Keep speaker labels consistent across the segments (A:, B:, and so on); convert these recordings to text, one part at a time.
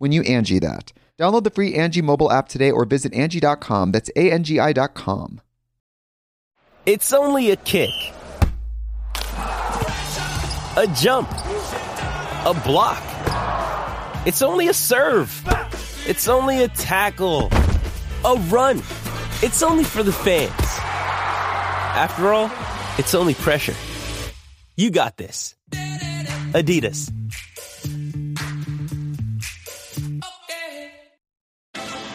A: when you Angie that. Download the free Angie mobile app today or visit Angie.com. That's A-N-G-I dot com.
B: It's only a kick. A jump. A block. It's only a serve. It's only a tackle. A run. It's only for the fans. After all, it's only pressure. You got this. Adidas.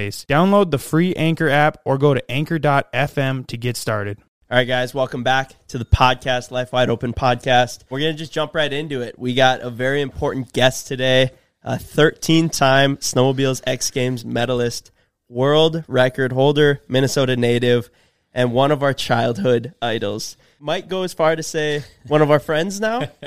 C: place. Download the free Anchor app or go to anchor.fm to get started.
A: All right, guys, welcome back to the podcast, Life Wide Open podcast. We're going to just jump right into it. We got a very important guest today, a 13 time Snowmobiles X Games medalist, world record holder, Minnesota native, and one of our childhood idols. Might go as far to say one of our friends now.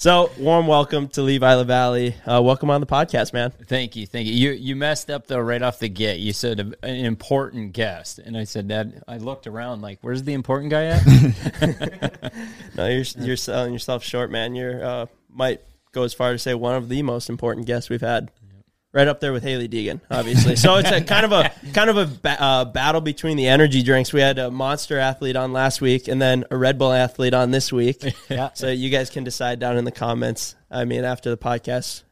A: So warm welcome to Levi La Uh, welcome on the podcast, man.
B: Thank you, thank you. You you messed up though right off the get. You said an important guest, and I said that I looked around like, where's the important guy at?
A: no, you're you're selling yourself short, man. You're uh, might go as far to say one of the most important guests we've had right up there with Haley Deegan, obviously. So it's a kind of a kind of a ba- uh, battle between the energy drinks. We had a monster athlete on last week, and then a Red Bull athlete on this week. Yeah. So you guys can decide down in the comments. I mean, after the podcast,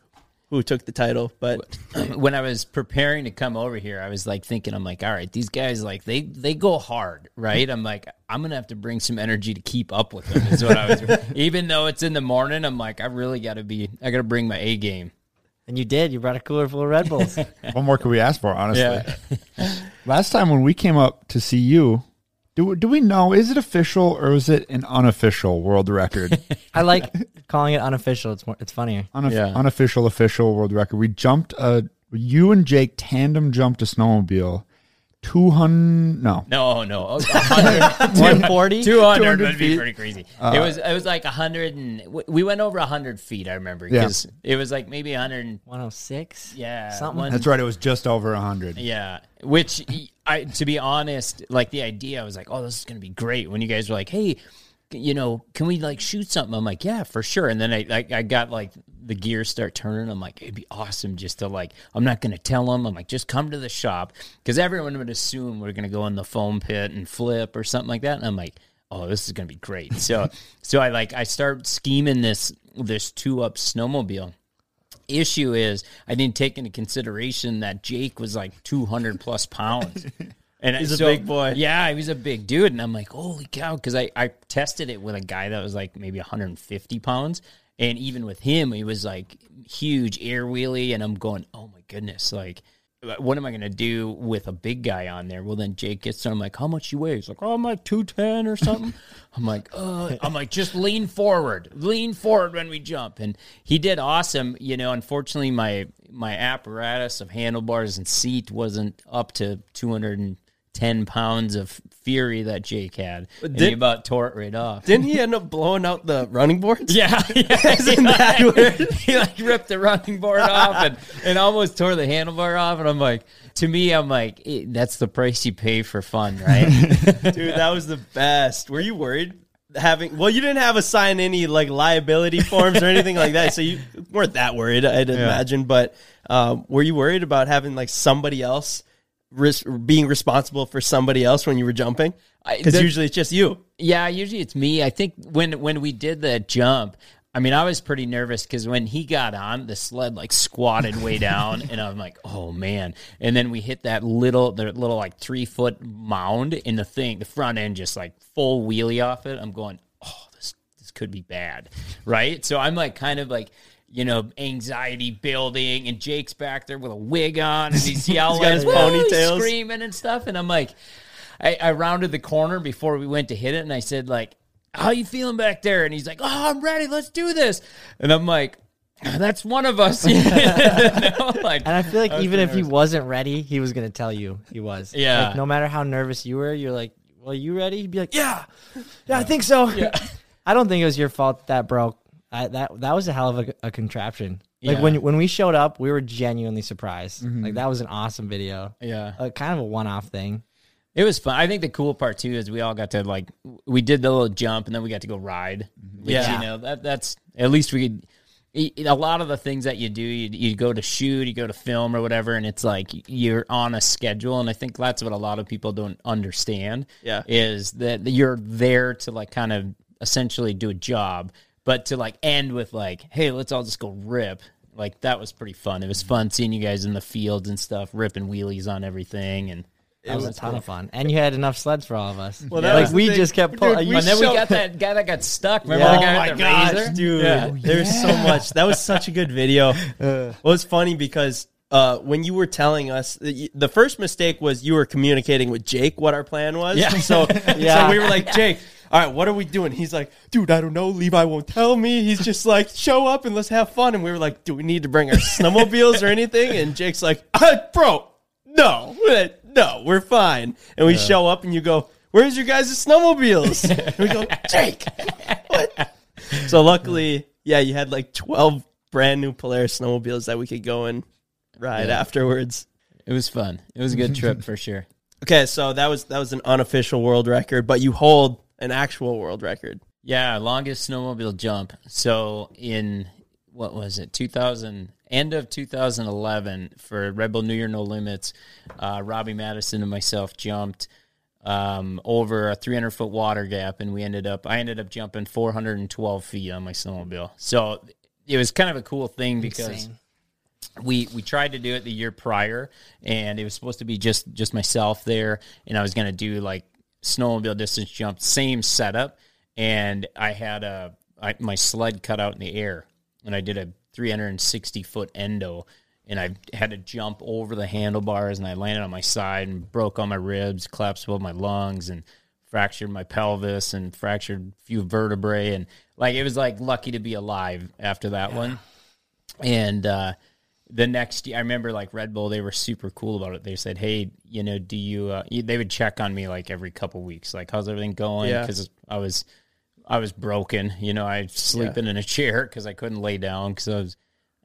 A: who took the title. But
B: when I was preparing to come over here, I was like thinking, I'm like, all right, these guys like they they go hard, right? I'm like, I'm gonna have to bring some energy to keep up with them. Is what I was. even though it's in the morning, I'm like, I really got to be. I got to bring my A game.
A: And you did. You brought a cooler full of Red Bulls.
D: what more could we ask for, honestly? Yeah. Last time when we came up to see you, do, do we know, is it official or is it an unofficial world record?
E: I like calling it unofficial. It's more, it's funnier.
D: Unof- yeah. Unofficial, official world record. We jumped a, you and Jake tandem jumped a snowmobile 200 no
B: no no 140 200, 200 would be feet. pretty crazy uh, it was it was like 100 and we went over 100 feet i remember because yeah. it was like maybe 100
E: 106
B: yeah something
D: that's right it was just over 100
B: yeah which i to be honest like the idea i was like oh this is gonna be great when you guys were like hey you know, can we like shoot something? I'm like, yeah, for sure. And then I, I, I got like the gears start turning, I'm like, it'd be awesome just to like, I'm not going to tell them. I'm like, just come to the shop because everyone would assume we're going to go in the foam pit and flip or something like that. And I'm like, oh, this is going to be great. So, so I like, I start scheming this, this two up snowmobile issue is I didn't take into consideration that Jake was like 200 plus pounds.
A: And he's so, a big boy.
B: Yeah, he was a big dude. And I'm like, holy cow. Cause I, I tested it with a guy that was like maybe 150 pounds. And even with him, he was like huge air wheelie. And I'm going, oh my goodness, like, what am I going to do with a big guy on there? Well, then Jake gets there. I'm like, how much you weigh? He's like, oh, I'm like 210 or something. I'm like, uh, I'm like, just lean forward, lean forward when we jump. And he did awesome. You know, unfortunately, my, my apparatus of handlebars and seat wasn't up to 200 and 10 pounds of fury that Jake had. And he about tore it right off.
A: Didn't he end up blowing out the running boards?
B: Yeah, yeah Isn't that like, weird? he like ripped the running board off and, and almost tore the handlebar off. And I'm like, to me, I'm like, eh, that's the price you pay for fun, right?
A: Dude, that was the best. Were you worried having well you didn't have a sign any like liability forms or anything like that so you weren't that worried i'd imagine but um, were you worried about having like somebody else risk, being responsible for somebody else when you were jumping? Because usually it's just you.
B: Yeah, usually it's me. I think when when we did the jump, I mean, I was pretty nervous because when he got on, the sled like squatted way down, and I'm like, oh man. And then we hit that little, the little like three foot mound, in the thing, the front end just like full wheelie off it. I'm going, oh, this this could be bad, right? So I'm like, kind of like you know, anxiety building, and Jake's back there with a wig on, and he's yelling, he's his ponytails. screaming and stuff. And I'm like, I, I rounded the corner before we went to hit it, and I said, like, how you feeling back there? And he's like, oh, I'm ready. Let's do this. And I'm like, ah, that's one of us. you know,
E: like, and I feel like I even if he wasn't ready, he was going to tell you he was.
B: Yeah.
E: Like, no matter how nervous you were, you're like, well, you ready? He'd be like, yeah, yeah, yeah. I think so. Yeah. I don't think it was your fault that broke. I, that that was a hell of a, a contraption. Like yeah. when when we showed up, we were genuinely surprised. Mm-hmm. Like that was an awesome video.
B: Yeah, a
E: uh, kind of a one off thing.
B: It was fun. I think the cool part too is we all got to like we did the little jump and then we got to go ride. Mm-hmm. Which, yeah, you know that that's at least we could. A lot of the things that you do, you, you go to shoot, you go to film or whatever, and it's like you're on a schedule. And I think that's what a lot of people don't understand. Yeah, is that you're there to like kind of essentially do a job but to like end with like, hey, let's all just go rip. Like that was pretty fun. It was fun seeing you guys in the fields and stuff, ripping wheelies on everything and
E: it was, was a ton cool. of fun, and you had enough sleds for all of us. Well, yeah. like we thing. just kept pulling, and then we
B: got that guy that got stuck. Remember yeah. that guy oh
A: with the gosh, razor, dude? Yeah. Oh, There's so much. That was such a good video. well, it was funny because uh, when you were telling us the first mistake was you were communicating with Jake what our plan was. Yeah. So, yeah. so we were like, Jake, all right, what are we doing? He's like, dude, I don't know. Levi won't tell me. He's just like, show up and let's have fun. And we were like, do we need to bring our snowmobiles or anything? And Jake's like, uh, bro, no, no, we're fine. And we yeah. show up and you go, where's your guys' snowmobiles? and we go, Jake, what? So luckily, yeah, you had like 12 brand new Polaris snowmobiles that we could go and ride yeah. afterwards.
B: It was fun. It was a good trip for sure.
A: Okay, so that was that was an unofficial world record, but you hold an actual world record.
B: Yeah, longest snowmobile jump. So in what was it 2000 end of 2011 for Red Bull new year no limits uh, robbie maddison and myself jumped um, over a 300 foot water gap and we ended up i ended up jumping 412 feet on my snowmobile so it was kind of a cool thing because Insane. We, we tried to do it the year prior and it was supposed to be just just myself there and i was going to do like snowmobile distance jump, same setup, and I had a I, my sled cut out in the air, and I did a 360 foot endo, and I had to jump over the handlebars, and I landed on my side and broke all my ribs, collapsed both my lungs, and fractured my pelvis and fractured a few vertebrae, and like it was like lucky to be alive after that yeah. one, and. uh the next year, I remember like Red Bull, they were super cool about it. They said, "Hey, you know, do you?" Uh, they would check on me like every couple weeks, like how's everything going? Because I was, I was broken. You know, I was sleeping yeah. in a chair because I couldn't lay down because I was.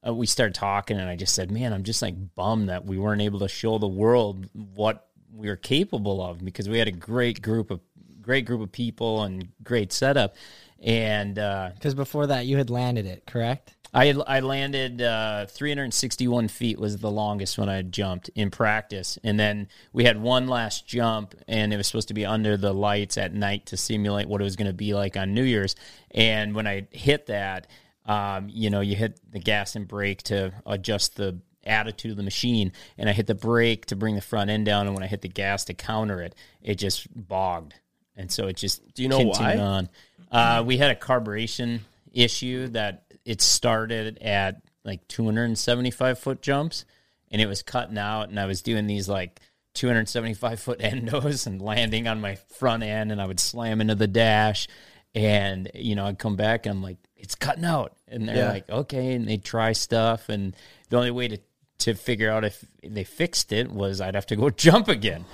B: Uh, we started talking, and I just said, "Man, I'm just like bummed that we weren't able to show the world what we were capable of because we had a great group of great group of people and great setup." And uh,
E: because before that, you had landed it, correct?
B: I I landed uh, 361 feet was the longest when I jumped in practice, and then we had one last jump, and it was supposed to be under the lights at night to simulate what it was going to be like on New Year's. And when I hit that, um, you know, you hit the gas and brake to adjust the attitude of the machine and I hit the brake to bring the front end down and when I hit the gas to counter it, it just bogged. And so it just
A: Do you know why? on. Uh,
B: we had a carburetion issue that it started at like 275 foot jumps and it was cutting out and I was doing these like 275 foot endos and landing on my front end and I would slam into the dash and you know I'd come back and I'm like it's cutting out and they're yeah. like okay and they try stuff and the only way to to figure out if they fixed it was I'd have to go jump again.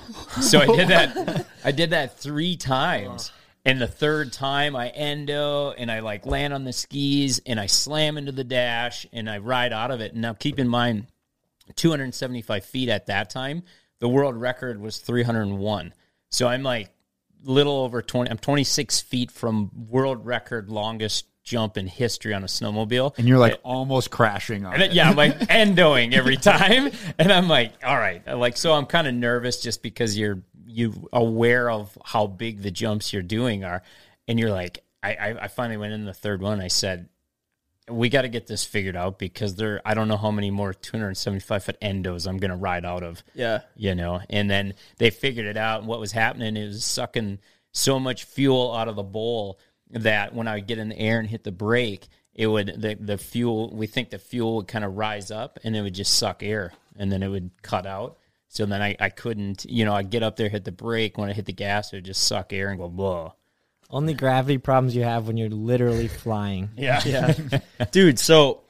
B: So I did that I did that 3 times and the third time I endo and I like land on the skis and I slam into the dash and I ride out of it. And now keep in mind, 275 feet at that time, the world record was 301. So I'm like little over 20, I'm 26 feet from world record longest jump in history on a snowmobile.
D: And you're like it, almost crashing on
B: it. Yeah, I'm like endoing every time. And I'm like, all like, so I'm kind of nervous just because you're you aware of how big the jumps you're doing are, and you're like, I, I, I finally went in the third one. I said, we got to get this figured out because there I don't know how many more 275 foot endos I'm going to ride out of.
A: Yeah.
B: You know, and then they figured it out and what was happening is sucking so much fuel out of the bowl that when I would get in the air and hit the brake, it would the the fuel we think the fuel would kind of rise up and it would just suck air and then it would cut out. So then I, I couldn't, you know, I'd get up there, hit the brake. When I hit the gas, it would just suck air and go, blah.
E: Only gravity problems you have when you're literally flying.
A: Yeah. Yeah. Dude, so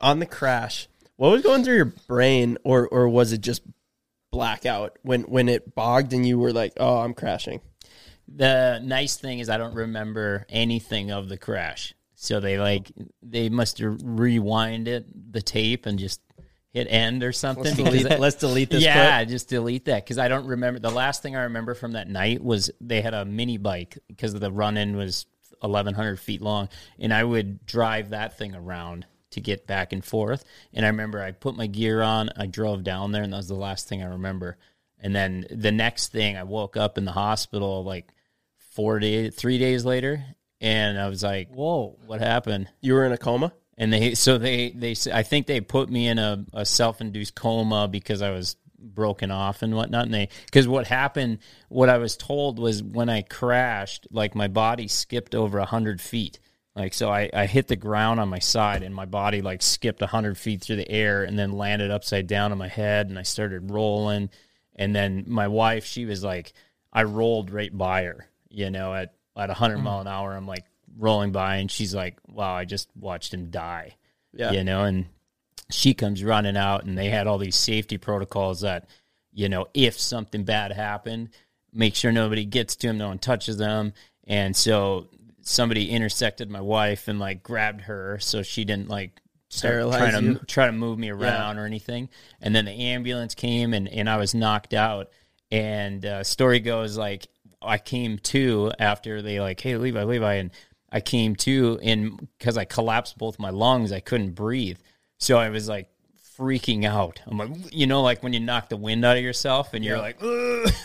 A: on the crash, what was going through your brain or or was it just blackout when when it bogged and you were like, "Oh, I'm crashing."
B: The nice thing is I don't remember anything of the crash. So they like they must rewind it the tape and just hit end or something. Let's
A: delete, let's delete this.
B: Yeah, clip. just delete that because I don't remember. The last thing I remember from that night was they had a mini bike because the run in was 1,100 feet long, and I would drive that thing around to get back and forth. And I remember I put my gear on, I drove down there, and that was the last thing I remember. And then the next thing, I woke up in the hospital like four days, three days later, and I was like, "Whoa, what happened?"
A: You were in a coma
B: and they so they they I think they put me in a, a self induced coma because I was broken off and whatnot. And they because what happened, what I was told was when I crashed, like my body skipped over hundred feet. Like so, I, I hit the ground on my side, and my body like skipped hundred feet through the air, and then landed upside down on my head, and I started rolling. And then my wife, she was like, I rolled right by her, you know, at at 100 mm. mile an hour. I'm like, rolling by and she's like, wow, I just watched him die. Yeah. You know, and she comes running out and they had all these safety protocols that, you know, if something bad happened, make sure nobody gets to him, no one touches them. And so somebody intersected my wife and like grabbed her so she didn't like start trying to try to move me around yeah. or anything. And then the ambulance came and, and I was knocked out. And uh, story goes like I came to after they like, hey Levi, Levi, and I came to, and because I collapsed both my lungs, I couldn't breathe. So I was like freaking out. I'm like, you know, like when you knock the wind out of yourself and you're like,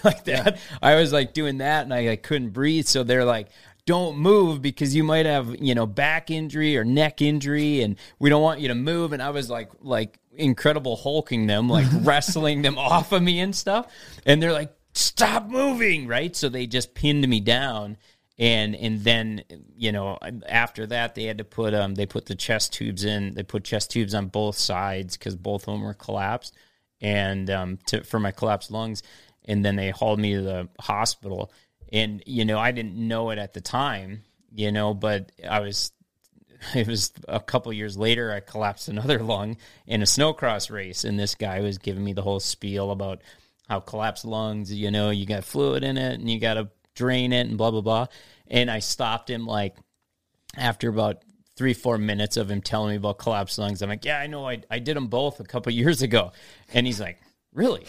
B: like that. Yeah. I was like doing that and I couldn't breathe. So they're like, don't move because you might have, you know, back injury or neck injury and we don't want you to move. And I was like, like incredible hulking them, like wrestling them off of me and stuff. And they're like, stop moving. Right. So they just pinned me down and and then you know after that they had to put um they put the chest tubes in they put chest tubes on both sides because both of them were collapsed and um to, for my collapsed lungs and then they hauled me to the hospital and you know I didn't know it at the time you know but I was it was a couple years later I collapsed another lung in a snowcross race and this guy was giving me the whole spiel about how collapsed lungs you know you got fluid in it and you got to drain it and blah blah blah. And I stopped him like after about three four minutes of him telling me about collapsed lungs. I'm like, yeah, I know. I I did them both a couple years ago, and he's like, really?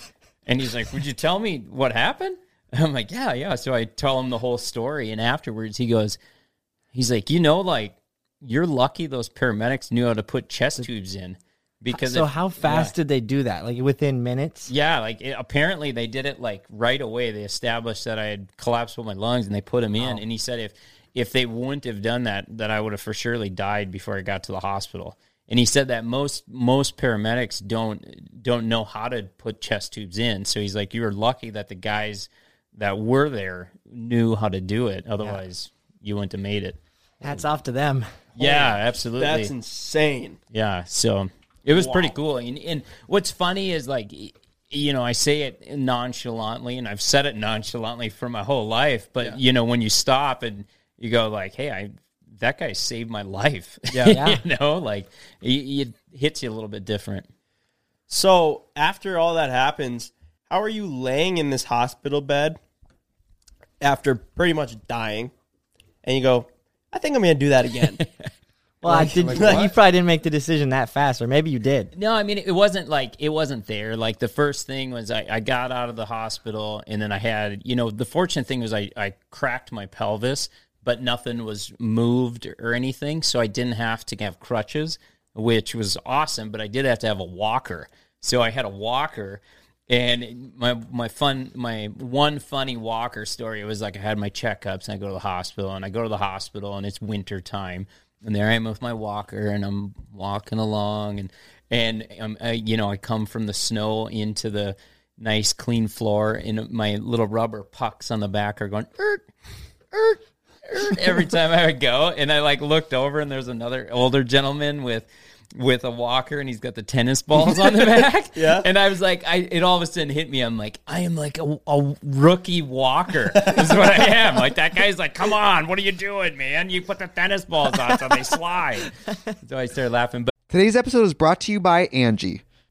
B: And he's like, would you tell me what happened? I'm like, yeah, yeah. So I tell him the whole story, and afterwards he goes, he's like, you know, like you're lucky those paramedics knew how to put chest tubes in because
E: so if, how fast yeah. did they do that like within minutes
B: yeah like it, apparently they did it like right away they established that i had collapsed with my lungs and they put him in oh. and he said if if they wouldn't have done that that i would have for surely died before i got to the hospital and he said that most most paramedics don't don't know how to put chest tubes in so he's like you were lucky that the guys that were there knew how to do it otherwise yeah. you wouldn't have made it
E: hats off to them
B: yeah Holy absolutely
A: that's insane
B: yeah so it was wow. pretty cool. And, and what's funny is like you know, I say it nonchalantly and I've said it nonchalantly for my whole life, but yeah. you know, when you stop and you go like, "Hey, I that guy saved my life." Yeah. yeah. you know, like it, it hits you a little bit different.
A: So, after all that happens, how are you laying in this hospital bed after pretty much dying? And you go, I think I'm going to do that again.
E: Well, like, I did. Like you probably didn't make the decision that fast, or maybe you did.
B: No, I mean it wasn't like it wasn't there. Like the first thing was I, I got out of the hospital, and then I had you know the fortunate thing was I I cracked my pelvis, but nothing was moved or anything, so I didn't have to have crutches, which was awesome. But I did have to have a walker, so I had a walker. And my my fun my one funny walker story was like I had my checkups and I go to the hospital and I go to the hospital and it's winter time and there I am with my walker, and I'm walking along, and and um, I, you know I come from the snow into the nice clean floor, and my little rubber pucks on the back are going every time I would go, and I like looked over, and there's another older gentleman with with a walker and he's got the tennis balls on the back. yeah. And I was like, I it all of a sudden hit me. I'm like, I am like a, a rookie walker. is what I am. Like that guy's like, come on, what are you doing, man? You put the tennis balls on so they slide. so I started laughing. But-
A: Today's episode is brought to you by Angie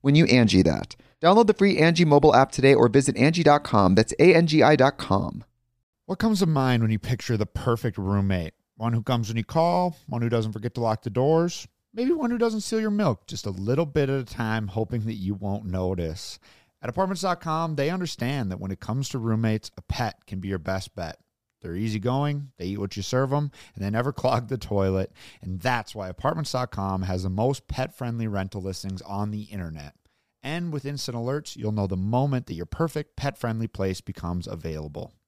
A: when you Angie that. Download the free Angie mobile app today or visit Angie.com. That's A-N-G-I dot com.
D: What comes to mind when you picture the perfect roommate? One who comes when you call, one who doesn't forget to lock the doors, maybe one who doesn't steal your milk just a little bit at a time, hoping that you won't notice. At apartments.com, they understand that when it comes to roommates, a pet can be your best bet. They're easygoing, they eat what you serve them, and they never clog the toilet. And that's why apartments.com has the most pet friendly rental listings on the internet. And with instant alerts, you'll know the moment that your perfect pet friendly place becomes available.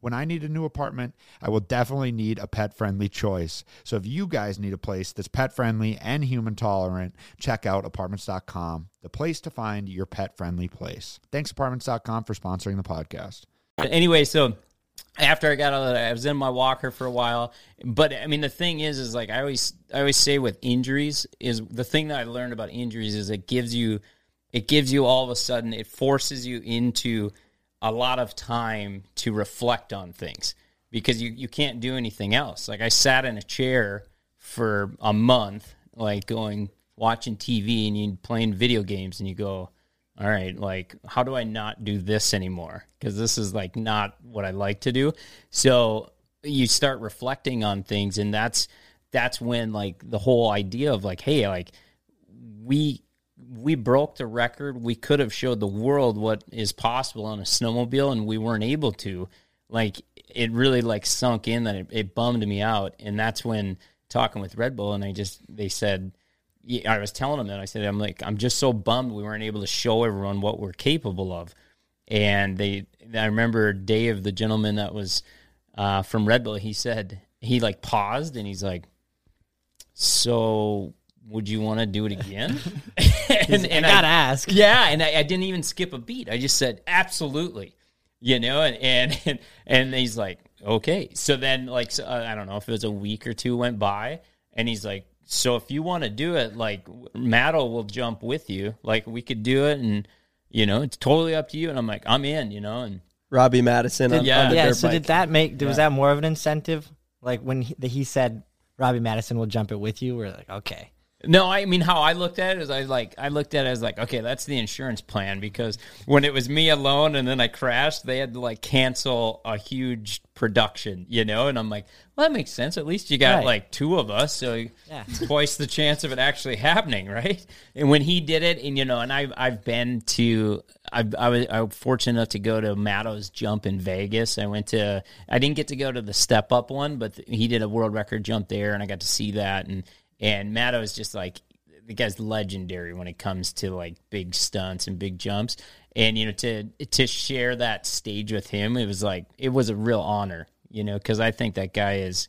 D: When I need a new apartment, I will definitely need a pet friendly choice. So if you guys need a place that's pet friendly and human tolerant, check out apartments.com, the place to find your pet friendly place. Thanks, apartments.com, for sponsoring the podcast.
B: Anyway, so after I got out of I was in my walker for a while. But I mean, the thing is, is like I always, I always say with injuries is the thing that I learned about injuries is it gives you, it gives you all of a sudden, it forces you into a lot of time to reflect on things because you, you can't do anything else. Like I sat in a chair for a month, like going watching TV and you playing video games and you go, all right, like how do I not do this anymore? Because this is like not what I like to do. So you start reflecting on things and that's that's when like the whole idea of like, hey, like we we broke the record. We could have showed the world what is possible on a snowmobile, and we weren't able to. Like it really like sunk in that it, it bummed me out, and that's when talking with Red Bull, and I just they said. I was telling them that I said I'm like I'm just so bummed we weren't able to show everyone what we're capable of, and they I remember Dave, the gentleman that was uh, from Red Bull, he said he like paused and he's like, so would you want to do it again?
E: and, and, I got to ask.
B: Yeah, and I, I, didn't even skip a beat. I just said absolutely, you know. And and and, he's like, okay. So then, like, so, uh, I don't know if it was a week or two went by, and he's like, so if you want to do it, like, Maddo will jump with you. Like, we could do it, and you know, it's totally up to you. And I'm like, I'm in, you know, and.
A: Robbie Maddison. On, yeah,
E: on yeah. So bike. did that make? Was yeah. that more of an incentive? Like when he, the, he said Robbie Maddison will jump it with you. We're like, okay.
B: No, I mean how I looked at it is I like I looked at it as like okay that's the insurance plan because when it was me alone and then I crashed they had to like cancel a huge production you know and I'm like well that makes sense at least you got right. like two of us so yeah. twice the chance of it actually happening right and when he did it and you know and I've I've been to I've, I was I was fortunate enough to go to Maddo's jump in Vegas I went to I didn't get to go to the step up one but he did a world record jump there and I got to see that and and Maddo is just like the guy's legendary when it comes to like big stunts and big jumps. And you know, to to share that stage with him, it was like it was a real honor, you know, because I think that guy is,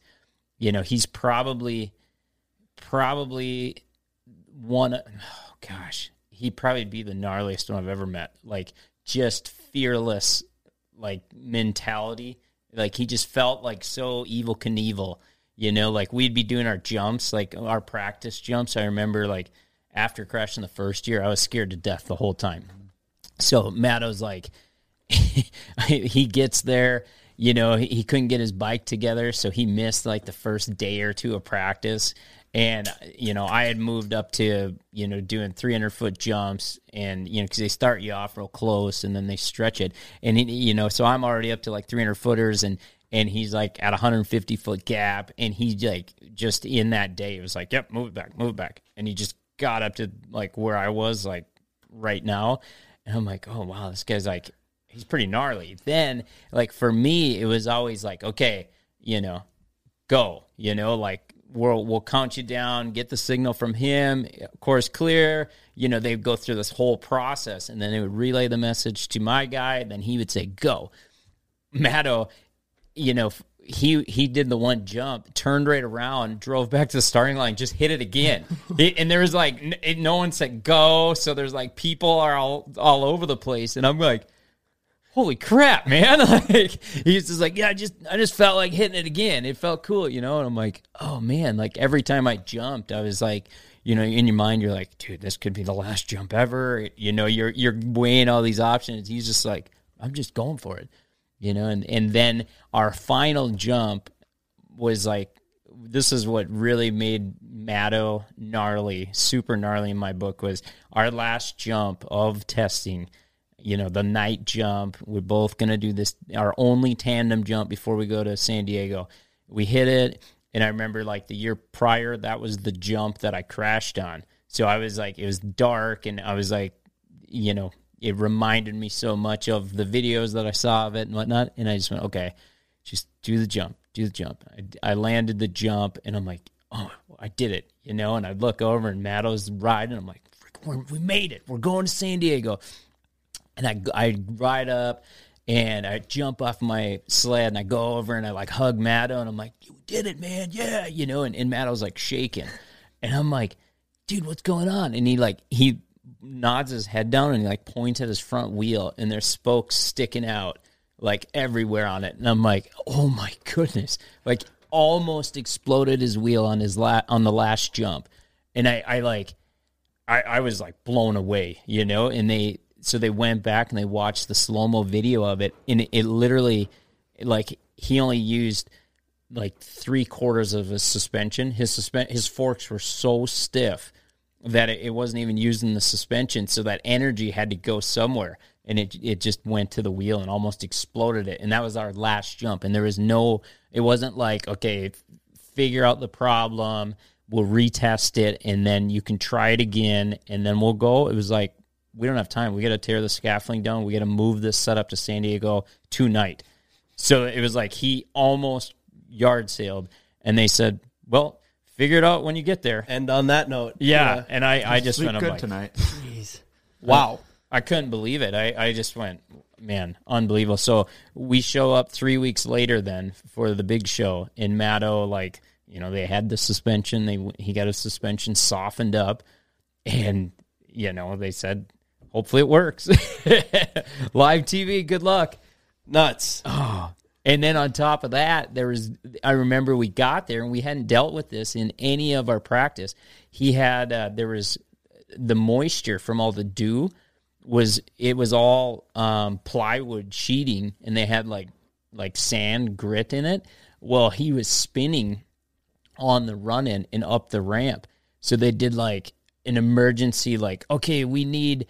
B: you know, he's probably probably one oh gosh, he'd probably be the gnarliest one I've ever met. Like just fearless like mentality. Like he just felt like so Evel Knievel you know, like we'd be doing our jumps, like our practice jumps. I remember like after crashing the first year, I was scared to death the whole time. So Maddo's like, he gets there, you know, he, he couldn't get his bike together. So he missed like the first day or two of practice. And, you know, I had moved up to, you know, doing 300 foot jumps and, you know, because they start you off real close and then they stretch it. And, you know, so I'm already up to like 300 footers and, and he's like at 150 foot gap and he like just in that day it was like yep move it back move it back and he just got up to like where i was like right now and i'm like oh wow this guy's like he's pretty gnarly then like for me it was always like okay you know go you know like we'll, we'll count you down get the signal from him course clear you know they'd go through this whole process and then they would relay the message to my guy then he would say go Maddo you know, he he did the one jump, turned right around, drove back to the starting line, just hit it again. it, and there was like it, no one said go, so there's like people are all all over the place, and I'm like, holy crap, man! like he's just like, yeah, I just I just felt like hitting it again. It felt cool, you know. And I'm like, oh man! Like every time I jumped, I was like. You know, in your mind, you're like, dude, this could be the last jump ever. You know, you're you're weighing all these options. He's just like, I'm just going for it you know, and, and then our final jump was like, this is what really made Maddo gnarly, super gnarly in my book was our last jump of testing, you know, the night jump. We're both going to do this, our only tandem jump before we go to San Diego. We hit it. And I remember like the year prior, that was the jump that I crashed on. So I was like, it was dark and I was like, you know, it reminded me so much of the videos that I saw of it and whatnot. And I just went, okay, just do the jump, do the jump. I, I landed the jump, and I'm like, oh, I did it, you know. And I look over, and Maddo's riding. I'm like, we made it. We're going to San Diego. And I, I ride up and I jump off my sled and I go over and I like hug Maddo and I'm like, you did it, man. Yeah. You know, and, and Maddo's like shaking. And I'm like, dude, what's going on? And he like, he nods his head down and he like points at his front wheel and there's spokes sticking out like everywhere on it. And I'm like, oh my goodness. Like almost exploded his wheel on his la- on the last jump. And I, I like I, I was like blown away, you know, and they so they went back and they watched the slow mo video of it and it, it literally like he only used like three quarters of his suspension. His suspen- his forks were so stiff that it, wasn't even used in the suspension, so that energy had to go somewhere, and it it just went to the wheel and almost exploded it, and that was our last jump, and there was no, it wasn't like okay, figure out the problem, we'll retest it, and then you can try it again, and then we'll go. It was like we don't have time. We got to tear the scaffolding down. We got to move this setup to San Diego tonight. So it was like he almost yard sailed, and they said, "Well, figure it out when you get there.
A: And on that note,
B: yeah. yeah.
A: And I, I just went good tonight.
B: Jeez. Wow. I, couldn't believe it. I, I just went, man, unbelievable. So we show up three weeks later then for the big show in Maddo. Like, you know, they had the suspension. They He got his suspension softened up. And, you know, they said, hopefully it works. Live TV, good luck. Nuts. Oh, and then on top of that, there was I remember we got there and we hadn't dealt with this in any of our practice. He had uh, there was the moisture from all the dew was it was all um, plywood sheeting and they had like like sand grit in it. Well, he was spinning on the run in and up the ramp. So they did like an emergency like okay, we need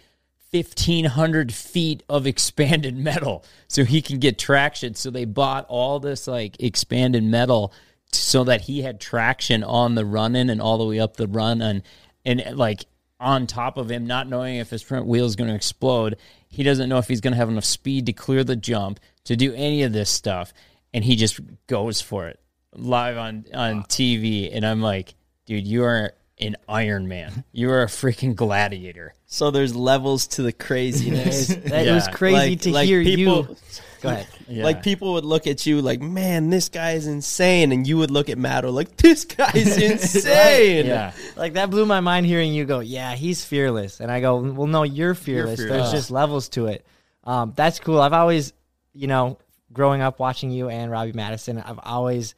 B: 1500 feet of expanded metal so he can get traction so they bought all this like expanded metal so that he had traction on the run in and all the way up the run and and like on top of him not knowing if his front wheel is going to explode he doesn't know if he's going to have enough speed to clear the jump to do any of this stuff and he just goes for it live on on TV and I'm like dude you are an Iron Man. You are a freaking gladiator.
A: So there's levels to the craziness.
E: that yeah. was crazy like, to like hear people, you.
A: Go ahead. Yeah. Like people would look at you like, man, this guy is insane, and you would look at Maddo like, this guy is insane. yeah,
E: like that blew my mind hearing you go, yeah, he's fearless, and I go, well, no, you're fearless. You're fearless. There's just levels to it. Um, that's cool. I've always, you know, growing up watching you and Robbie Maddison, I've always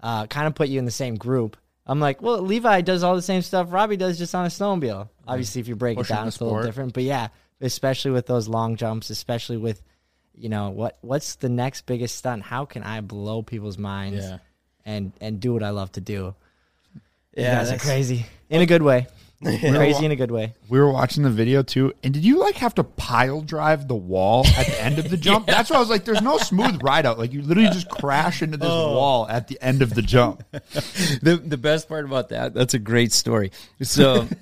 E: uh, kind of put you in the same group I'm like, well, Levi does all the same stuff Robbie does just on a snowmobile. Obviously, if you break Pushing it down, it's a little different. But yeah, especially with those long jumps, especially with, you know, what what's the next biggest stunt? How can I blow people's minds yeah. and and do what I love to do? yeah, that's crazy in a good way. Crazy in a good way.
D: We were watching the video too, and did you like have to pile drive the wall at the end of the jump? yeah. That's why I was like, "There's no smooth ride out. Like you literally just crash into this oh. wall at the end of the jump."
B: the the best part about that that's a great story. So.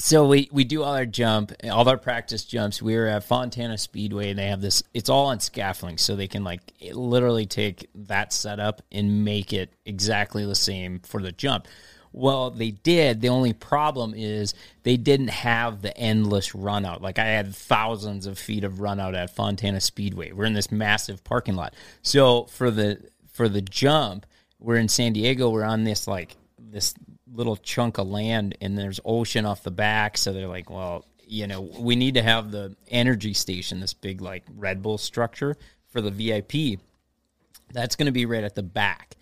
B: so we, we do all our jump, all our practice jumps. We were at Fontana Speedway, and they have this. It's all on scaffolding, so they can like literally take that setup and make it exactly the same for the jump. Well, they did. The only problem is they didn't have the endless run out. Like I had thousands of feet of run out at Fontana Speedway. We're in this massive parking lot. So for the for the jump, we're in San Diego, we're on this like this little chunk of land and there's ocean off the back, so they're like, well, you know, we need to have the energy station, this big like Red Bull structure for the VIP. That's going to be right at the back.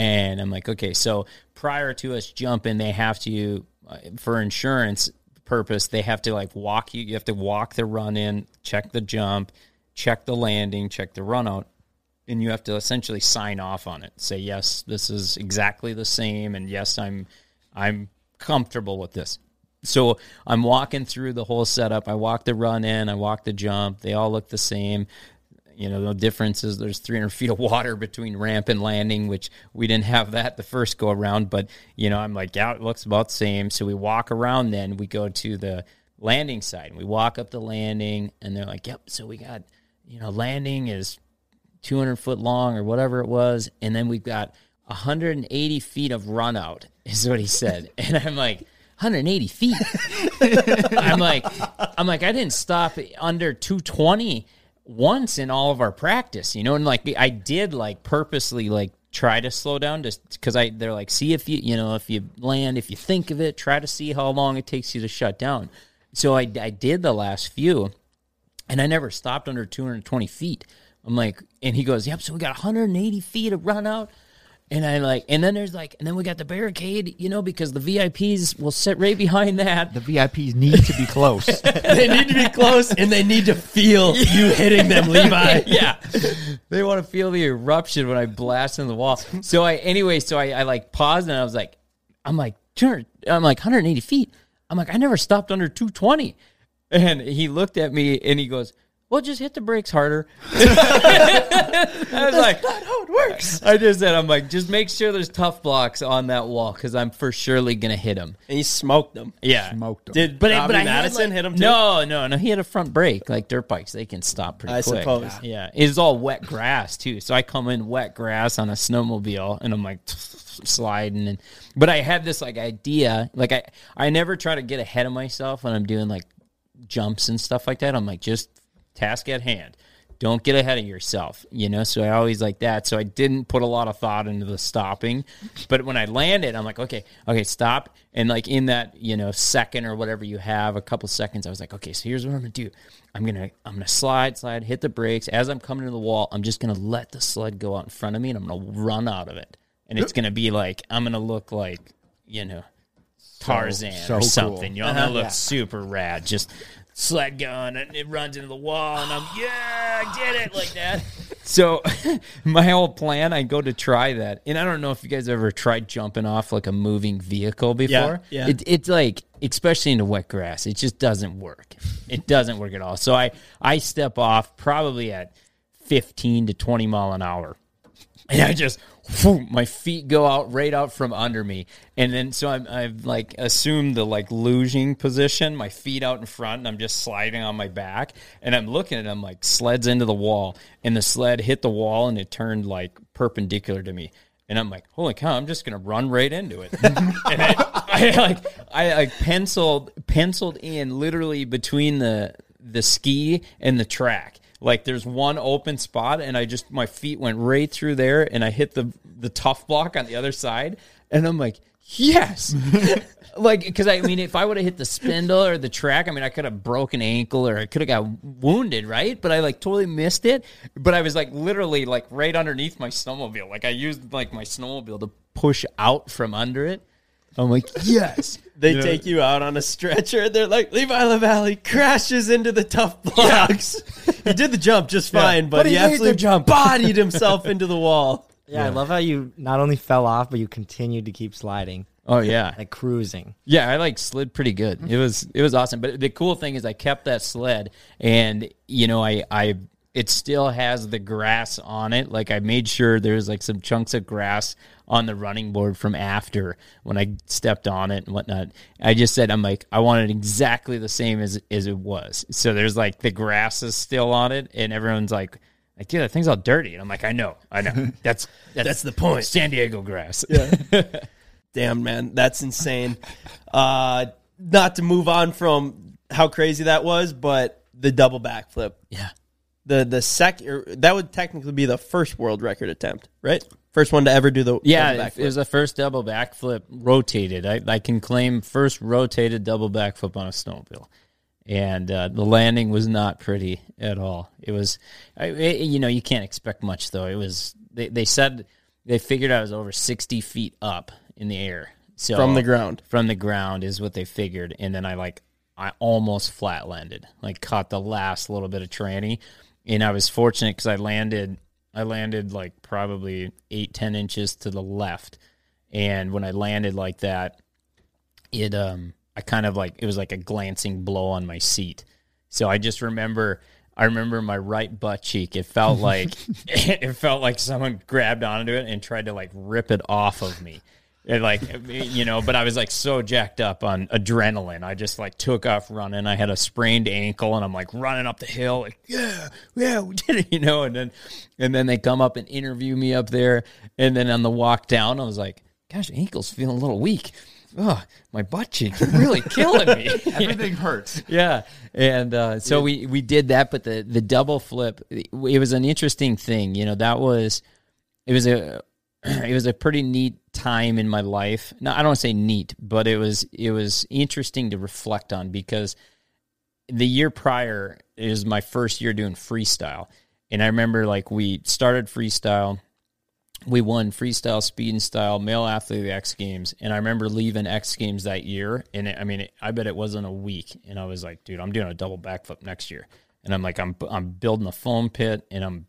B: And I'm like, okay, so prior to us jumping, they have to, uh, for insurance purpose, they have to like walk you, you have to walk the run in, check the jump, check the landing, check the run out. And you have to essentially sign off on it. Say, yes, this is exactly the same. And yes, I'm, I'm comfortable with this. So I'm walking through the whole setup. I walk the run in, I walk the jump. They all look the same. You know, the difference is there's 300 feet of water between ramp and landing, which we didn't have that the first go around. But, you know, I'm like, yeah, it looks about the same. So we walk around then, we go to the landing side and we walk up the landing and they're like, yep, so we got, you know, landing is 200 foot long or whatever it was. And then we've got 180 feet of run out, is what he said. and I'm like, 180 feet. I'm like, I'm like, I didn't stop under 220 once in all of our practice, you know, and like I did like purposely like try to slow down just because I they're like see if you you know if you land if you think of it try to see how long it takes you to shut down. So I I did the last few, and I never stopped under 220 feet. I'm like, and he goes, yep. So we got 180 feet of run out. And I like, and then there's like, and then we got the barricade, you know, because the VIPs will sit right behind that.
A: The VIPs need to be close.
B: they need to be close, and they need to feel you hitting them, Levi. yeah, they want to feel the eruption when I blast in the wall. So I, anyway, so I, I like paused and I was like, I'm like, I'm like 180 feet. I'm like, I never stopped under 220. And he looked at me and he goes, well, just hit the brakes harder. I was like, not how it works. I just said, I'm like, just make sure there's tough blocks on that wall because I'm for surely gonna hit him.
A: And he smoked them. Yeah, smoked them. Did
B: but, but I Maddison like, hit him? No, no, no. He had a front brake. Like dirt bikes, they can stop pretty I quick. suppose. Yeah, it's all wet grass too. So I come in wet grass on a snowmobile, and I'm like sliding and but i had this like idea like i i never try to get ahead of myself when i'm doing like jumps and stuff like that i'm like just task at hand. Don't get ahead of yourself, you know? So I always like that. So I didn't put a lot of thought into the stopping. But when I landed, I'm like, okay, okay, stop. And like in that, you know, second or whatever you have, a couple seconds, I was like, okay, so here's what I'm gonna do. I'm gonna I'm gonna slide, slide, hit the brakes. As I'm coming to the wall, I'm just gonna let the sled go out in front of me and I'm gonna run out of it. And it's gonna be like I'm gonna look like, you know, Tarzan so, so or something. Cool. You're gonna uh-huh. look yeah. super rad. Just sled gun and it runs into the wall and I'm yeah, I did it like that. So my whole plan, I go to try that, and I don't know if you guys ever tried jumping off like a moving vehicle before. Yeah, yeah. It, it's like, especially into wet grass, it just doesn't work. It doesn't work at all. So I I step off probably at fifteen to twenty mile an hour, and I just my feet go out right out from under me, and then so I'm I've like assumed the like lugeing position, my feet out in front, and I'm just sliding on my back, and I'm looking at them like sleds into the wall, and the sled hit the wall, and it turned like perpendicular to me. And I'm like, holy cow! I'm just gonna run right into it. and I, I like, I like penciled, penciled in literally between the the ski and the track. Like there's one open spot, and I just my feet went right through there, and I hit the the tough block on the other side, and I'm like, yes, like because I mean, if I would have hit the spindle or the track, I mean, I could have broken ankle or I could have got wounded, right? But I like totally missed it. But I was like literally like right underneath my snowmobile, like I used like my snowmobile to push out from under it. I'm like, yes.
A: they you take know. you out on a stretcher. They're like, Levi LaVallee crashes into the tough blocks. Yeah. he did the jump just fine, yeah. but, but, he, he absolutely bodied himself into the wall.
E: Yeah, yeah, I love how you not only fell off, but you continued to keep sliding.
B: Oh yeah,
E: like cruising.
B: Yeah, I like slid pretty good. It was it was awesome. But the cool thing is, I kept that sled, and you know, I I it still has the grass on it. Like I made sure there's like some chunks of grass on the running board from after when I stepped on it and whatnot. I just said I'm like I want it exactly the same as as it was. So there's like the grass is still on it, and everyone's like like, yeah, that thing's all dirty. And I'm like, I know, I know. That's that's, That's the point. San Diego grass. Yeah.
A: Damn, man, that's insane. Uh, not to move on from how crazy that was, but the double backflip,
B: yeah.
A: the the sec, er, that would technically be the first world record attempt, right? First one to ever do the
B: double Yeah, backflip. it was the first double backflip rotated. I, I can claim first rotated double backflip on a snowmobile and uh, the landing was not pretty at all. It was, it, you know, you can't expect much though. It was they, they said they figured I was over sixty feet up in the air, so
A: from the ground,
B: from the ground is what they figured, and then I like I almost flat landed, like caught the last little bit of tranny, and I was fortunate because I landed, I landed like probably eight ten inches to the left, and when I landed like that, it um I kind of like it was like a glancing blow on my seat. So I just remember I remember my right butt cheek. It felt like it felt like someone grabbed onto it and tried to like rip it off of me. It like you know, but I was like so jacked up on adrenaline. I just like took off running. I had a sprained ankle and I'm like running up the hill, like, yeah, yeah, we did it, you know, and then and then they come up and interview me up there. And then on the walk down, I was like, gosh, ankle's feeling a little weak oh, my butt cheeks are really killing me.
A: Everything hurts.
B: Yeah. And uh, so yeah. we, we did that, but the, the double flip, it was an interesting thing. You know, that was, it was a, it was a pretty neat time in my life. No, I don't want to say neat, but it was, it was interesting to reflect on because the year prior is my first year doing freestyle. And I remember like we started freestyle we won freestyle, speed, and style male athlete of the X Games. And I remember leaving X Games that year. And it, I mean, it, I bet it wasn't a week. And I was like, dude, I'm doing a double backflip next year. And I'm like, I'm I'm building a foam pit, and I'm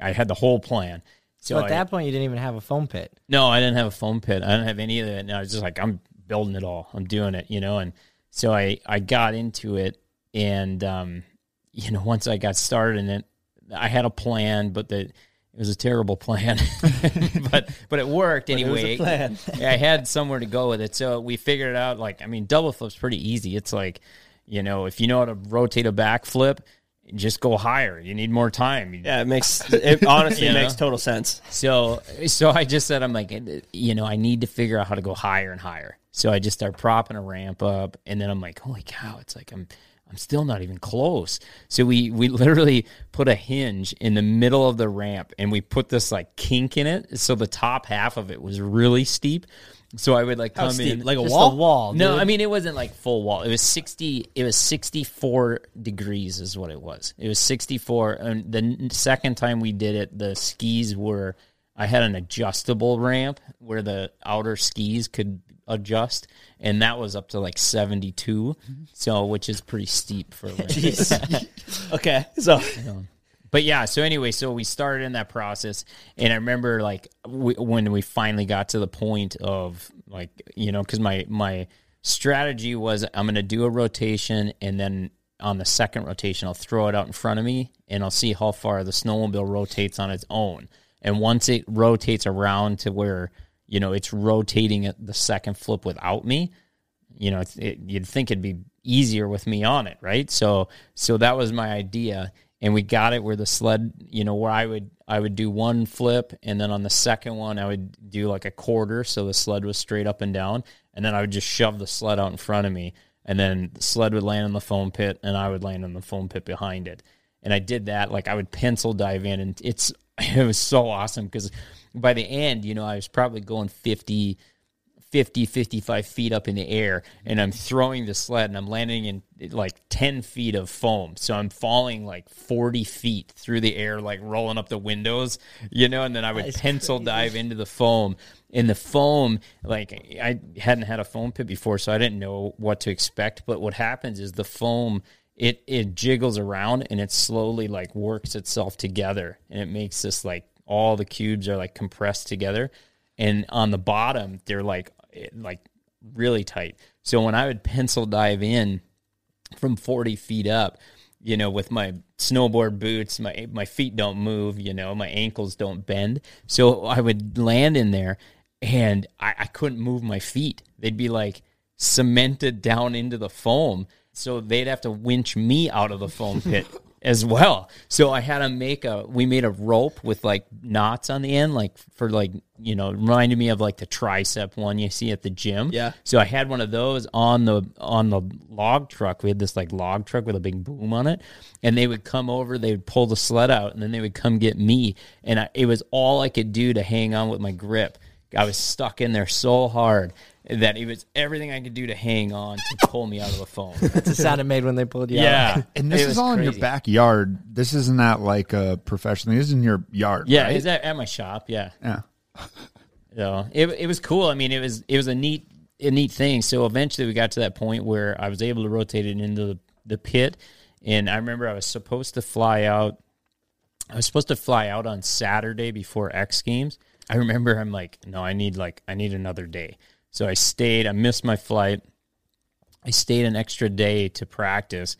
B: I had the whole plan.
E: So, so at I, that point, you didn't even have a foam pit.
B: No, I didn't have a foam pit. I didn't have any of that. And I was just like, I'm building it all. I'm doing it, you know. And so I I got into it, and um, you know, once I got started in it, I had a plan, but the it was a terrible plan, but but it worked but anyway. It I had somewhere to go with it, so we figured it out. Like I mean, double flip's pretty easy. It's like you know if you know how to rotate a back flip, just go higher. You need more time.
A: Yeah, it makes it honestly makes total sense.
B: So so I just said I'm like you know I need to figure out how to go higher and higher. So I just start propping a ramp up, and then I'm like, holy cow! It's like I'm I'm still not even close. So we we literally put a hinge in the middle of the ramp and we put this like kink in it. So the top half of it was really steep. So I would like come in
E: like a Just wall. A
B: wall. No, I mean it wasn't like full wall. It was sixty. It was sixty four degrees is what it was. It was sixty four. And the second time we did it, the skis were. I had an adjustable ramp where the outer skis could adjust, and that was up to like 72, mm-hmm. so which is pretty steep for. okay, so. but yeah, so anyway, so we started in that process, and I remember like we, when we finally got to the point of like you know because my my strategy was I'm going to do a rotation and then on the second rotation I'll throw it out in front of me and I'll see how far the snowmobile rotates on its own. And once it rotates around to where you know, it's rotating at the second flip without me. You know, it, you'd think it'd be easier with me on it, right? So, so that was my idea, and we got it where the sled, you know, where I would I would do one flip, and then on the second one I would do like a quarter, so the sled was straight up and down, and then I would just shove the sled out in front of me, and then the sled would land on the foam pit, and I would land on the foam pit behind it, and I did that. Like I would pencil dive in, and it's it was so awesome because by the end, you know, I was probably going 50, 50, 55 feet up in the air, and I'm throwing the sled and I'm landing in like 10 feet of foam. So I'm falling like 40 feet through the air, like rolling up the windows, you know, and then I would pencil crazy. dive into the foam. And the foam, like I hadn't had a foam pit before, so I didn't know what to expect. But what happens is the foam, it, it jiggles around and it slowly like works itself together and it makes this like all the cubes are like compressed together and on the bottom they're like eh, like really tight so when i would pencil dive in from 40 feet up you know with my snowboard boots my my feet don't move you know my ankles don't bend so i would land in there and i, I couldn't move my feet they'd be like cemented down into the foam so they'd have to winch me out of the foam pit as well. So I had to make a we made a rope with like knots on the end, like for like you know, reminded me of like the tricep one you see at the gym. Yeah. So I had one of those on the on the log truck. We had this like log truck with a big boom on it, and they would come over. They would pull the sled out, and then they would come get me. And I, it was all I could do to hang on with my grip. I was stuck in there so hard that it was everything I could do to hang on to pull me out of the phone.
E: That's the sound it made when they pulled you yeah. out.
D: And this it is all crazy. in your backyard. This
B: is
D: not like a professional. This is in your yard.
B: Yeah, right? it's at, at my shop. Yeah.
D: Yeah.
B: so it, it was cool. I mean, it was it was a neat a neat thing. So eventually we got to that point where I was able to rotate it into the, the pit. And I remember I was supposed to fly out. I was supposed to fly out on Saturday before X Games. I remember I'm like, no, I need like I need another day. So I stayed, I missed my flight. I stayed an extra day to practice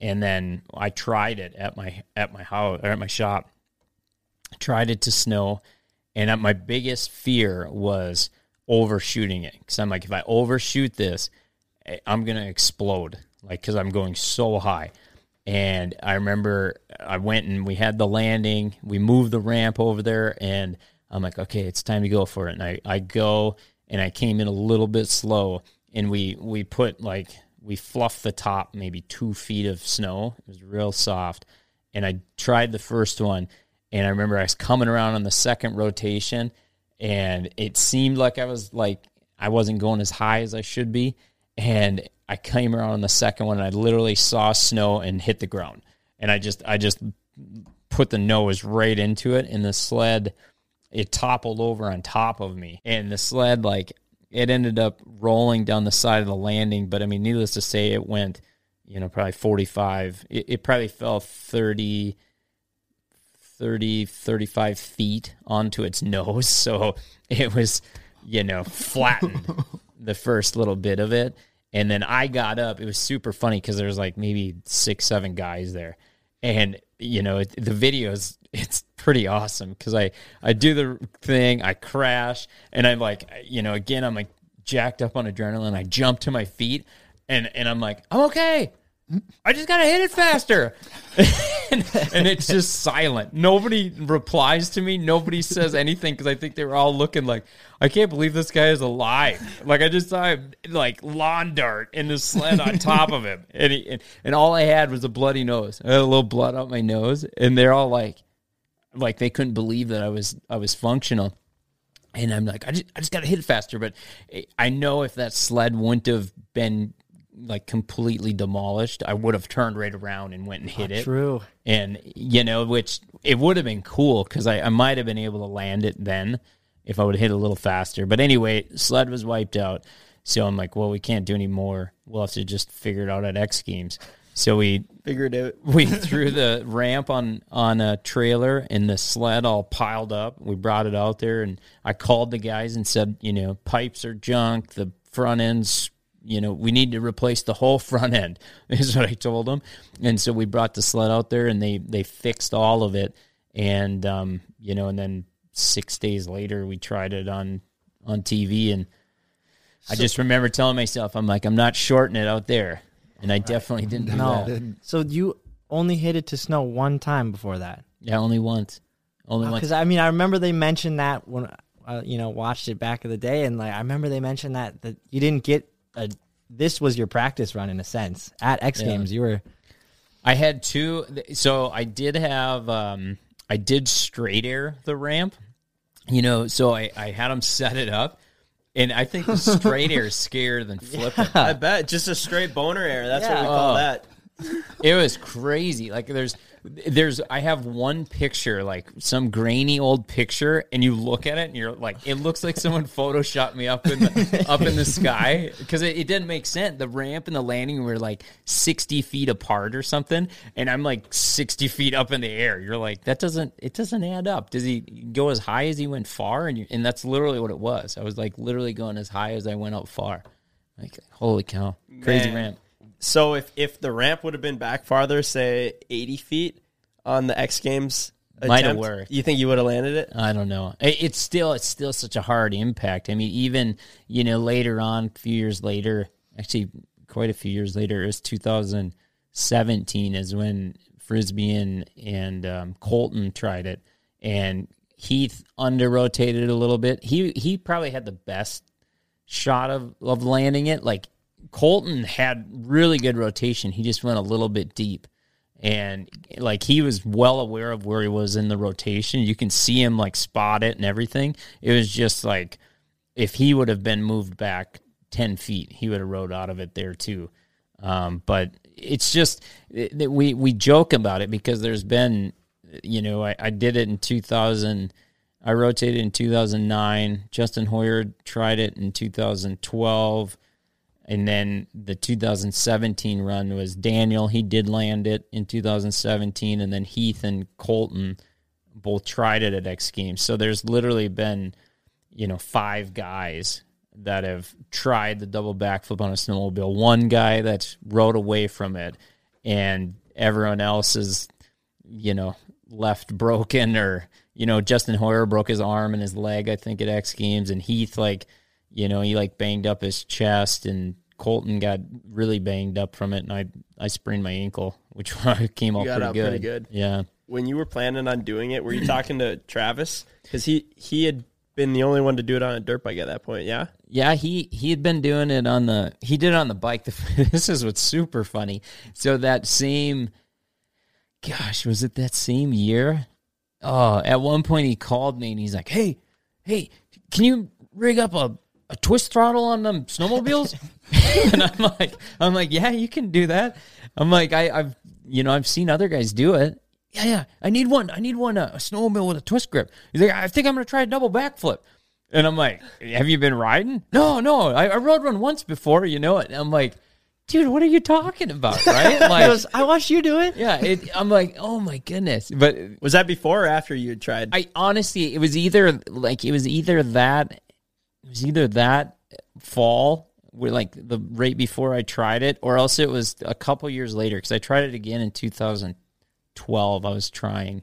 B: and then I tried it at my at my house or at my shop. I tried it to snow and my biggest fear was overshooting it cuz I'm like if I overshoot this, eh, I'm going to explode like cuz I'm going so high. And I remember I went and we had the landing, we moved the ramp over there and I'm like, okay, it's time to go for it. And I, I go and I came in a little bit slow and we we put like we fluffed the top maybe two feet of snow. It was real soft. And I tried the first one and I remember I was coming around on the second rotation and it seemed like I was like I wasn't going as high as I should be. And I came around on the second one and I literally saw snow and hit the ground. And I just I just put the nose right into it and the sled it toppled over on top of me. And the sled, like, it ended up rolling down the side of the landing. But I mean, needless to say, it went, you know, probably 45. It, it probably fell 30, 30, 35 feet onto its nose. So it was, you know, flattened the first little bit of it. And then I got up. It was super funny because there was like maybe six, seven guys there. And, you know, it, the videos it's pretty awesome because I I do the thing, I crash, and I'm like, you know, again, I'm like jacked up on adrenaline. I jump to my feet, and and I'm like, I'm okay. I just gotta hit it faster, and, and, it's just silent. Nobody replies to me. Nobody says anything because I think they were all looking like, I can't believe this guy is alive. Like I just saw him like lawn dart in the sled on top of him, and, he, and and all I had was a bloody nose. I had a little blood out my nose, and they're all like, like they couldn't believe that I was I was functional. And I'm like, I just, I just got to hit it faster. But I know if that sled wouldn't have been like completely demolished, I would have turned right around and went and hit Not it. True. And, you know, which it would have been cool because I, I might have been able to land it then if I would have hit a little faster. But anyway, sled was wiped out. So I'm like, well, we can't do any more. We'll have to just figure it out at X Games. So we
A: figured out
B: we threw the ramp on on a trailer and the sled all piled up. We brought it out there and I called the guys and said, you know, pipes are junk, the front ends, you know, we need to replace the whole front end. Is what I told them. And so we brought the sled out there and they they fixed all of it and um, you know, and then 6 days later we tried it on on TV and so, I just remember telling myself, I'm like, I'm not shorting it out there and I definitely didn't know.
E: So you only hit it to snow one time before that.
B: Yeah, only once.
E: Only oh, once. Because I mean, I remember they mentioned that when uh, you know watched it back in the day, and like I remember they mentioned that that you didn't get a. This was your practice run in a sense at X Yeah. Games. You were
B: I had two. So I did have, um, I did straight air the ramp, you know, so I, I had them set it up and I think the straight air is scarier than flipping. Yeah. I
A: bet just a straight boner air. That's yeah. what we call oh. that.
B: It was crazy. Like there's there's I have one picture, like some grainy old picture, and you look at it and you're like, it looks like someone photoshopped me up in the up in the sky because it, it, didn't make sense. The ramp and the landing were like 60 feet apart or something, and I'm like 60 feet up in the air. You're like, that doesn't it doesn't add up. Does he go as high as he went far? And you, and that's literally what it was. I was like literally going as high as I went up far. Like holy cow, crazy Man. ramp.
A: So if if the ramp would have been back farther, say eighty feet on the X Games,
B: might have worked.
A: You think you would have landed it?
B: I don't know. It, it's still it's still such a hard impact. I mean, even you know later on, a few years later, actually quite a few years later, it was two thousand seventeen is when Frisby and and um, Colton tried it, and Heath under rotated a little bit. He he probably had the best shot of, of landing it like Colton had really good rotation. He just went a little bit deep. And like he was well aware of where he was in the rotation. You can see him like spot it and everything. It was just like if he would have been moved back 10 feet, he would have rode out of it there too. Um, but it's just that it, we, we joke about it because there's been, you know, I, I did it in 2000. I rotated in 2009. Justin Hoyer tried it in 2012. And then the 2017 run was Daniel. He did land it in 2017. And then Heath and Colton both tried it at X Games. So there's literally been, you know, five guys that have tried the double backflip on a snowmobile. One guy that's rode away from it, and everyone else is, you know, left broken or, you know, Justin Hoyer broke his arm and his leg, I think, at X Games. And Heath, like, you know, he like banged up his chest and Colton got really banged up from it and I I sprained my ankle, which came off pretty, out good. pretty good. Yeah.
A: When you were planning on doing it, were you talking to Travis? Because he he had been the only one to do it on a dirt bike at that point, yeah?
B: Yeah, he he had been doing it on the he did it on the bike. The, this is what's super funny. So that same gosh, was it that same year? Oh, at one point he called me and he's like, "Hey, hey, can you rig up a a twist throttle on them snowmobiles? and I'm like, I'm like, yeah, you can do that. I'm like, I, have you know, I've seen other guys do it. Yeah, yeah, I need one. I need one, uh, a snowmobile with a twist grip. He's like, I think I'm going to try a double backflip. And I'm like, have you been riding? No, no, I, I rode one once before, you know it. And I'm like, dude, what are you talking about? Right? Like,
E: was, I watched you do it.
B: Yeah, it, I'm like, oh my goodness. But
A: was that before or after you had tried?
B: I honestly, it was either like it was either that it was either that fall where like the right before I tried it, or else it was a couple years later because I tried it again in 2012. I was trying,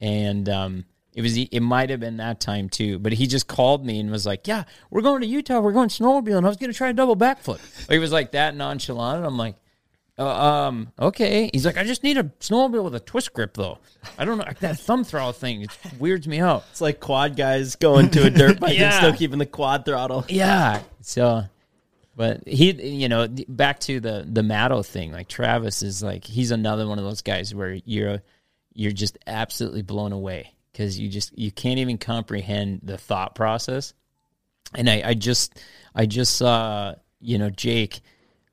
B: and um, it was it might have been that time too. But he just called me and was like, "Yeah, we're going to Utah. We're going snowmobiling. I was going to try a double backflip." Like, it was like that nonchalant. I'm like, uh, um, okay. He's like, I just need a snowmobile with a twist grip, though. I don't know. Like that thumb throttle thing it weirds me out.
A: It's like quad guys going to a dirt bike yeah. and still keeping the quad throttle.
B: Yeah. So, but he, you know, back to the, the Maddo thing, like Travis is like, he's another one of those guys where you're, you're just absolutely blown away because you just, you can't even comprehend the thought process. And I, I just, I just saw, you know, Jake,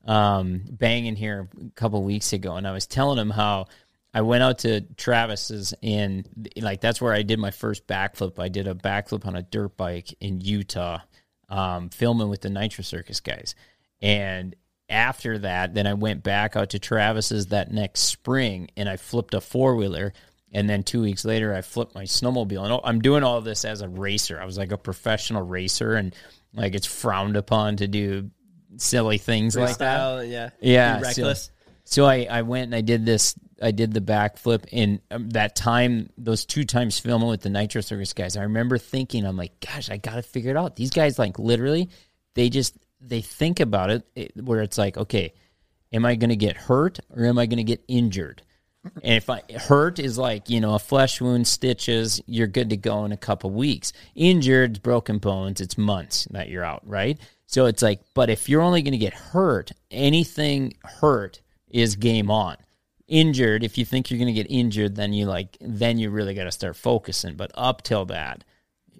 B: um, Bang in here a couple weeks ago, and I was telling him how I went out to Travis's, and like that's where I did my first backflip. I did a backflip on a dirt bike in Utah, um, filming with the Nitro Circus guys, and after that, then I went back out to Travis's that next spring, and I flipped a four wheeler. And then two weeks later, I flipped my snowmobile. And I'm doing all this as a racer. I was like a professional racer, and like it's frowned upon to do silly things like that.
A: Yeah,
B: yeah, Be reckless. So, so, I I went and I did this. I did the backflip in um, that time. Those two times filming with the Nitro Circus guys, I remember thinking, I'm like, gosh, I got to figure it out. These guys, like, literally, they just they think about it, it where it's like, okay, am I going to get hurt or am I going to get injured? And if I hurt is like, you know, a flesh wound, stitches, you're good to go in a couple weeks. Injured, broken bones, it's months that you're out, right? So it's like, but if you're only going to get hurt, anything hurt is game on. Injured, if you think you're going to get injured, then you like, then you really got to start focusing. But up till that,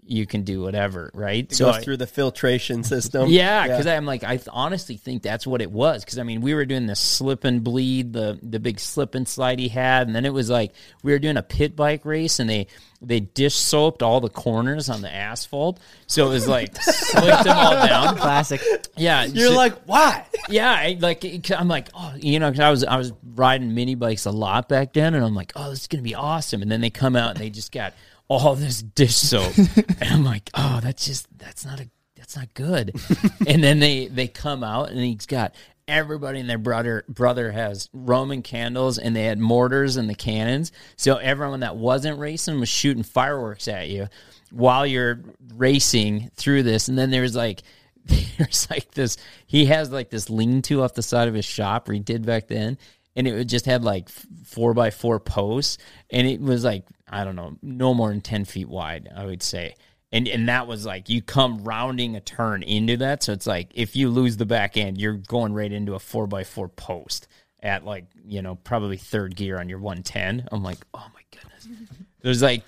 B: you can do whatever, right?
A: It so goes I, through the filtration system.
B: Yeah, because yeah. I'm like, I honestly think that's what it was. Because I mean, we were doing the slip and bleed, the the big slip and slide he had, and then it was like we were doing a pit bike race, and they they dish soaped all the corners on the asphalt, so it was like slipped
E: them all down. Classic.
B: Yeah,
A: you're so, like, why?
B: Yeah, I, like I'm like, oh, you know, because I was I was riding mini bikes a lot back then, and I'm like, oh, this is gonna be awesome, and then they come out and they just got all this dish soap. and I'm like, oh, that's just that's not a that's not good. and then they they come out and he's got everybody and their brother brother has Roman candles and they had mortars and the cannons. So everyone that wasn't racing was shooting fireworks at you while you're racing through this. And then there's like there's like this he has like this lean to off the side of his shop or he did back then and it just had like four by four posts and it was like I don't know, no more than 10 feet wide, I would say. And, and that was like you come rounding a turn into that. So it's like if you lose the back end, you're going right into a four by four post at like, you know, probably third gear on your 110. I'm like, oh my goodness. There's like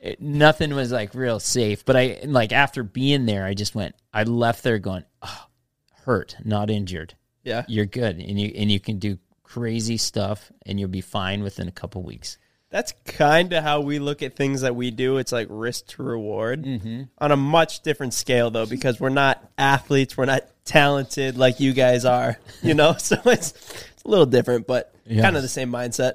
B: it, nothing was like real safe. But I, like, after being there, I just went, I left there going, oh, hurt, not injured. Yeah. You're good. And you, and you can do crazy stuff and you'll be fine within a couple weeks
A: that's kind of how we look at things that we do. It's like risk to reward mm-hmm. on a much different scale, though, because we're not athletes, we're not talented like you guys are, you know? so it's, it's a little different, but yes. kind of the same mindset.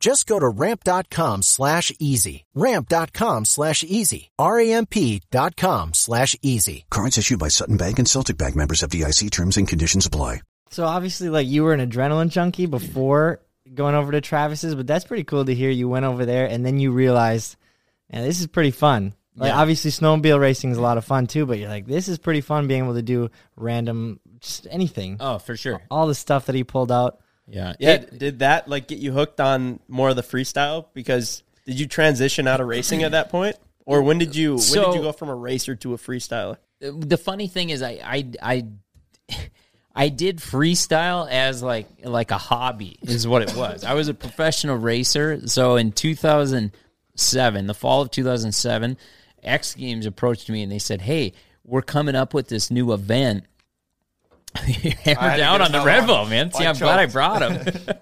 F: Just go to ramp.com slash easy. Ramp.com slash easy. R-A-M-P.com slash easy.
G: Currents issued by Sutton Bank and Celtic Bank members of DIC terms and conditions apply.
A: So obviously like you were an adrenaline junkie before going over to Travis's, but that's pretty cool to hear you went over there and then you realized, and this is pretty fun. Like yeah. obviously snowmobile racing is a lot of fun too, but you're like, this is pretty fun being able to do random just anything.
B: Oh, for sure.
A: All the stuff that he pulled out.
B: Yeah.
A: Yeah. It, did that like get you hooked on more of the freestyle? Because did you transition out of racing at that point? Or when did you so, when did you go from a racer to a freestyler? The
B: funny thing is I I I I did freestyle as like like a hobby is what it was. I was a professional racer. So in 2007, the fall of 2007, X Games approached me and they said, "Hey, we're coming up with this new event hammer down on the Red Bull, man. See, I'm glad I brought him.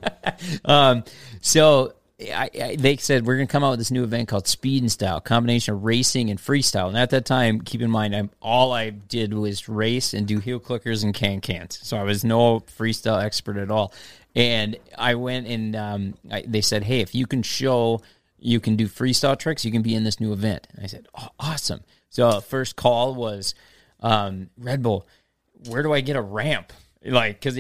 B: um, so I, I, they said we're going to come out with this new event called Speed and Style, combination of racing and freestyle. And at that time, keep in mind, I'm, all I did was race and do heel clickers and can cans. So I was no freestyle expert at all. And I went and um, I, they said, hey, if you can show you can do freestyle tricks, you can be in this new event. And I said, oh, awesome. So first call was um, Red Bull where do I get a ramp? Like, because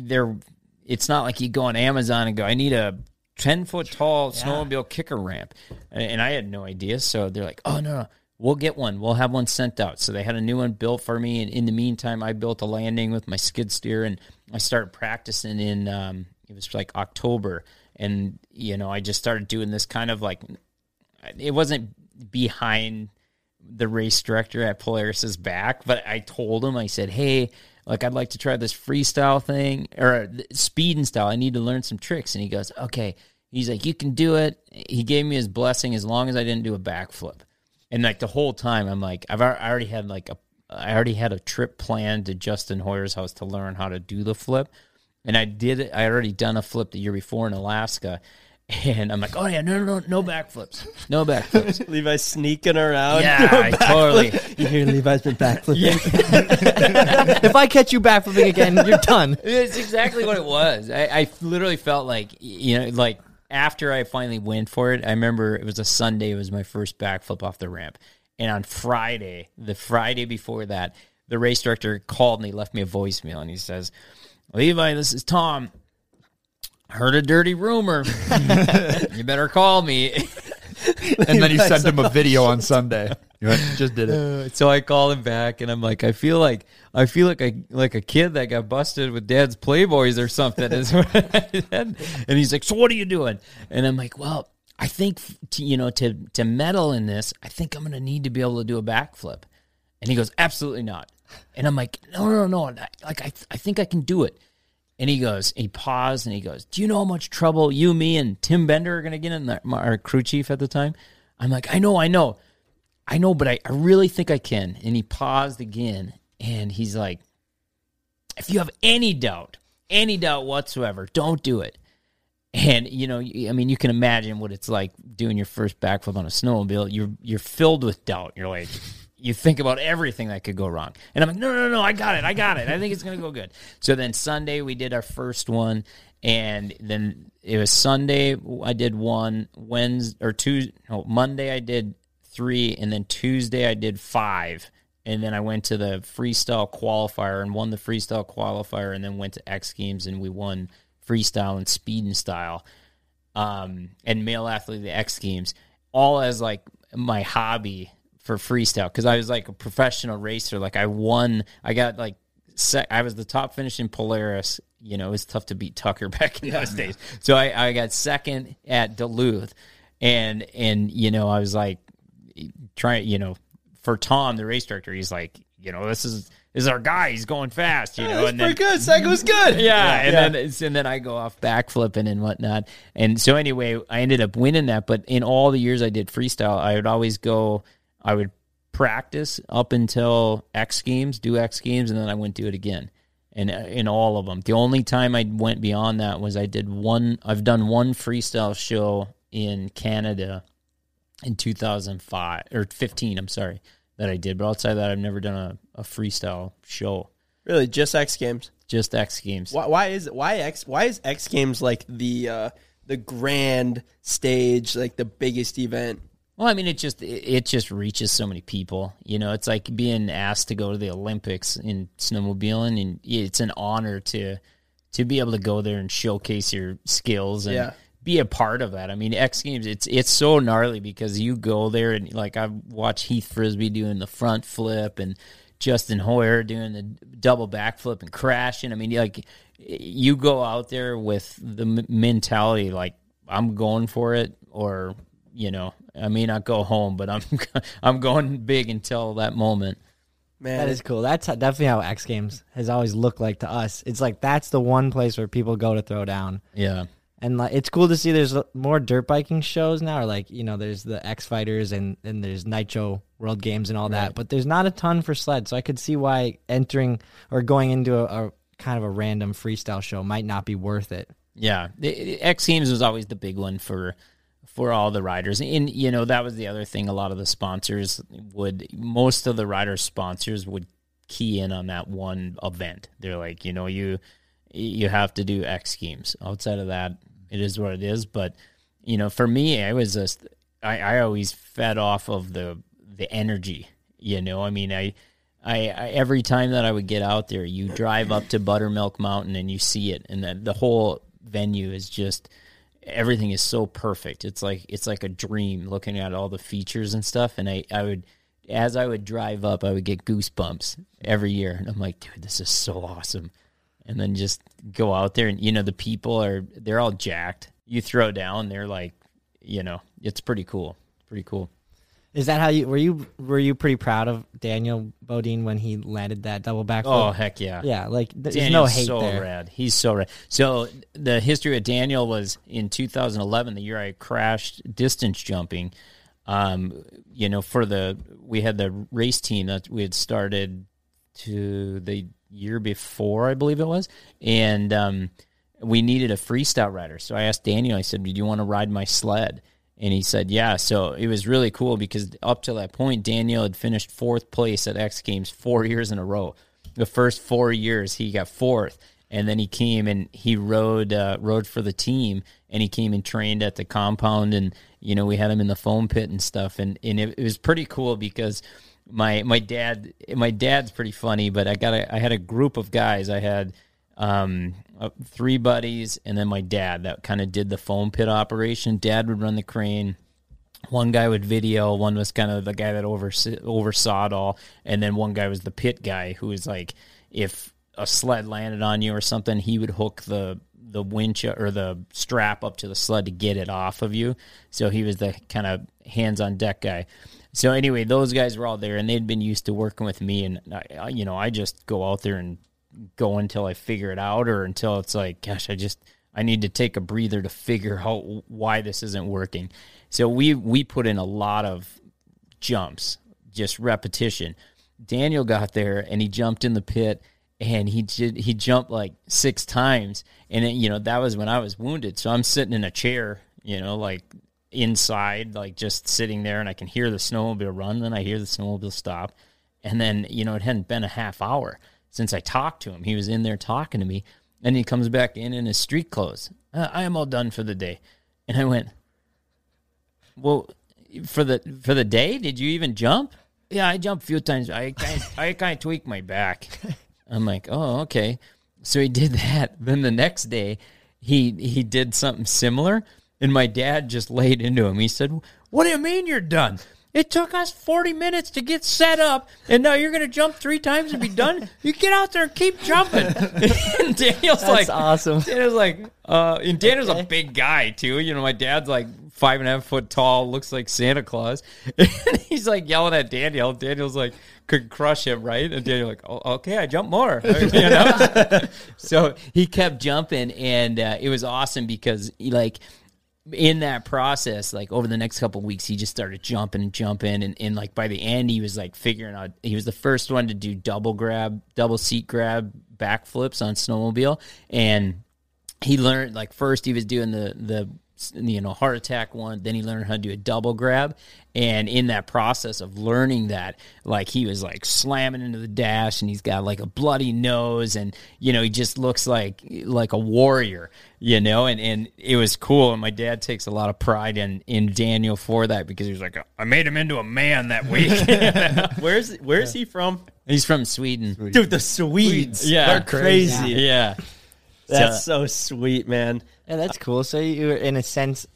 B: they're, it's not like you go on Amazon and go, I need a 10 foot tall yeah. snowmobile kicker ramp. And I had no idea. So they're like, oh, no, we'll get one. We'll have one sent out. So they had a new one built for me. And in the meantime, I built a landing with my skid steer and I started practicing in, um, it was like October. And, you know, I just started doing this kind of like, it wasn't behind the race director at Polaris's back, but I told him, I said, hey, like I'd like to try this freestyle thing or speed and style. I need to learn some tricks. And he goes, okay. He's like, you can do it. He gave me his blessing as long as I didn't do a backflip. And like the whole time, I'm like, I've I already had like a, I already had a trip planned to Justin Hoyer's house to learn how to do the flip. And I did it. I already done a flip the year before in Alaska and I'm like, oh yeah, no, no, no, no backflips, no backflips.
A: Levi's sneaking around. Yeah, no totally. You hear Levi's been backflipping.
B: Yeah. if I catch you backflipping again, you're done. It's exactly what it was. I, I literally felt like you know, like after I finally went for it, I remember it was a Sunday. It was my first backflip off the ramp, and on Friday, the Friday before that, the race director called and he left me a voicemail, and he says, "Levi, this is Tom." heard a dirty rumor. you better call me.
A: and then you sent him a video on Sunday.
B: You went, just did it. Uh, so I call him back, and I'm like, I feel like I feel like a like a kid that got busted with dad's Playboys or something. and he's like, so what are you doing? And I'm like, well, I think to, you know to to meddle in this, I think I'm going to need to be able to do a backflip. And he goes, absolutely not. And I'm like, no, no, no. Like I, I think I can do it. And he goes, he paused and he goes, Do you know how much trouble you, me, and Tim Bender are going to get in? The, our crew chief at the time. I'm like, I know, I know. I know, but I, I really think I can. And he paused again and he's like, If you have any doubt, any doubt whatsoever, don't do it. And you know, I mean, you can imagine what it's like doing your first backflip on a snowmobile. You're you're filled with doubt. You're like, you think about everything that could go wrong. And I'm like, no, no, no, I got it. I got it. I think it's going to go good. So then Sunday, we did our first one. And then it was Sunday, I did one. Wednesday or Tuesday, no, Monday, I did three. And then Tuesday, I did five. And then I went to the freestyle qualifier and won the freestyle qualifier. And then went to X Games and we won freestyle and speed and style um, and male athlete, the X Games, all as like my hobby for freestyle because I was like a professional racer. Like I won, I got like sec. I was the top finishing Polaris. You know, it's tough to beat Tucker back in yeah, those man. days. So I, I got second at Duluth, and and you know I was like trying. You know, for Tom the race director, he's like, you know, this is is our guy. He's going fast, you know.
A: and pretty
B: then,
A: good. was good.
B: Yeah, yeah and yeah. then and then I go off back flipping and whatnot. And so anyway, I ended up winning that. But in all the years I did freestyle, I would always go I would practice up until X games, do X games, and then I wouldn't do it again. And uh, in all of them, the only time I went beyond that was I did one. I've done one freestyle show in Canada in 2005 or 15. I'm sorry that I did, but outside that, I've never done a, a freestyle show.
A: Really, just X games.
B: Just X games.
A: Why, why is why X why is X games like the uh, the grand stage, like the biggest event
B: well, I mean, it just it just reaches so many people. You know, it's like being asked to go to the Olympics in snowmobiling, and it's an honor to to be able to go there and showcase your skills and yeah. be a part of that. I mean, X Games, it's it's so gnarly because you go there and like I watched Heath Frisby doing the front flip and Justin Hoyer doing the double backflip and crashing. I mean, like you go out there with the mentality like I'm going for it, or you know I may not go home, but I'm I'm going big until that moment.
A: Man, that is cool. That's definitely how X Games has always looked like to us. It's like that's the one place where people go to throw down.
B: Yeah.
A: And like, it's cool to see there's more dirt biking shows now, or like, you know, there's the X Fighters and, and there's Nitro World Games and all that, but there's not a ton for sled. So I could see why entering or going into a, a kind of a random freestyle show might not be worth it.
B: Yeah. The, the X Games was always the big one for for all the riders. And you know, that was the other thing a lot of the sponsors would most of the rider sponsors would key in on that one event. They're like, you know, you you have to do X Games. Outside of that, it is what it is, but you know, for me, I was just I, I always fed off of the the energy, you know. I mean, I I, I, every time that I would get out there, you drive up to Buttermilk Mountain and you see it, and that the whole venue is just everything is so perfect. It's like it's like a dream looking at all the features and stuff. And I, I would as I would drive up, I would get goosebumps every year. And I'm like, dude, this is so awesome. And then just go out there and you know, the people are they're all jacked. You throw down, they're like, you know, it's pretty cool. Pretty cool.
A: Is that how you were you were you pretty proud of Daniel Bodin when he landed that double backflip? Oh
B: heck yeah,
A: yeah! Like there's Daniel's no hate so there.
B: Rad. He's so rad. So the history of Daniel was in 2011, the year I crashed distance jumping. Um, you know, for the we had the race team that we had started to the year before, I believe it was, and um, we needed a freestyle rider. So I asked Daniel. I said, "Do you want to ride my sled?" And he said, yeah. So it was really cool because up to that point, Daniel had finished fourth place at X Games four years in a row. The first four years, he got fourth. And then he came and he rode uh, rode for the team, and he came and trained at the compound, and you know we had him in the foam pit and stuff, and and it, it was pretty cool because my my dad my dad's pretty funny, but I got a, I had a group of guys. I had um, uh, three buddies, and then my dad that kind of did the foam pit operation. Dad would run the crane. One guy would video. One was kind of the guy that overs oversaw it all, and then one guy was the pit guy who was like, if a sled landed on you or something, he would hook the the winch or the strap up to the sled to get it off of you. So he was the kind of hands on deck guy. So anyway, those guys were all there and they'd been used to working with me and I, you know, I just go out there and go until I figure it out or until it's like, gosh, I just I need to take a breather to figure out why this isn't working. So we we put in a lot of jumps, just repetition. Daniel got there and he jumped in the pit and he did, he jumped like six times and it, you know that was when I was wounded. So I'm sitting in a chair, you know, like inside, like just sitting there and I can hear the snowmobile run, then I hear the snowmobile stop. And then, you know, it hadn't been a half hour since I talked to him. He was in there talking to me. And he comes back in in his street clothes. Uh, I am all done for the day. And I went, well, for the for the day, did you even jump? Yeah, I jumped a few times. I kind of, I kind of tweaked my back. I'm like, oh, okay. So he did that. Then the next day, he he did something similar, and my dad just laid into him. He said, "What do you mean you're done?" It took us 40 minutes to get set up, and now you're going to jump three times and be done. You get out there and keep jumping. and Daniel's That's like, awesome. Daniel's like, uh, and Daniel's okay. a big guy, too. You know, my dad's like five and a half foot tall, looks like Santa Claus. And he's like yelling at Daniel. Daniel's like, could crush him, right? And Daniel's like, oh, okay, I jump more. You know? so he kept jumping, and uh, it was awesome because, he, like, in that process, like over the next couple weeks, he just started jumping and jumping, and, and like by the end, he was like figuring out. He was the first one to do double grab, double seat grab, backflips on snowmobile, and he learned like first he was doing the the you know heart attack one then he learned how to do a double grab and in that process of learning that like he was like slamming into the dash and he's got like a bloody nose and you know he just looks like like a warrior you know and and it was cool and my dad takes a lot of pride in in daniel for that because he was like i made him into a man that
A: week where's where's yeah. he from
B: he's from sweden. sweden.
A: dude the swedes yeah they're crazy
B: yeah, yeah.
A: that's so, so sweet man yeah, that's uh, cool. So you were in a sense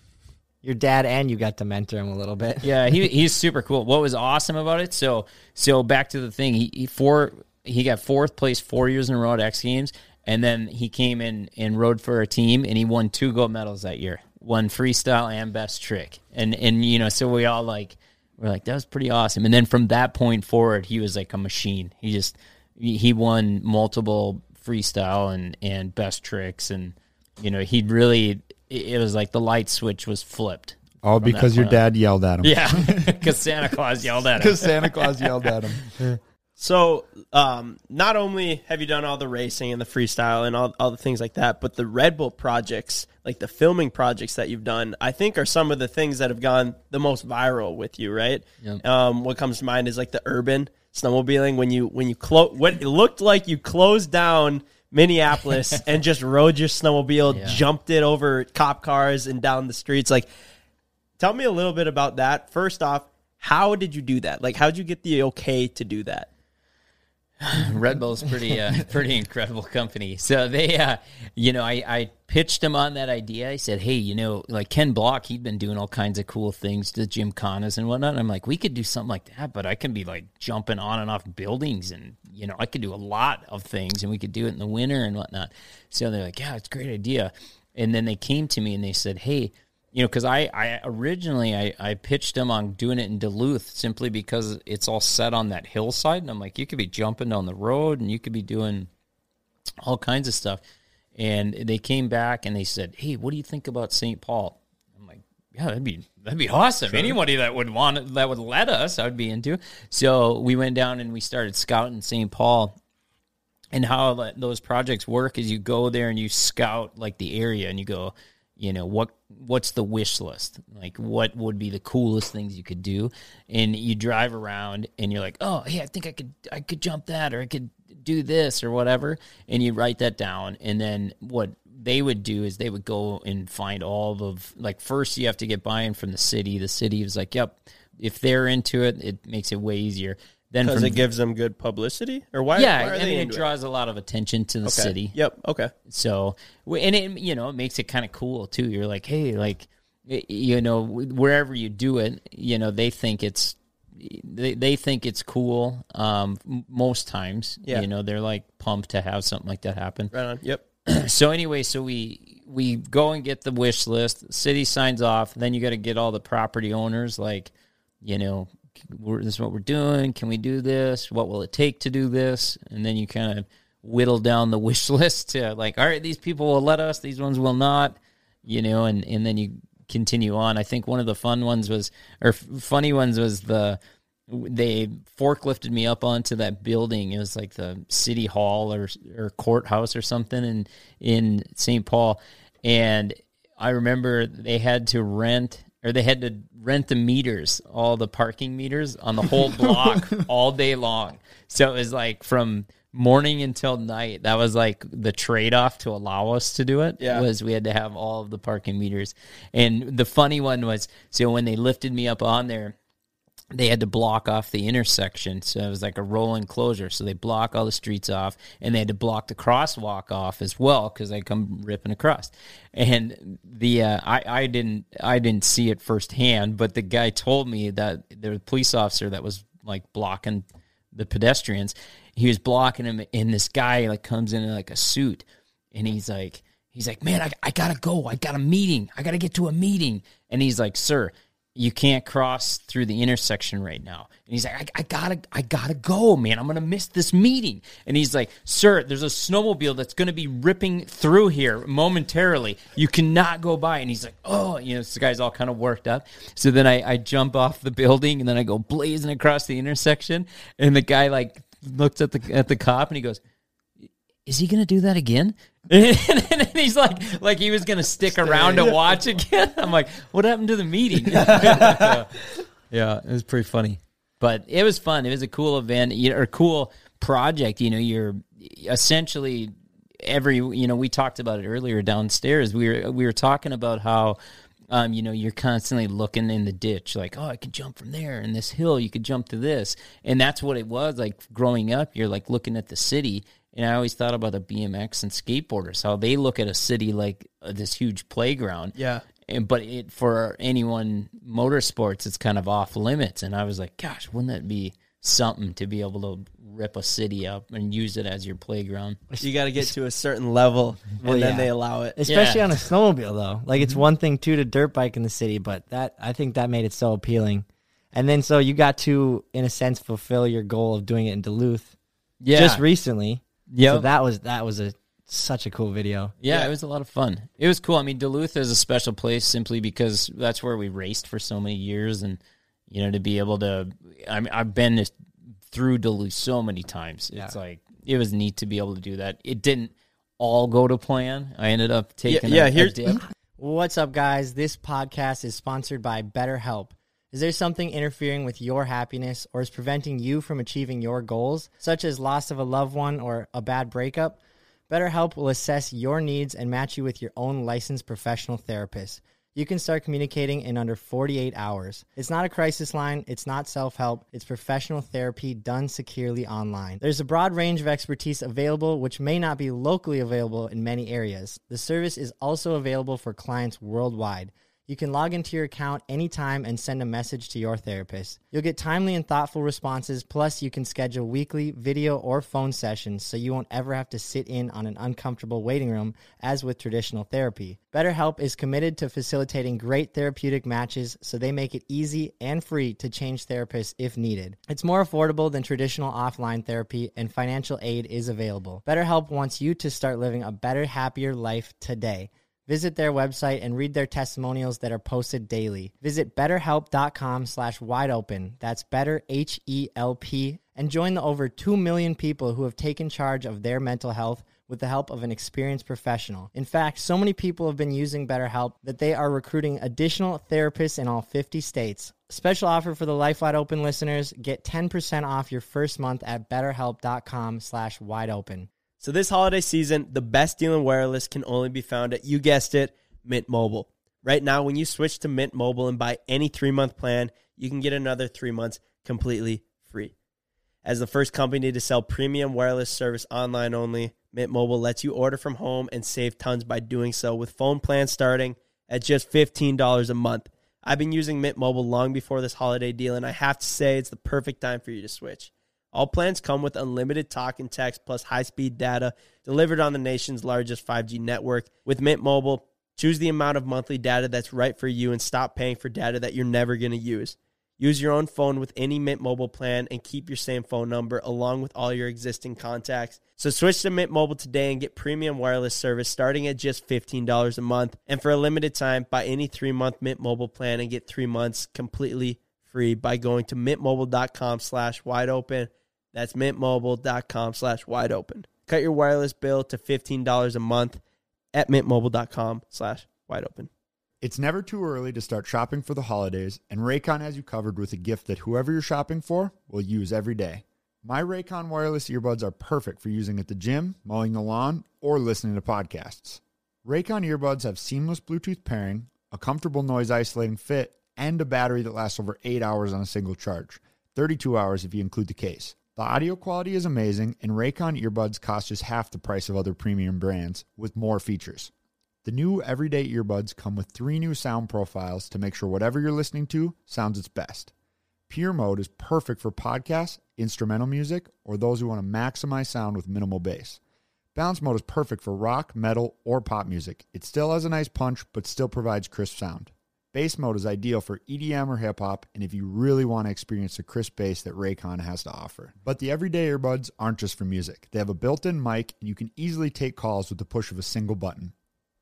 A: your dad and you got to mentor him a little bit.
B: Yeah, he, he's super cool. What was awesome about it? So so back to the thing. He, he four he got fourth place four years in a row at X Games, and then he came in and rode for a team, and he won two gold medals that year, one freestyle and best trick. And and you know, so we all like we're like that was pretty awesome. And then from that point forward, he was like a machine. He just he won multiple freestyle and and best tricks and you know, he really it was like the light switch was flipped.
A: Oh, all because your dad yelled at him.
B: Yeah, because Santa Claus yelled at him.
A: Because Santa Claus yelled at him. So, um, not only have you done all the racing and the freestyle and all, all the things like that, but the Red Bull projects, like the filming projects that you've done, I think are some of the things that have gone the most viral with you, right? Yep. Um, what comes to mind is like the urban snowmobiling when you when you close what it looked like you closed down Minneapolis and just rode your snowmobile, yeah. jumped it over cop cars and down the streets. Like, tell me a little bit about that. First off, how did you do that? Like, how would you get the okay to do that?
B: Red Bull's pretty uh, pretty incredible company. So they, uh, you know, I, I pitched them on that idea. I said, hey, you know, like Ken Block, he'd been doing all kinds of cool things to Gymkhanas and whatnot. And I'm like, we could do something like that, but I can be like jumping on and off buildings and you know, I could do a lot of things and we could do it in the winter and whatnot. So they're like, yeah, it's a great idea. And then they came to me and they said, hey, you know, because I, I originally I, I pitched them on doing it in Duluth simply because it's all set on that hillside, and I'm like, you could be jumping down the road and you could be doing all kinds of stuff. And they came back and they said, hey, what do you think about St. Paul? yeah, that'd be that'd be awesome. Sure. Anybody that would want that would let us, I'd be into. So we went down and we started scouting St. Paul, and how those projects work is you go there and you scout like the area and you go, you know what what's the wish list like what would be the coolest things you could do and you drive around and you're like oh hey i think i could i could jump that or i could do this or whatever and you write that down and then what they would do is they would go and find all of like first you have to get buy-in from the city. The city is like, "Yep, if they're into it, it makes it way easier."
A: Then because it gives them good publicity, or why?
B: Yeah, why I mean, it draws it? a lot of attention to the okay. city.
A: Yep. Okay.
B: So and it you know it makes it kind of cool too. You're like, hey, like you know wherever you do it, you know they think it's they, they think it's cool um, most times. Yeah. You know, they're like pumped to have something like that happen.
A: Right on. Yep.
B: so anyway, so we we go and get the wish list. The city signs off. Then you got to get all the property owners, like you know, this is what we're doing. Can we do this? What will it take to do this? And then you kind of whittle down the wish list to like, all right, these people will let us. These ones will not. You know, and and then you continue on. I think one of the fun ones was, or funny ones was the they forklifted me up onto that building. It was like the city hall or or courthouse or something in in St. Paul, and I remember they had to rent or they had to rent the meters, all the parking meters on the whole block all day long. So it was like from morning until night. That was like the trade off to allow us to do it. Yeah. Was we had to have all of the parking meters. And the funny one was so when they lifted me up on there, they had to block off the intersection. So it was like a rolling closure. So they block all the streets off and they had to block the crosswalk off as well because they come ripping across. And the uh, I, I didn't I didn't see it firsthand, but the guy told me that the police officer that was like blocking the pedestrians, he was blocking him and this guy like comes in, in like a suit and he's like he's like, Man, I, I gotta go. I got a meeting. I gotta get to a meeting. And he's like, Sir, you can't cross through the intersection right now. And he's like, I, I, gotta, I gotta go, man. I'm gonna miss this meeting. And he's like, Sir, there's a snowmobile that's gonna be ripping through here momentarily. You cannot go by. And he's like, Oh, you know, this guy's all kind of worked up. So then I, I jump off the building and then I go blazing across the intersection. And the guy like looks at the at the cop and he goes, Is he gonna do that again? and then he's like, like he was gonna stick Stay. around to watch again. I'm like, what happened to the meeting? yeah. it was pretty funny, but it was fun. It was a cool event or cool project. You know, you're essentially every. You know, we talked about it earlier downstairs. We were we were talking about how. Um, you know, you're constantly looking in the ditch, like, oh, I could jump from there, and this hill, you could jump to this, and that's what it was like growing up. You're like looking at the city, and I always thought about the BMX and skateboarders, how they look at a city like uh, this huge playground.
A: Yeah.
B: And, but it, for anyone motorsports, it's kind of off limits. And I was like, gosh, wouldn't that be something to be able to rip a city up and use it as your playground?
A: You got to get to a certain level, well, and yeah. then they allow it. Especially yeah. on a snowmobile, though. Like it's mm-hmm. one thing too to dirt bike in the city, but that I think that made it so appealing. And then so you got to, in a sense, fulfill your goal of doing it in Duluth. Yeah. Just recently. Yeah. So that was that was a such a cool video.
B: Yeah, yeah, it was a lot of fun. It was cool. I mean, Duluth is a special place simply because that's where we raced for so many years, and you know, to be able to, I mean, I've been through Duluth so many times. It's yeah. like it was neat to be able to do that. It didn't all go to plan. I ended up taking yeah, yeah a, here's, a
H: What's up, guys? This podcast is sponsored by BetterHelp. Is there something interfering with your happiness or is preventing you from achieving your goals, such as loss of a loved one or a bad breakup? BetterHelp will assess your needs and match you with your own licensed professional therapist. You can start communicating in under 48 hours. It's not a crisis line, it's not self help, it's professional therapy done securely online. There's a broad range of expertise available, which may not be locally available in many areas. The service is also available for clients worldwide. You can log into your account anytime and send a message to your therapist. You'll get timely and thoughtful responses, plus, you can schedule weekly video or phone sessions so you won't ever have to sit in on an uncomfortable waiting room as with traditional therapy. BetterHelp is committed to facilitating great therapeutic matches so they make it easy and free to change therapists if needed. It's more affordable than traditional offline therapy, and financial aid is available. BetterHelp wants you to start living a better, happier life today. Visit their website and read their testimonials that are posted daily. Visit betterhelp.com slash wideopen. That's better, H-E-L-P. And join the over 2 million people who have taken charge of their mental health with the help of an experienced professional. In fact, so many people have been using BetterHelp that they are recruiting additional therapists in all 50 states. Special offer for the Life Wide Open listeners. Get 10% off your first month at betterhelp.com slash wideopen.
I: So this holiday season, the best deal in wireless can only be found at, you guessed it, Mint Mobile. Right now, when you switch to Mint Mobile and buy any three month plan, you can get another three months completely free. As the first company to sell premium wireless service online only, Mint Mobile lets you order from home and save tons by doing so with phone plans starting at just $15 a month. I've been using Mint Mobile long before this holiday deal, and I have to say it's the perfect time for you to switch. All plans come with unlimited talk and text plus high speed data delivered on the nation's largest 5G network. With Mint Mobile, choose the amount of monthly data that's right for you and stop paying for data that you're never going to use. Use your own phone with any Mint Mobile plan and keep your same phone number along with all your existing contacts. So switch to Mint Mobile today and get premium wireless service starting at just $15 a month. And for a limited time, buy any three month Mint Mobile plan and get three months completely free by going to mintmobile.com slash wide open. That's mintmobile.com slash wide open. Cut your wireless bill to $15 a month at mintmobile.com slash wide open.
J: It's never too early to start shopping for the holidays, and Raycon has you covered with a gift that whoever you're shopping for will use every day. My Raycon wireless earbuds are perfect for using at the gym, mowing the lawn, or listening to podcasts. Raycon earbuds have seamless Bluetooth pairing, a comfortable noise isolating fit, and a battery that lasts over 8 hours on a single charge, 32 hours if you include the case. The audio quality is amazing, and Raycon earbuds cost just half the price of other premium brands with more features. The new everyday earbuds come with three new sound profiles to make sure whatever you're listening to sounds its best. Pure mode is perfect for podcasts, instrumental music, or those who want to maximize sound with minimal bass. Balance mode is perfect for rock, metal, or pop music. It still has a nice punch, but still provides crisp sound. Bass mode is ideal for EDM or hip hop, and if you really want to experience the crisp bass that Raycon has to offer. But the everyday earbuds aren't just for music, they have a built in mic, and you can easily take calls with the push of a single button.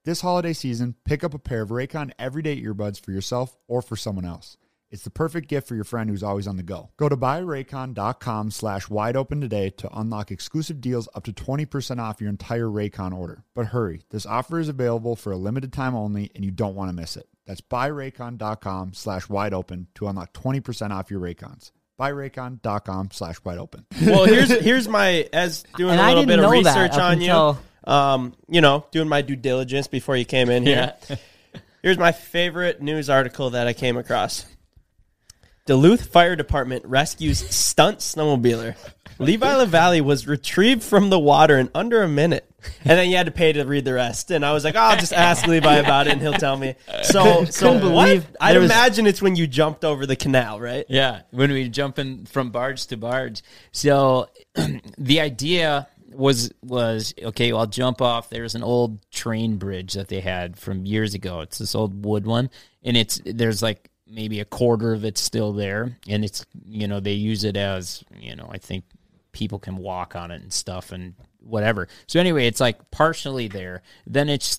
J: This holiday season, pick up a pair of Raycon everyday earbuds for yourself or for someone else. It's the perfect gift for your friend who's always on the go. Go to buyraycon.com slash wide open today to unlock exclusive deals up to 20% off your entire Raycon order. But hurry, this offer is available for a limited time only and you don't want to miss it. That's buyraycon.com slash wide open to unlock 20% off your Raycons. Buyraycon.com slash wide open.
I: well, here's here's my, as doing and a little bit of research on until... you, um, you know, doing my due diligence before you came in here. Yeah. here's my favorite news article that I came across. Duluth Fire Department rescues stunt snowmobiler. Levi LaValle was retrieved from the water in under a minute. And then you had to pay to read the rest. And I was like, oh, I'll just ask Levi about it and he'll tell me. So, so what? I'd was... imagine it's when you jumped over the canal, right?
B: Yeah, when we jumping from barge to barge. So the idea was was okay. Well, I'll jump off. There's an old train bridge that they had from years ago. It's this old wood one, and it's there's like maybe a quarter of it's still there and it's you know they use it as you know i think people can walk on it and stuff and whatever so anyway it's like partially there then it's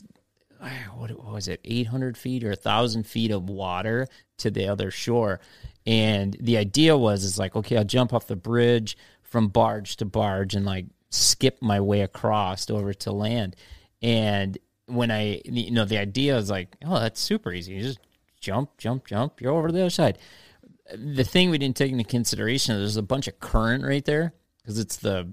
B: ah, what was it 800 feet or 1000 feet of water to the other shore and the idea was is like okay i'll jump off the bridge from barge to barge and like skip my way across over to land and when i you know the idea is like oh that's super easy you just jump, jump, jump, you're over to the other side. The thing we didn't take into consideration is there's a bunch of current right there because it's the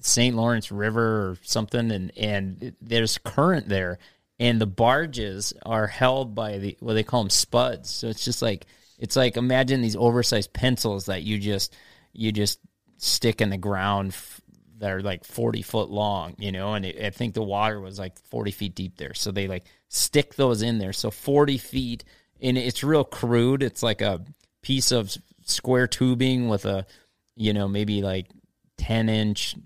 B: St. Lawrence River or something, and and there's current there, and the barges are held by the well they call them spuds. So it's just like it's like imagine these oversized pencils that you just you just stick in the ground f- that are like 40 foot long, you know, and it, I think the water was like 40 feet deep there. So they like stick those in there. So 40 feet and it's real crude. It's like a piece of square tubing with a, you know, maybe like 10 inch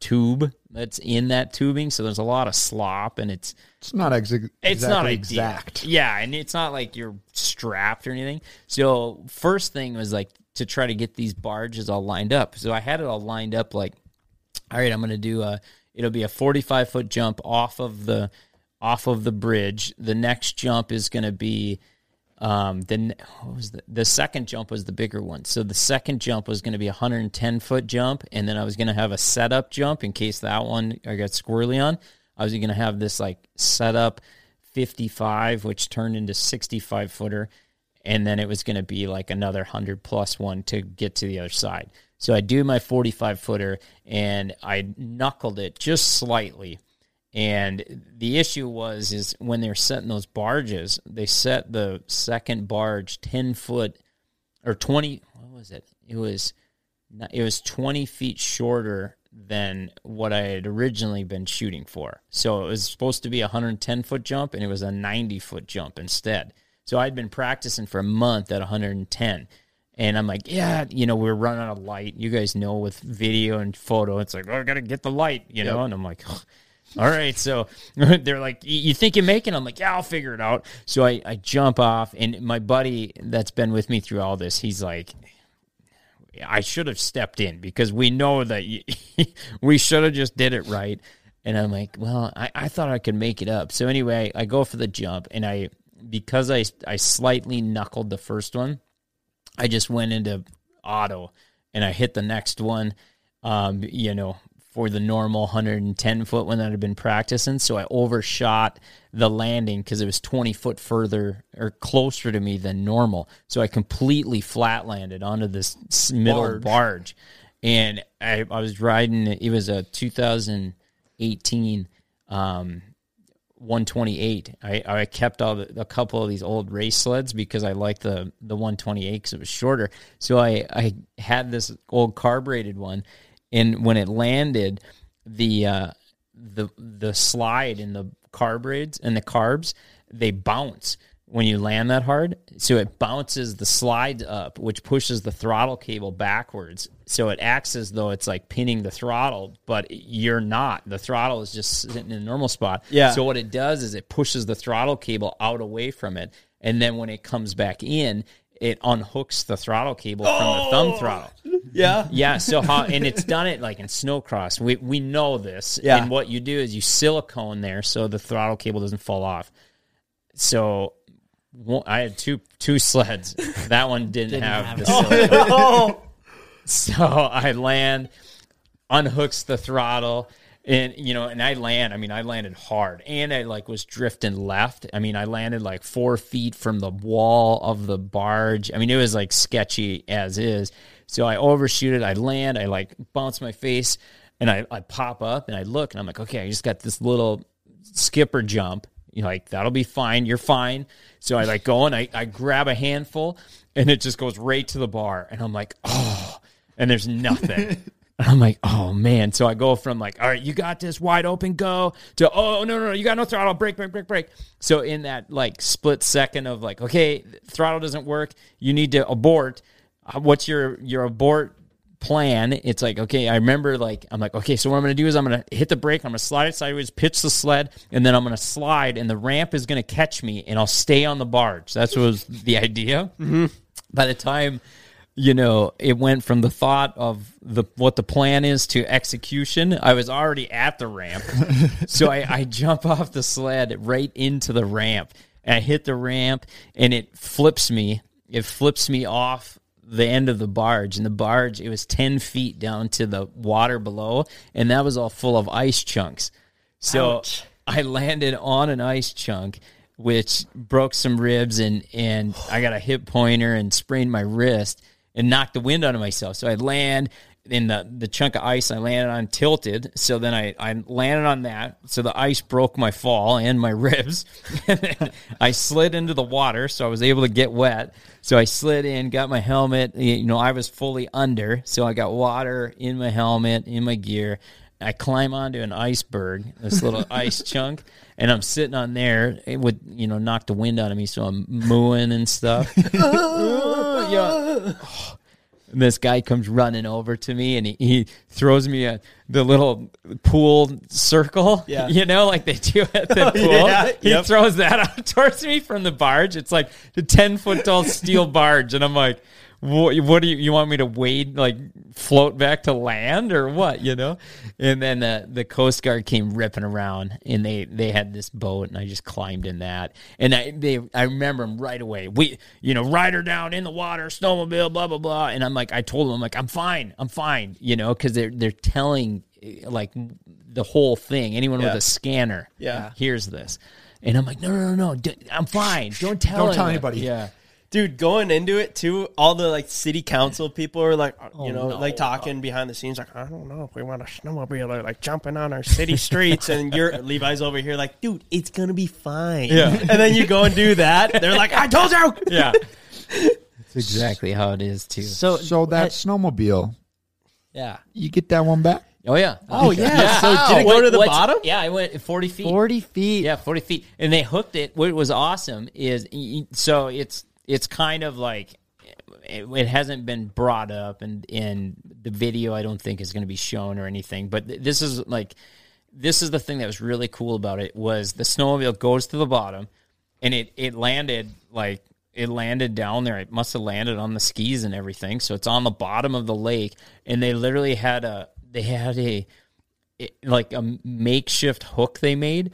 B: tube that's in that tubing. So there's a lot of slop and it's,
J: it's not ex- exactly
B: it's not exact. Yeah. And it's not like you're strapped or anything. So first thing was like to try to get these barges all lined up. So I had it all lined up like, all right, I'm going to do a, it'll be a 45 foot jump off of the, off of the bridge. The next jump is going to be um, the, the the second jump was the bigger one. So the second jump was going to be a 110 foot jump, and then I was going to have a setup jump in case that one I got squirrely on. I was going to have this like setup 55, which turned into 65 footer, and then it was going to be like another 100 plus one to get to the other side. So I do my 45 footer, and I knuckled it just slightly and the issue was is when they're setting those barges, they set the second barge ten foot or twenty. What was it? It was it was twenty feet shorter than what I had originally been shooting for. So it was supposed to be a hundred ten foot jump, and it was a ninety foot jump instead. So I'd been practicing for a month at one hundred and ten. And I'm like, yeah, you know, we're running out of light. You guys know with video and photo, it's like, oh, I got to get the light, you know? And I'm like, oh all right. So they're like, you think you are making?" I'm like, yeah, I'll figure it out. So I, I jump off, and my buddy that's been with me through all this, he's like, I should have stepped in because we know that you, we should have just did it right. And I'm like, well, I, I thought I could make it up. So anyway, I go for the jump, and I because I I slightly knuckled the first one, I just went into auto, and I hit the next one. Um, you know, for the normal 110 foot one that I'd been practicing. So I overshot the landing because it was 20 foot further or closer to me than normal. So I completely flat landed onto this middle barge. barge. And I, I, was riding, it was a 2018 um, 128. I, I kept all the, a couple of these old race sleds because I liked the, the 128 because it was shorter. So I, I had this old carbureted one and when it landed, the uh, the the slide in the carbrids and the carbs they bounce when you land that hard. So it bounces the slide up, which pushes the throttle cable backwards. So it acts as though it's like pinning the throttle, but you're not. The throttle is just sitting in a normal spot.
I: Yeah.
B: So what it does is it pushes the throttle cable out away from it. And then when it comes back in, it unhooks the throttle cable oh! from the thumb oh! throttle.
I: Yeah.
B: Yeah. So how and it's done it like in snowcross. We we know this.
I: Yeah.
B: And what you do is you silicone there so the throttle cable doesn't fall off. So I had two two sleds. That one didn't, didn't have, have, the silicone. Oh, no. so I land, unhooks the throttle, and you know, and I land. I mean, I landed hard, and I like was drifting left. I mean, I landed like four feet from the wall of the barge. I mean, it was like sketchy as is. So I overshoot it. I land. I like bounce my face, and I, I pop up, and I look, and I'm like, okay, I just got this little skipper jump. You're like that'll be fine. You're fine. So I like go and I, I grab a handful, and it just goes right to the bar, and I'm like, oh, and there's nothing. And I'm like, oh man. So I go from like, all right, you got this wide open go to, oh, no, no, no, you got no throttle, brake, brake, brake, brake. So in that like split second of like, okay, throttle doesn't work, you need to abort. Uh, what's your, your abort plan. It's like, okay, I remember like I'm like, okay, so what I'm gonna do is I'm gonna hit the brake, I'm gonna slide it sideways, pitch the sled, and then I'm gonna slide and the ramp is gonna catch me and I'll stay on the barge. That was the idea. Mm-hmm. By the time you know it went from the thought of the what the plan is to execution i was already at the ramp so I, I jump off the sled right into the ramp and i hit the ramp and it flips me it flips me off the end of the barge and the barge it was 10 feet down to the water below and that was all full of ice chunks so Ouch. i landed on an ice chunk which broke some ribs and and i got a hip pointer and sprained my wrist and knocked the wind out of myself. So i land in the, the chunk of ice I landed on tilted. So then I, I landed on that. So the ice broke my fall and my ribs. and I slid into the water. So I was able to get wet. So I slid in, got my helmet. You know, I was fully under. So I got water in my helmet, in my gear. I climb onto an iceberg, this little ice chunk and I'm sitting on there. Eh, it would you know knock the wind out of me, so I'm mooing and stuff. yeah. And this guy comes running over to me and he, he throws me a, the little pool circle,
I: yeah.
B: you know, like they do at the pool. yeah, he yep. throws that out towards me from the barge. It's like a 10 foot tall steel barge. And I'm like, what, what do you, you want me to wade, like float back to land or what, you know? And then the, the Coast Guard came ripping around and they, they had this boat and I just climbed in that. And I, they, I remember them right away. We, you know, rider her down in the water, snowmobile, blah, blah, blah. And I'm like, I told them, I'm like, I'm fine, I'm fine, you know, cause they're, they're telling eh, like the whole thing. Anyone yeah. with a scanner
I: yeah.
B: hears this. And I'm like, no, no, no, no. I'm fine. Don't tell.
I: Don't anybody. tell anybody.
B: Yeah
I: dude going into it too all the like city council people are like oh, you know no, like talking oh. behind the scenes like i don't know if we want a snowmobile like jumping on our city streets and your levi's over here like dude it's gonna be fine
B: yeah
I: and then you go and do that they're like i told you
B: yeah that's
A: exactly how it is too
J: so so that I, snowmobile
B: yeah
J: you get that one back
B: Oh yeah!
I: Oh yeah! yeah.
B: So did it go to the bottom? Yeah, I went forty
I: feet. Forty
B: feet. Yeah, forty feet, and they hooked it. What was awesome is so it's it's kind of like it, it, hasn't been brought up and in the video I don't think is going to be shown or anything but th- this is like this is the thing that was really cool about it was the snowmobile goes to the bottom and it it landed like it landed down there it must have landed on the skis and everything so it's on the bottom of the lake and they literally had a they had a it, like a makeshift hook they made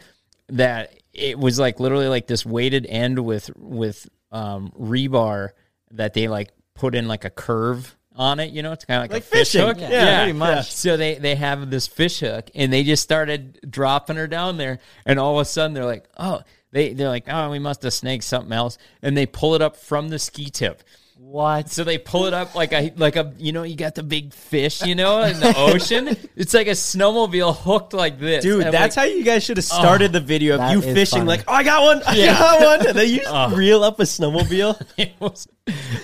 B: that it was like literally like this weighted end with with um, rebar that they like put in like a curve on it. You know, it's kind of like, like, a fish hook.
I: Yeah, yeah.
B: pretty much. Yeah. So they they have this fish hook, and they just started dropping her down there, and all of a sudden they're like, oh. They, they're like, oh, we must have snagged something else. And they pull it up from the ski tip.
I: What?
B: So they pull it up like a like a you know you got the big fish you know in the ocean. it's like a snowmobile hooked like this,
I: dude. And that's like, how you guys should have started oh, the video of oh, you fishing. Funny. Like, oh, I got one, I got one, and then you oh. reel up a snowmobile. it was,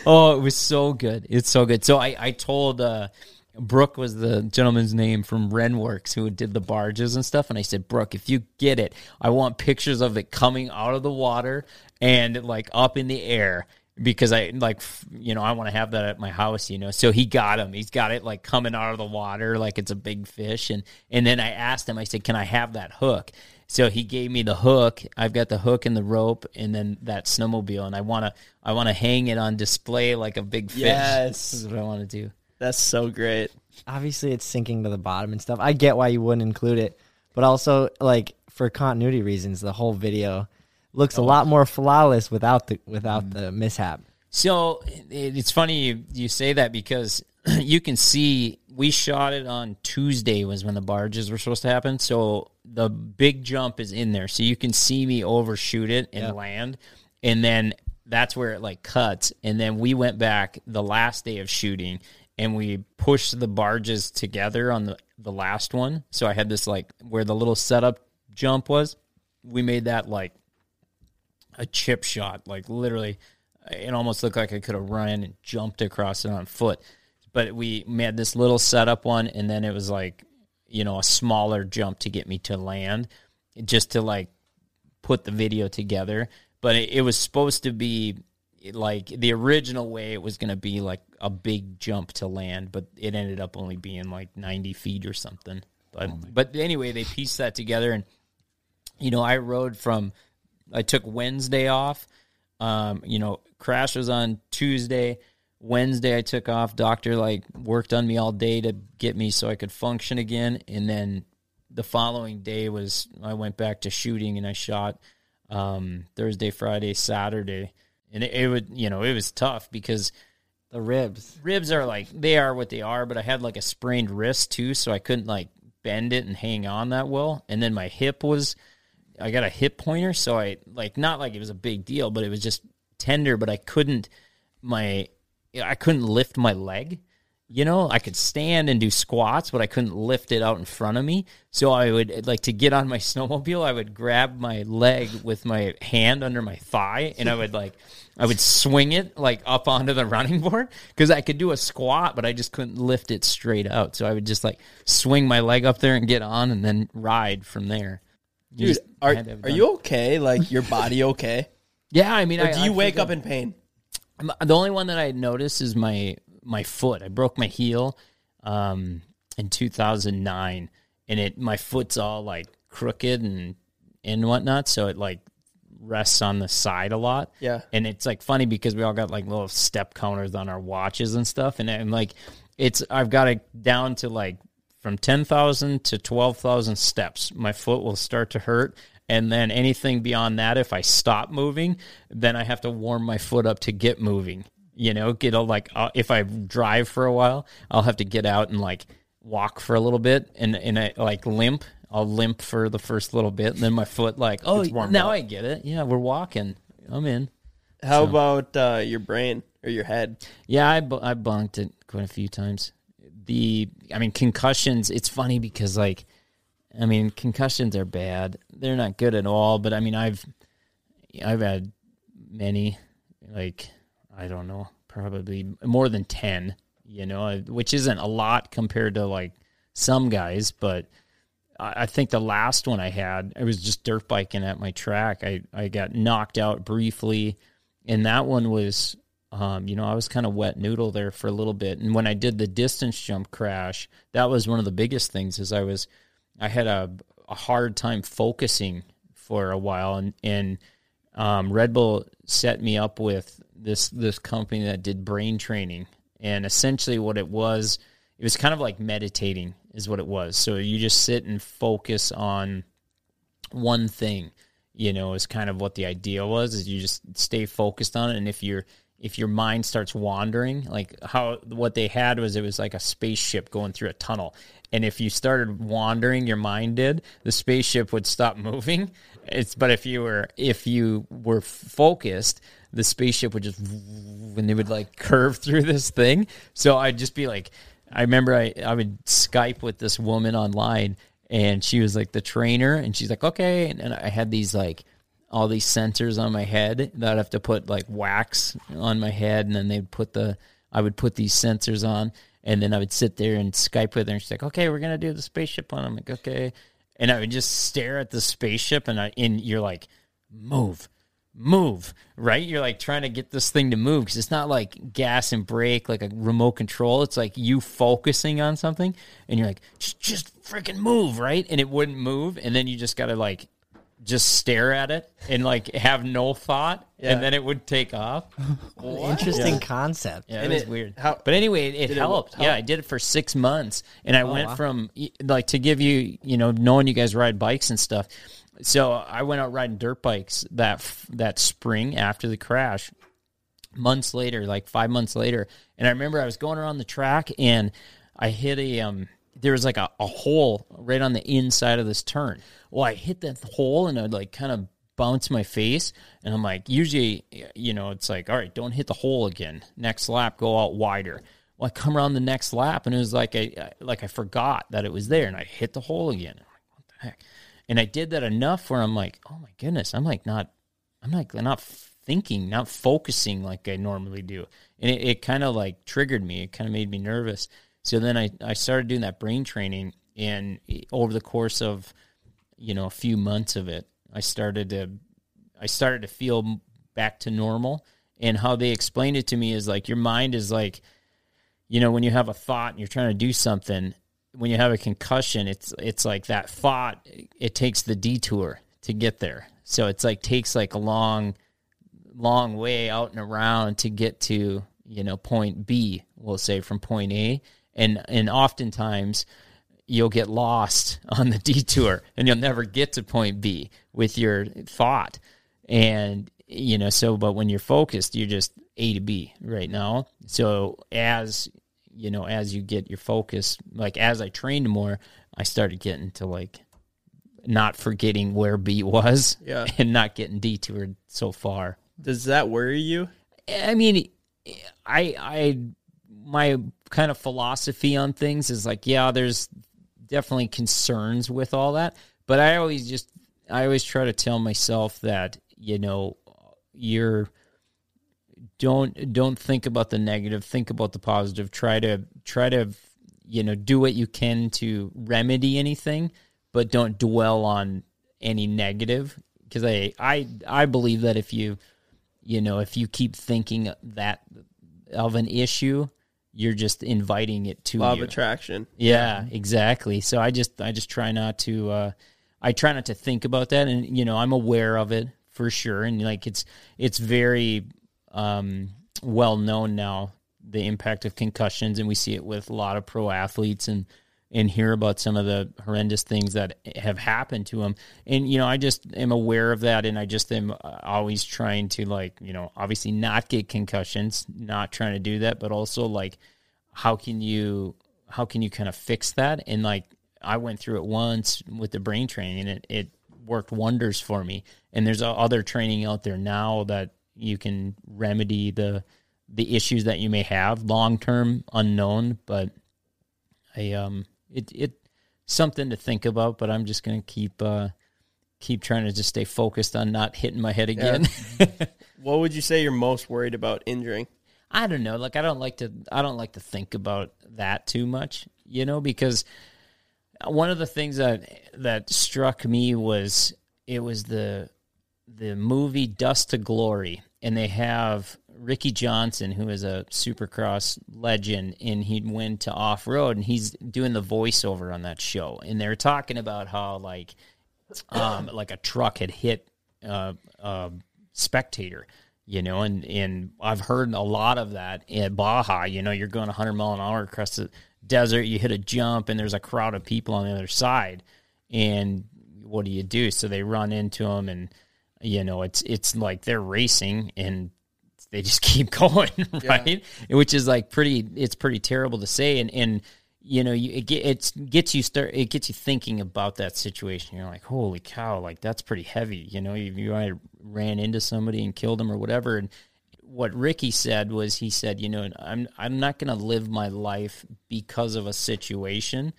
B: oh, it was so good. It's so good. So I I told. uh Brooke was the gentleman's name from Renworks who did the barges and stuff. And I said, Brooke, if you get it, I want pictures of it coming out of the water and like up in the air because I like you know I want to have that at my house, you know. So he got him. He's got it like coming out of the water like it's a big fish and and then I asked him I said, "Can I have that hook?" So he gave me the hook. I've got the hook and the rope and then that snowmobile and I want to I want to hang it on display like a big fish. Yes. is what I want to do.
I: That's so great.
A: Obviously it's sinking to the bottom and stuff. I get why you wouldn't include it, but also like for continuity reasons the whole video looks oh. a lot more flawless without the without mm the mishap.
B: So it's funny you, you say that because you can see we shot it on Tuesday was when the barges were supposed to happen. So the big jump is in there, so you can see me overshoot it and land, and then that's where it like cuts. And then we went back the last day of shooting and we pushed the barges together on the the last one. So I had this like where the little setup jump was. We made that like a chip shot, like literally, it almost looked like I could have run and jumped across it on foot. But we made this little setup one, and then it was like, you know, a smaller jump to get me to land, just to like put the video together. But it, it was supposed to be like the original way it was going to be like a big jump to land, but it ended up only being like 90 feet or something. But, oh but anyway, they pieced that together. And, you know, I rode from I took Wednesday off. Um, you know, crash was on Tuesday. Wednesday I took off. Doctor like worked on me all day to get me so I could function again. And then the following day was I went back to shooting and I shot um, Thursday, Friday, Saturday, and it, it would you know it was tough because the ribs ribs are like they are what they are. But I had like a sprained wrist too, so I couldn't like bend it and hang on that well. And then my hip was I got a hip pointer, so I like not like it was a big deal, but it was just tender. But I couldn't my I couldn't lift my leg. You know, I could stand and do squats, but I couldn't lift it out in front of me. So I would like to get on my snowmobile. I would grab my leg with my hand under my thigh, and I would like I would swing it like up onto the running board because I could do a squat, but I just couldn't lift it straight out. So I would just like swing my leg up there and get on, and then ride from there.
I: Dude, are, are you okay? Like your body okay?
B: yeah, I mean,
I: or I, do you I wake up in pain?
B: I'm, the only one that I noticed is my my foot. I broke my heel um, in 2009, and it my foot's all like crooked and and whatnot, so it like rests on the side a lot.
I: Yeah,
B: and it's like funny because we all got like little step counters on our watches and stuff, and I'm like, it's I've got it down to like from 10,000 to 12,000 steps, my foot will start to hurt. And then anything beyond that, if I stop moving, then I have to warm my foot up to get moving. You know, get a, like uh, if I drive for a while, I'll have to get out and like walk for a little bit and, and I like limp. I'll limp for the first little bit. And then my foot, like,
I: oh, now up. I get it. Yeah, we're walking. I'm in. How so. about uh, your brain or your head?
B: Yeah, I, bu- I bonked it quite a few times the I mean concussions. It's funny because like I mean concussions are bad. They're not good at all. But I mean I've I've had many like I don't know probably more than ten. You know, which isn't a lot compared to like some guys, but I think the last one I had, I was just dirt biking at my track. I, I got knocked out briefly, and that one was um, you know, I was kind of wet noodle there for a little bit. And when I did the distance jump crash, that was one of the biggest things is I was, I had a, a hard time focusing for a while. And, and um, Red Bull set me up with this, this company that did brain training. And essentially what it was, it was kind of like meditating is what it was. So you just sit and focus on one thing, you know, is kind of what the idea was is you just stay focused on it. And if you're, if your mind starts wandering, like how what they had was it was like a spaceship going through a tunnel. And if you started wandering, your mind did, the spaceship would stop moving. It's but if you were if you were focused, the spaceship would just and they would like curve through this thing. So I'd just be like I remember I, I would Skype with this woman online and she was like the trainer and she's like, Okay and, and I had these like all these sensors on my head that I'd have to put like wax on my head, and then they'd put the I would put these sensors on, and then I would sit there and Skype with her, and she's like, "Okay, we're gonna do the spaceship one." I'm like, "Okay," and I would just stare at the spaceship, and I and you're like, "Move." move, right? You're like trying to get this thing to move because it's not like gas and brake, like a remote control. It's like you focusing on something and you're like, just freaking move, right? And it wouldn't move. And then you just got to like just stare at it and like have no thought, yeah. and then it would take off.
A: Interesting yeah. concept.
B: Yeah, it was it, weird. How, but anyway, it, it helped. yeah, I did it for six months, and I oh, went wow. from like to give you, you know, knowing you guys ride bikes and stuff. So I went out riding dirt bikes that that spring after the crash. Months later, like five months later, and I remember I was going around the track and I hit a um there was like a, a hole right on the inside of this turn. Well, I hit that hole and I'd like kind of bounce my face. And I'm like, usually, you know, it's like, all right, don't hit the hole again. Next lap, go out wider. Well, I come around the next lap and it was like I like I forgot that it was there and I hit the hole again. I'm like, what the heck? And I did that enough where I'm like, oh my goodness, I'm like not, I'm like not thinking, not focusing like I normally do. And it, it kind of like triggered me. It kind of made me nervous. So then I, I started doing that brain training, and over the course of you know a few months of it, I started to I started to feel back to normal. And how they explained it to me is like your mind is like, you know, when you have a thought and you're trying to do something, when you have a concussion, it's it's like that thought it takes the detour to get there. So it's like takes like a long long way out and around to get to, you know, point B, we'll say from point A and and oftentimes you'll get lost on the detour and you'll never get to point B with your thought. And you know, so but when you're focused, you're just A to B right now. So as you know, as you get your focus, like as I trained more, I started getting to like not forgetting where B was yeah. and not getting detoured so far.
I: Does that worry you?
B: I mean, I I my kind of philosophy on things is like, yeah, there's definitely concerns with all that, but I always just I always try to tell myself that you know you're don't don't think about the negative think about the positive try to try to you know do what you can to remedy anything but don't dwell on any negative because I, I i believe that if you you know if you keep thinking that of an issue you're just inviting it to
I: law you. of attraction.
B: Yeah, yeah, exactly. So I just I just try not to uh, I try not to think about that, and you know I'm aware of it for sure, and like it's it's very um, well known now the impact of concussions, and we see it with a lot of pro athletes and and hear about some of the horrendous things that have happened to them. And, you know, I just am aware of that. And I just am uh, always trying to, like, you know, obviously not get concussions, not trying to do that, but also, like, how can you, how can you kind of fix that? And, like, I went through it once with the brain training and it, it worked wonders for me. And there's other training out there now that you can remedy the, the issues that you may have long term unknown, but I, um, it it something to think about, but I'm just gonna keep uh, keep trying to just stay focused on not hitting my head again. Yeah.
I: what would you say you're most worried about injuring?
B: I don't know. Like I don't like to I don't like to think about that too much, you know, because one of the things that that struck me was it was the the movie Dust to Glory and they have Ricky Johnson, who is a supercross legend, and he went to off road and he's doing the voiceover on that show. And they're talking about how like um like a truck had hit uh, a spectator, you know, and and I've heard a lot of that at Baja, you know, you're going 100 mile an hour across the desert, you hit a jump and there's a crowd of people on the other side. And what do you do? So they run into them and you know, it's it's like they're racing and they just keep going, right? Yeah. Which is like pretty. It's pretty terrible to say, and and you know, you, it it's, gets you start. It gets you thinking about that situation. You're like, holy cow, like that's pretty heavy. You know, you, you ran into somebody and killed them or whatever. And what Ricky said was, he said, you know, I'm I'm not going to live my life because of a situation.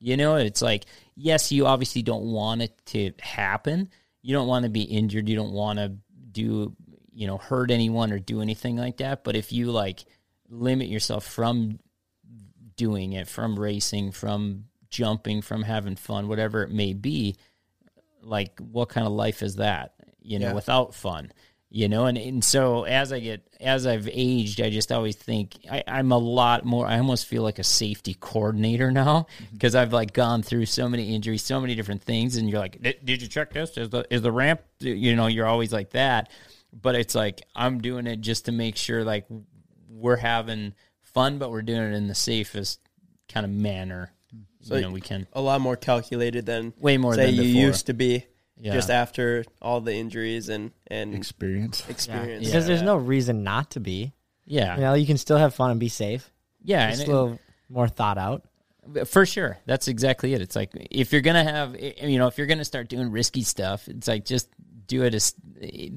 B: You know, it's like, yes, you obviously don't want it to happen. You don't want to be injured. You don't want to do you know hurt anyone or do anything like that but if you like limit yourself from doing it from racing from jumping from having fun whatever it may be like what kind of life is that you know yeah. without fun you know and, and so as i get as i've aged i just always think I, am a lot more i almost feel like a safety coordinator now because mm-hmm. i've like gone through so many injuries so many different things and you're like did you check this is the is the ramp you know you're always like that but it's like I'm doing it just to make sure like we're having fun, but we're doing it in the safest kind of manner.
I: So you know, we can a lot more calculated than
B: way more
I: say than you before. used to be. Yeah. Just after all the injuries and and
J: experience,
I: experience,
A: because yeah. there's no reason not to be.
B: Yeah,
A: you know, you can still have fun and be safe.
B: Yeah,
A: it's a little more thought out.
B: For sure, that's exactly it. It's like if you're gonna have, you know, if you're gonna start doing risky stuff, it's like just do it is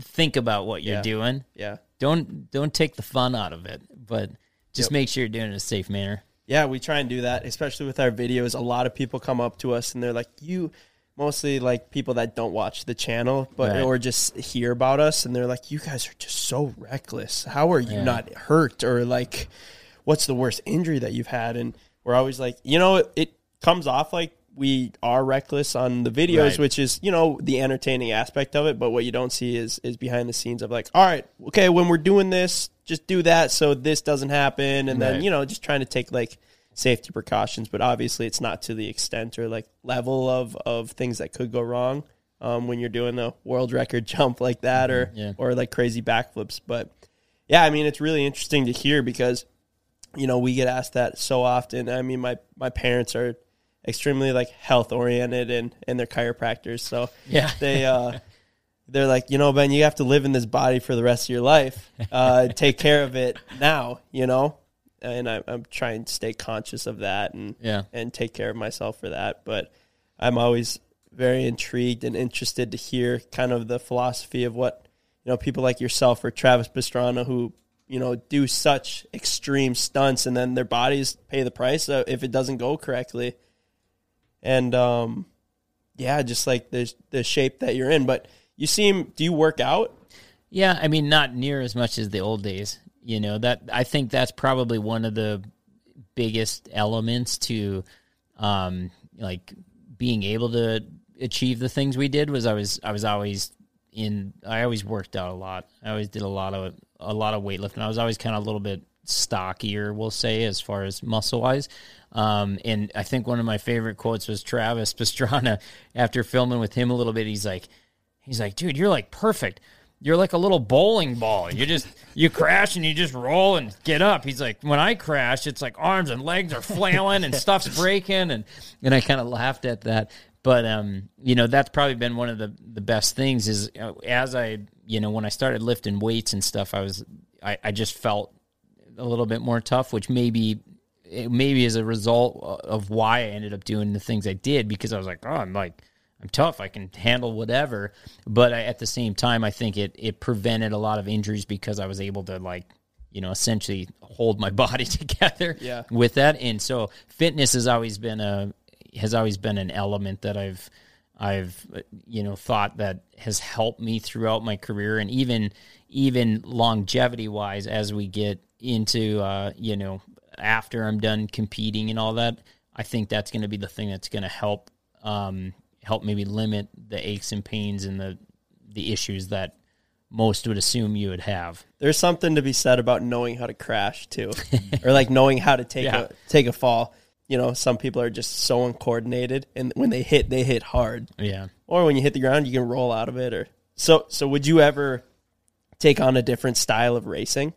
B: think about what you're yeah. doing.
I: Yeah.
B: Don't don't take the fun out of it, but just yep. make sure you're doing it in a safe manner.
I: Yeah, we try and do that, especially with our videos. A lot of people come up to us and they're like, "You." Mostly like people that don't watch the channel, but right. or just hear about us, and they're like, "You guys are just so reckless. How are you yeah. not hurt?" Or like, "What's the worst injury that you've had?" And we're always like, you know, it, it comes off like we are reckless on the videos, right. which is you know the entertaining aspect of it. But what you don't see is is behind the scenes of like, all right, okay, when we're doing this, just do that so this doesn't happen, and right. then you know just trying to take like safety precautions. But obviously, it's not to the extent or like level of of things that could go wrong um, when you're doing the world record jump like that mm-hmm. or yeah. or like crazy backflips. But yeah, I mean, it's really interesting to hear because you know we get asked that so often. I mean, my my parents are extremely like health oriented and and they're chiropractors. So yeah, they uh, they're like, you know, Ben, you have to live in this body for the rest of your life. Uh, take care of it now, you know. And I, I'm trying to stay conscious of that and yeah. and take care of myself for that. But I'm always very intrigued and interested to hear kind of the philosophy of what you know people like yourself or Travis Pastrana who you know do such extreme stunts and then their bodies pay the price if it doesn't go correctly and um, yeah, just like the the shape that you're in. But you seem, do you work out?
B: Yeah, I mean, not near as much as the old days. You know that I think that's probably one of the biggest elements to um, like being able to achieve the things we did was I was I was always in I always worked out a lot. I always did a lot of a lot of weightlifting. I was always kind of a little bit stockier, we'll say, as far as muscle wise. Um, and I think one of my favorite quotes was Travis Pastrana after filming with him a little bit. He's like, he's like, dude, you're like perfect. You're like a little bowling ball. You just you crash and you just roll and get up. He's like, when I crash, it's like arms and legs are flailing and stuff's breaking and and I kind of laughed at that. But um, you know, that's probably been one of the the best things is uh, as I you know when I started lifting weights and stuff, I was I, I just felt a little bit more tough, which maybe maybe as a result of why I ended up doing the things I did because I was like, oh, I'm like I'm tough. I can handle whatever. But I, at the same time, I think it it prevented a lot of injuries because I was able to like you know essentially hold my body together yeah. with that. And so fitness has always been a has always been an element that I've I've you know thought that has helped me throughout my career and even even longevity wise as we get into uh, you know after I'm done competing and all that, I think that's going to be the thing that's going to help um, help maybe limit the aches and pains and the the issues that most would assume you would have.
I: There's something to be said about knowing how to crash too, or like knowing how to take yeah. a take a fall. You know, some people are just so uncoordinated, and when they hit, they hit hard.
B: Yeah.
I: Or when you hit the ground, you can roll out of it. Or so. So, would you ever take on a different style of racing?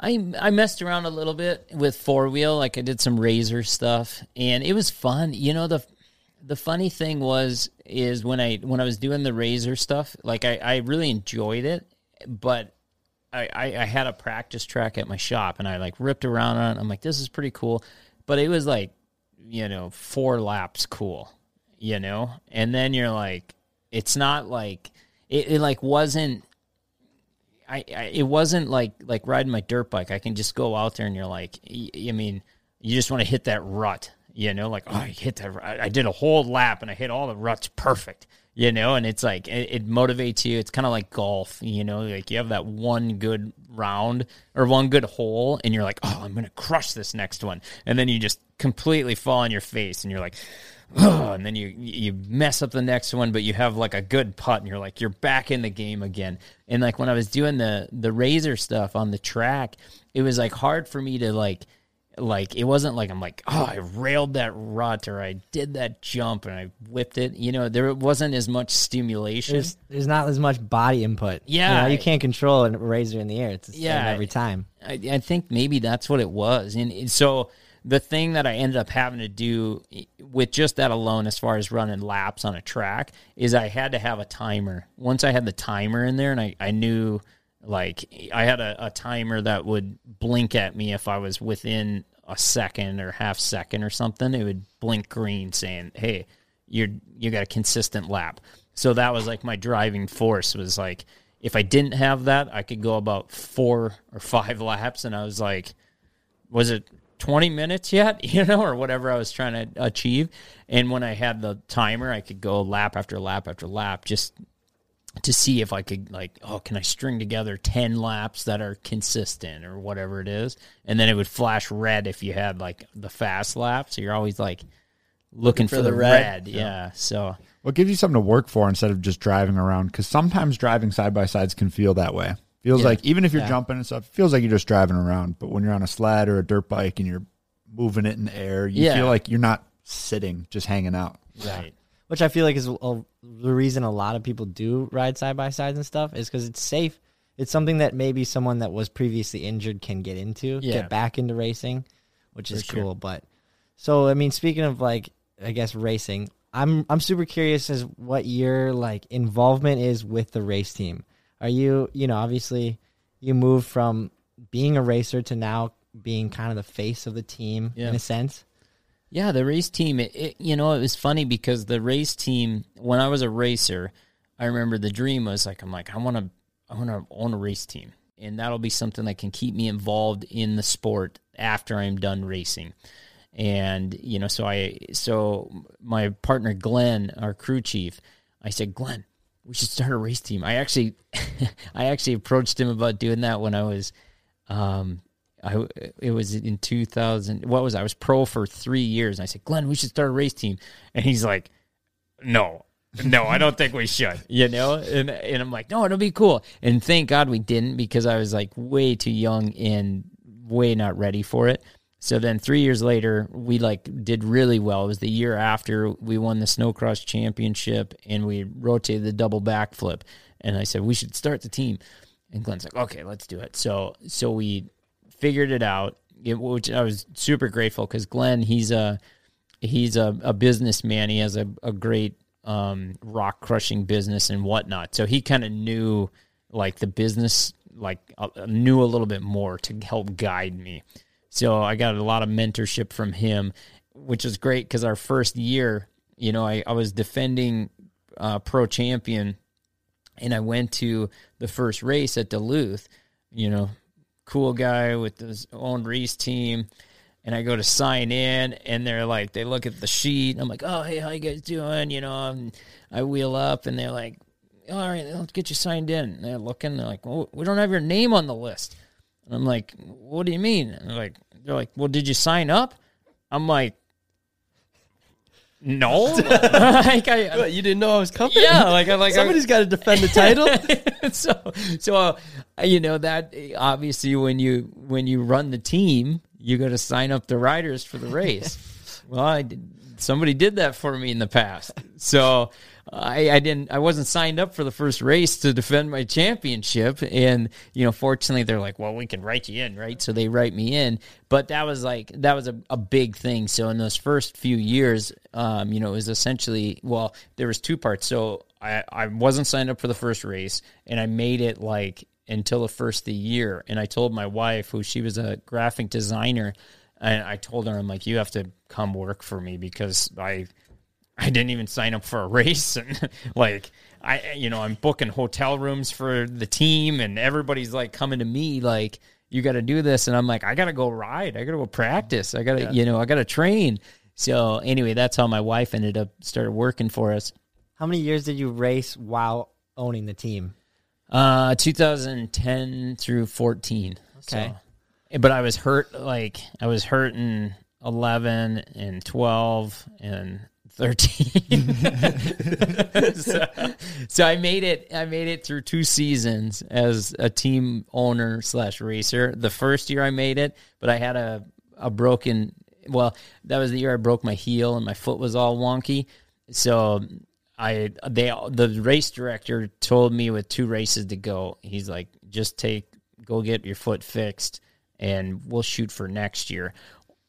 B: I I messed around a little bit with four wheel, like I did some RZR stuff, and it was fun. You know the the funny thing was is when I when I was doing the RZR stuff, like I I really enjoyed it, but I, I, I had a practice track at my shop and I like ripped around on it. I'm like, this is pretty cool. But it was like, you know, four laps cool, you know? And then you're like, it's not like, it, it like wasn't I, I, it wasn't like like riding my dirt bike. I can just go out there and you're like, I mean, you just want to hit that rut, you know? Like, oh, I hit that. I, did a whole lap and I hit all the ruts perfect, you know. And it's like it, it motivates you. It's kind of like golf, you know. Like you have that one good round or one good hole, and you're like, oh, I'm gonna crush this next one, and then you just completely fall on your face, and you're like and then you you mess up the next one, but you have like a good putt, and you're like you're back in the game again. And like when I was doing the the RZR stuff on the track, it was like hard for me to like like it wasn't like I'm like oh I railed that rut or I did that jump and I whipped it. You know there wasn't as much stimulation.
A: There's, there's not as much body input.
B: Yeah,
A: you, know, you can't control a RZR in the air. It's the yeah, every time.
B: I, I think maybe that's what it was, and so the thing that I ended up having to do eh, with just that alone, as far as running laps on a track, is I had to have a timer. Once I had the timer in there and I, I knew, like, I had a, a timer that would blink at me if I was within a second or half second or something, it would blink green saying, Hey, you're, you got a consistent lap. So that was like my driving force was like, if I didn't have that, I could go about four or five laps. And I was like, was it 20 minutes yet, you know, or whatever I was trying to achieve. And when I had the timer, I could go lap after lap after lap just to see if I could, like, oh, can I string together 10 laps that are consistent or whatever it is? And then it would flash red if you had like the fast lap. So you're always like looking, looking for, for, the, the red. red. Yeah. yeah. So.
K: Well, it gives you something to work for instead of just driving around because sometimes driving side by sides can feel that way. Feels yeah. like even if you're yeah. jumping and stuff, feels like you're just driving around. But when you're on a sled or a dirt bike and you're moving it in the air, you yeah. feel like you're not sitting, just hanging out.
A: Right. Which I feel like is a, the reason a lot of people do ride side by sides and stuff is because it's safe. It's something that maybe someone that was previously injured can get into, get back into racing, which For is sure. cool. But so I mean, speaking of like, I guess racing, I'm I'm super curious as what your like involvement is with the race team. Are you, you know, obviously you move from being a racer to now being kind of the face of the team yeah. in a sense.
B: Yeah, the race team, it, it, you know, it was funny because the race team, when I was a racer, I remember the dream was like, I'm like, I want to, I want to own a race team. And that'll be something that can keep me involved in the sport after I'm done racing. And, you know, so I, so my partner, Glenn, our crew chief, I said, Glenn, we should start a race team. I actually, I actually approached him about doing that when I was, um, I it was in 2000. What was I? I was pro for three years, and I said, Glenn, we should start a race team, and he's like, No, no, I don't think we should. You know, and and I'm like, No, it'll be cool, and thank God we didn't because I was like way too young and way not ready for it. So then three years later, we like did really well. It was the year after we won the snowcross championship and we rotated the double backflip. And I said, we should start the team. And Glenn's like, okay, let's do it. So, so we figured it out, it, which I was super grateful because Glenn, he's a, he's a, a businessman. He has a, a great um, rock crushing business and whatnot. So he kind of knew like the business, like uh, knew a little bit more to help guide me. So I got a lot of mentorship from him, which was great because our first year, you know, I, I was defending uh, pro champion and I went to the first race at Duluth, you know, cool guy with his own Reese team. And I go to sign in, and they're like, they look at the sheet. I'm like, oh, hey, how you guys doing? You know, i um, i wheel up, and they're like, all right, let's get you signed in. And they're looking, they're like, well, we don't have your name on the list. And I'm like, what do you mean? And they're like, they're like, well, did you sign up? I'm like, no. like
I: I, what, you didn't know I was coming.
B: Yeah,
I: like I am like
A: somebody's got to defend the title.
B: so, so uh, you know that obviously when you when you run the team, you got to sign up the riders for the race. well, I did, somebody did that for me in the past, so I, I didn't I wasn't signed up for the first race to defend my championship. And, you know, fortunately they're like, Well, we can write you in, right? So they write me in. But that was like that was a, a big thing. So in those first few years, um, you know, it was essentially well, there was two parts. So I, I wasn't signed up for the first race and I made it like until the first of the year. And I told my wife, who she was a graphic designer, and I told her, I'm like, you have to come work for me because I I didn't even sign up for a race, and like I, you know, I'm booking hotel rooms for the team, and everybody's like coming to me like, you got to do this, and I'm like, I gotta go ride, I gotta go practice, I gotta, yeah. you know, I gotta train. So anyway, that's how my wife ended up started working for us.
A: How many years did you race while owning the team?
B: Uh, 2010 through 14. Okay. So, but I was hurt, like I was hurt in 11 and 12 and 13. so, so, I made it. I made it through two seasons as a team owner slash racer. The first year I made it, but I had a a broken. Well, that was the year I broke my heel and my foot was all wonky. So I they the race director told me with two races to go, he's like, just take go get your foot fixed and we'll shoot for next year.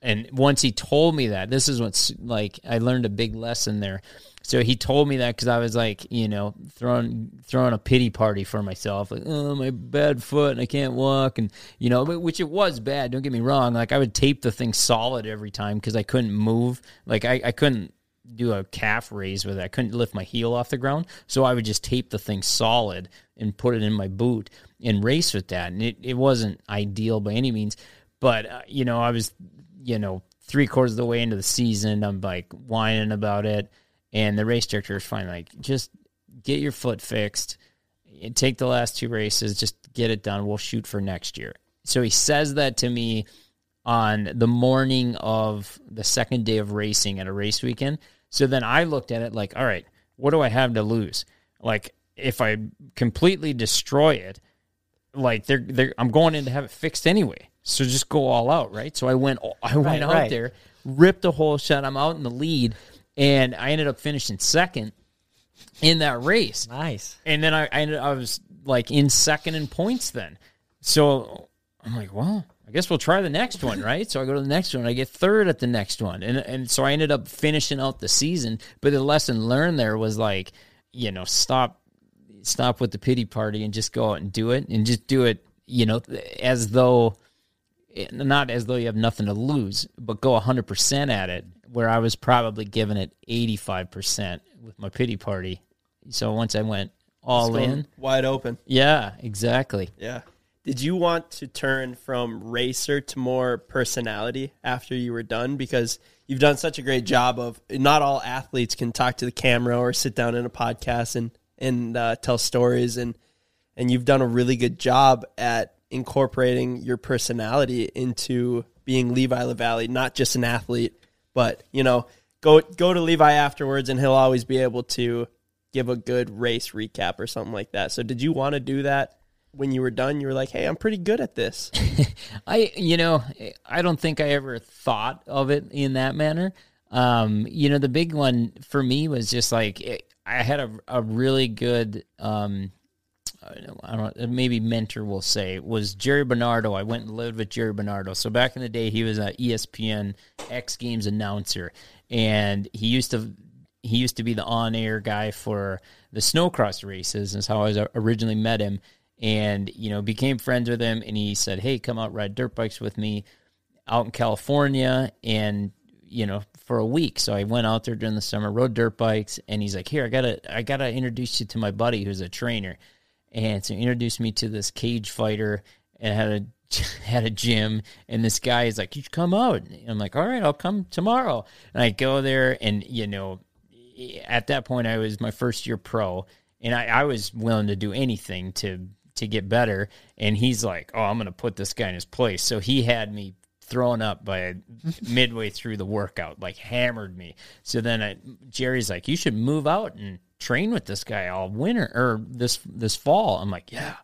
B: And once he told me that, this is what's like I learned a big lesson there. So he told me that because I was like, you know, throwing throwing a pity party for myself, like, oh my bad foot and I can't walk, and you know, which it was bad. Don't get me wrong. Like I would tape the thing solid every time because I couldn't move. Like I, I couldn't do a calf raise with it. I couldn't lift my heel off the ground, so I would just tape the thing solid and put it in my boot and race with that. And it, it wasn't ideal by any means, but uh, you know, I was you know, three quarters of the way into the season, I'm like whining about it. And the race director is fine. like, just get your foot fixed and take the last two races, just get it done. We'll shoot for next year. So he says that to me on the morning of the second day of racing at a race weekend. So then I looked at it like, all right, what do I have to lose? Like, if I completely destroy it, like they're, they're I'm going in to have it fixed anyway. So just go all out, right? So I went, I went right, out right. there, ripped a whole shot. I'm out in the lead, and I ended up finishing second in that race.
A: Nice.
B: And then I, I ended, I was like in second in points then. So I'm like, well, I guess we'll try the next one, right? so I go to the next one. I get third at the next one, and and so I ended up finishing out the season. But the lesson learned there was like, you know, stop, stop with the pity party and just go out and do it, and just do it, you know, as though not as though you have nothing to lose, but go 100% at it, where I was probably giving it 85% with my pity party. So once I went all in,
I: wide open.
B: Yeah, exactly.
I: Yeah. Did you want to turn from racer to more personality after you were done? Because you've done such a great job of not all athletes can talk to the camera or sit down in a podcast and and uh, tell stories and and you've done a really good job at incorporating your personality into being Levi LaVallee, not just an athlete, but you know, go go to Levi afterwards and he'll always be able to give a good race recap or something like that. So did you want to do that when you were done? You were like, "Hey, I'm pretty good at this."
B: I you know, I don't think I ever thought of it in that manner. Um, you know, the big one for me was just like it, I had a a really good um I don't know, uh, maybe mentor will say was Jerry Bernardo. I went and lived with Jerry Bernardo. So back in the day, he was an ESPN X Games announcer, and he used to he used to be the on air guy for the snowcross races. Is how I uh, originally met him, and you know became friends with him. And he said, "Hey, come out ride dirt bikes with me out in California," and you know for a week. So I went out there during the summer, rode dirt bikes, and he's like, "Here, I gotta I gotta introduce you to my buddy who's a trainer." and so introduced me to this cage fighter and had a had a gym and this guy is like you should come out and i'm like all right i'll come tomorrow and i go there and you know at that point i was my first year pro and i, I was willing to do anything to to get better and he's like oh i'm gonna put this guy in his place so he had me thrown up by midway through the workout like hammered me so then I, jerry's like you should move out and train with this guy all winter or this this fall. I'm like, yeah,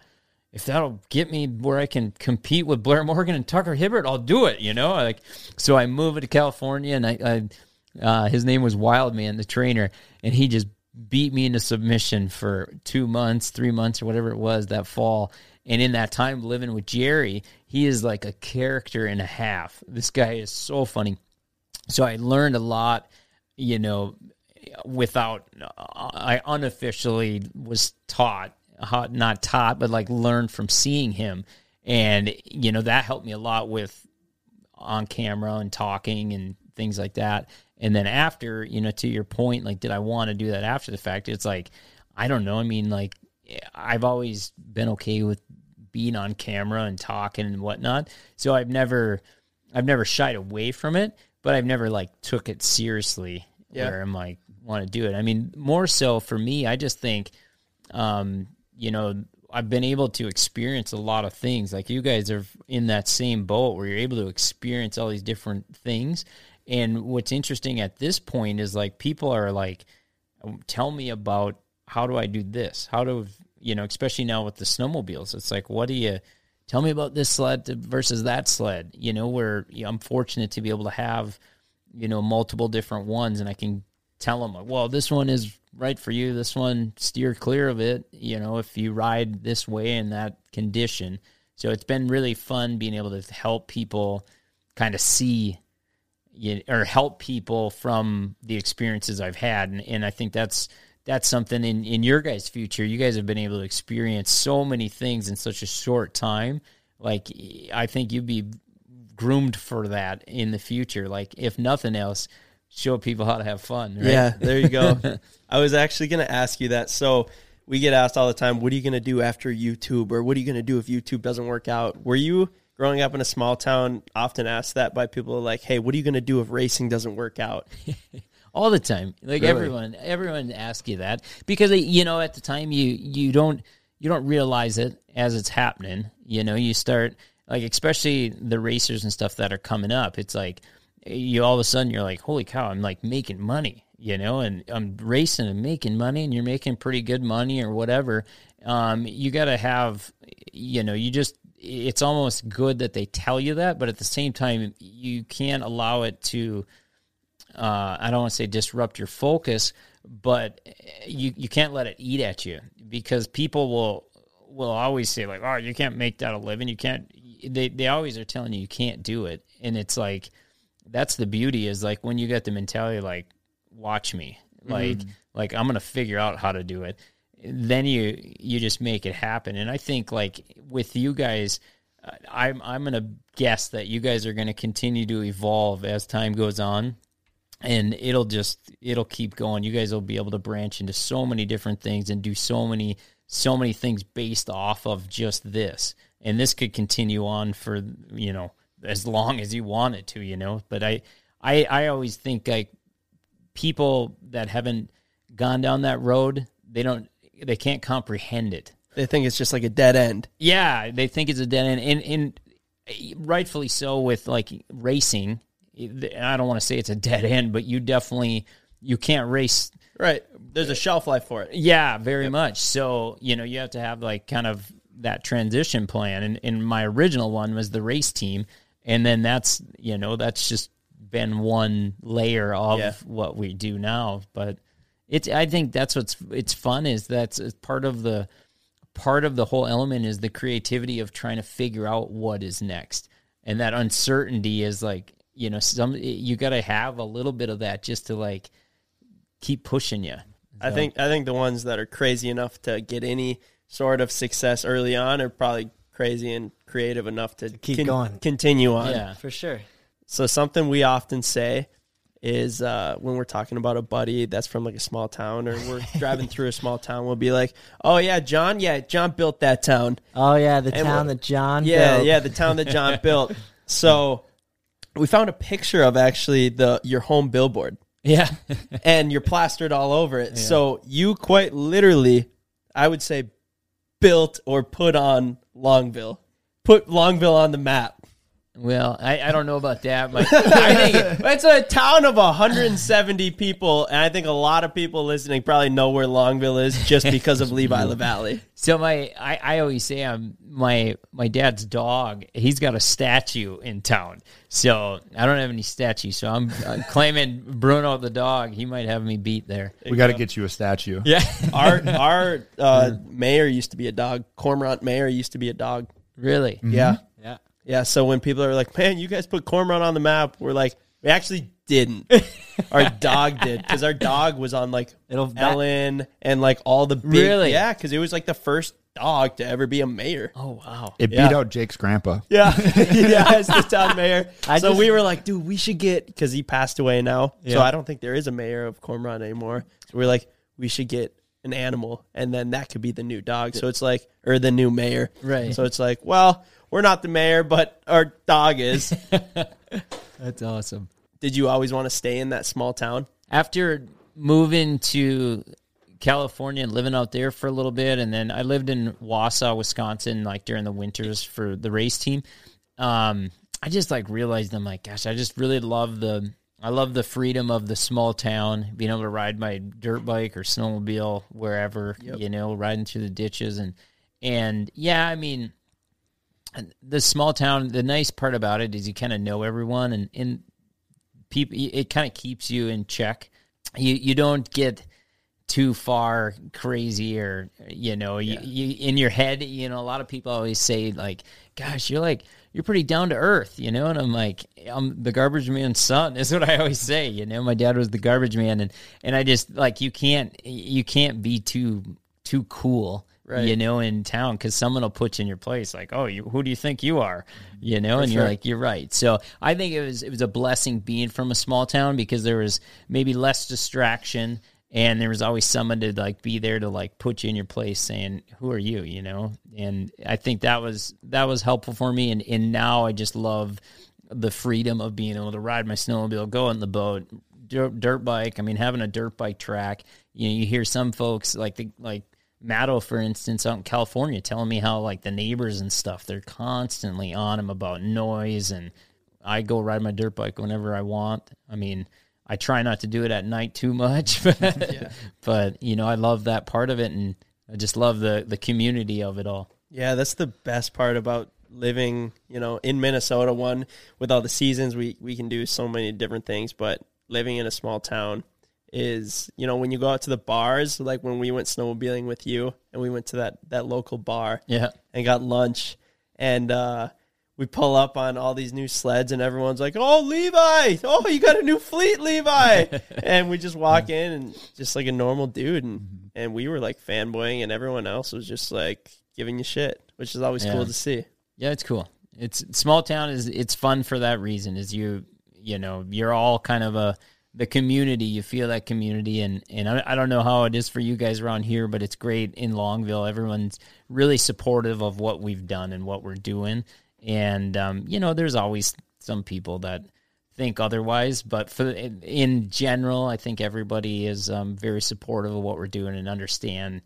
B: if that'll get me where I can compete with Blair Morgan and Tucker Hibbert, I'll do it. You know, like so I moved to California and I, I uh, his name was Wildman, the trainer, and he just beat me into submission for two months, three months, or whatever it was that fall. And in that time living with Jerry, he is like a character and a half. This guy is so funny. So I learned a lot, you know, without I unofficially was taught not taught but like learned from seeing him and you know that helped me a lot with on camera and talking and things like that and then after you know to your point like did I want to do that after the fact it's like I don't know I mean like I've always been okay with being on camera and talking and whatnot so I've never I've never shied away from it but I've never like took it seriously yeah. where I'm like, want to do it. I mean, more so for me, I just think, um, you know, I've been able to experience a lot of things. Like you guys are in that same boat where you're able to experience all these different things. And what's interesting at this point is like people are like, oh, tell me about how do I do this? How do you know, especially now with the snowmobiles, it's like, what do you tell me about this sled versus that sled? You know, where I'm fortunate to be able to have, you know, multiple different ones and I can tell them, well, this one is right for you. This one, steer clear of it. You know, if you ride this way in that condition. So it's been really fun being able to help people kind of see you, or help people from the experiences I've had. And, and I think that's that's something in, in your guys' future. You guys have been able to experience so many things in such a short time. Like, I think you'd be groomed for that in the future. Like, if nothing else, show people how to have fun. Right?
I: Yeah, there you go. I was actually going to ask you that. So we get asked all the time, what are you going to do after YouTube or what are you going to do if YouTube doesn't work out? Were you growing up in a small town often asked that by people like, hey, what are you going to do if racing doesn't work out?
B: all the time. Like really? everyone, everyone asks you that because uh, you know at the time you you don't you don't realize it as it's happening. You know, you start like especially the racers and stuff that are coming up. It's like you all of a sudden you're like, holy cow, I'm like making money, you know, and I'm racing and making money, and you're making pretty good money or whatever. Um, you got to have, you know, you just it's almost good that they tell you that, but at the same time, you can't allow it to. Uh, I don't want to say disrupt your focus, but eh, you you can't let it eat at you because people will will always say like, "Oh, you can't make that a living. You can't." They they always are telling you you can't do it, and it's like that's the beauty is like when you get the mentality like watch me like mm. like i'm gonna figure out how to do it then you you just make it happen and i think like with you guys uh, i'm i'm gonna guess that you guys are gonna continue to evolve as time goes on and it'll just it'll keep going you guys will be able to branch into so many different things and do so many so many things based off of just this and this could continue on for you know as long as you wanted to, you know. But I, I, I always think like people that haven't gone down that road, they don't, they can't comprehend it.
I: They think it's just like a dead end.
B: Yeah, they think it's a dead end, and and rightfully so. With like racing, I don't want to say it's a dead end, but you definitely you can't race
I: Right. There's a shelf life for it.
B: Yeah, very yep. much. So, you know, you have to have like kind of that transition plan. And, and my original one was the race team and then that's you know that's just been one layer of yeah. what we do now but it's i think that's what's it's fun is that's part of the part of the whole element is the creativity of trying to figure out what is next and that uncertainty is like you know some you got to have a little bit of that just to like keep pushing you so.
I: i think i think the ones that are crazy enough to get any sort of success early on are probably crazy and creative enough to, to
B: keep con- going,
I: continue
B: on. Yeah, for sure.
I: So something we often say is uh, when we're talking about a buddy that's from like a small town or we're driving through a small town, we'll be like, "Oh yeah, John, yeah, John built that town."
A: Oh yeah, the and town that John.
I: Yeah, built. yeah, the town that John built. So we found a picture of actually the your home billboard.
B: Yeah,
I: and you're plastered all over it. Yeah. So you quite literally, I would say, built or put on Longville put Longville on the map.
B: Well, I, I don't know about that. I think
I: it's a town of 170 people, and I think a lot of people listening probably know where Longville is just because of Levi LaVallee.
B: So my, I, I always say I'm my my dad's dog. He's got a statue in town, so I don't have any statue. So I'm, claiming Bruno the dog. He might have me beat there.
K: We got to get you a statue.
I: Yeah, our our uh, mayor used to be a dog. Cormorant mayor used to be a dog.
B: Really? Mm-hmm.
I: Yeah.
B: Yeah.
I: Yeah. So when people are like, man, you guys put cormorant on the map, we're like, we actually didn't. our dog did because our dog was on like It'll Ellen that- and like all the big, really yeah because it was like the first dog to ever be a mayor.
B: Oh wow!
K: It yeah. beat out Jake's grandpa.
I: Yeah, yeah, as the town mayor. I so just, we were like, dude, we should get because he passed away now. Yeah. So I don't think there is a mayor of Cormorant anymore. So we're like, we should get an animal, and then that could be the new dog. So it's like, or the new mayor.
B: Right.
I: So it's like, well, we're not the mayor, but our dog is.
B: That's awesome.
I: Did you always want to stay in that small town?
B: After moving to California and living out there for a little bit, and then I lived in Wausau, Wisconsin, like during the winters for the race team. Um, I just like realized I'm like, gosh, I just really love the I love the freedom of the small town, being able to ride my dirt bike or snowmobile wherever, yep. you know, riding through the ditches and and yeah, I mean the small town, the nice part about it is you kind of know everyone and and people it kind of keeps you in check. You you don't get too far crazy or you know yeah. you, you in your head you know a lot of people always say like gosh you're like you're pretty down to earth, you know? And I'm like, I'm the garbage man's son is what I always say, you know? My dad was the garbage man. And, and I just like, you can't, you can't be too, too cool. Right. You know, in town, because someone will put you in your place, like, "Oh, you, who do you think you are?" Mm-hmm. You know, For and sure. you're like, "You're right." So I think it was it was a blessing being from a small town because there was maybe less distraction and there was always someone to like be there to like put you in your place saying who are you you know and i think that was that was helpful for me and and now i just love the freedom of being able to ride my snowmobile go on the boat dirt, dirt bike i mean having a dirt bike track you know you hear some folks like the like Maddo, for instance, out in California, telling me how like the neighbors and stuff, they're constantly on him about noise, and I go ride my dirt bike whenever I want. I mean, I try not to do it at night too much, but, yeah. but you know, I love that part of it, and I just love the the community of it all.
I: Yeah, that's the best part about living, you know, in Minnesota. One with all the seasons, we we can do so many different things, but living in a small town is, you know, when you go out to the bars, like when we went snowmobiling with you, and we went to that that local bar,
B: yeah,
I: and got lunch, and uh, we pull up on all these new sleds and everyone's like, "Oh, Levi! Oh, you got a new fleet, Levi!" and we just walk in and just like a normal dude, and mm-hmm. and we were like fanboying, and everyone else was just like giving you shit, which is always yeah. cool to see.
B: Yeah, it's cool. It's small town is it's fun for that reason. Is you you know you're all kind of a the community. You feel that community, and and I, I don't know how it is for you guys around here, but it's great in Longville. Everyone's really supportive of what we've done and what we're doing and um, you know, there's always some people that think otherwise, but for in general, I think everybody is um, very supportive of what we're doing and understand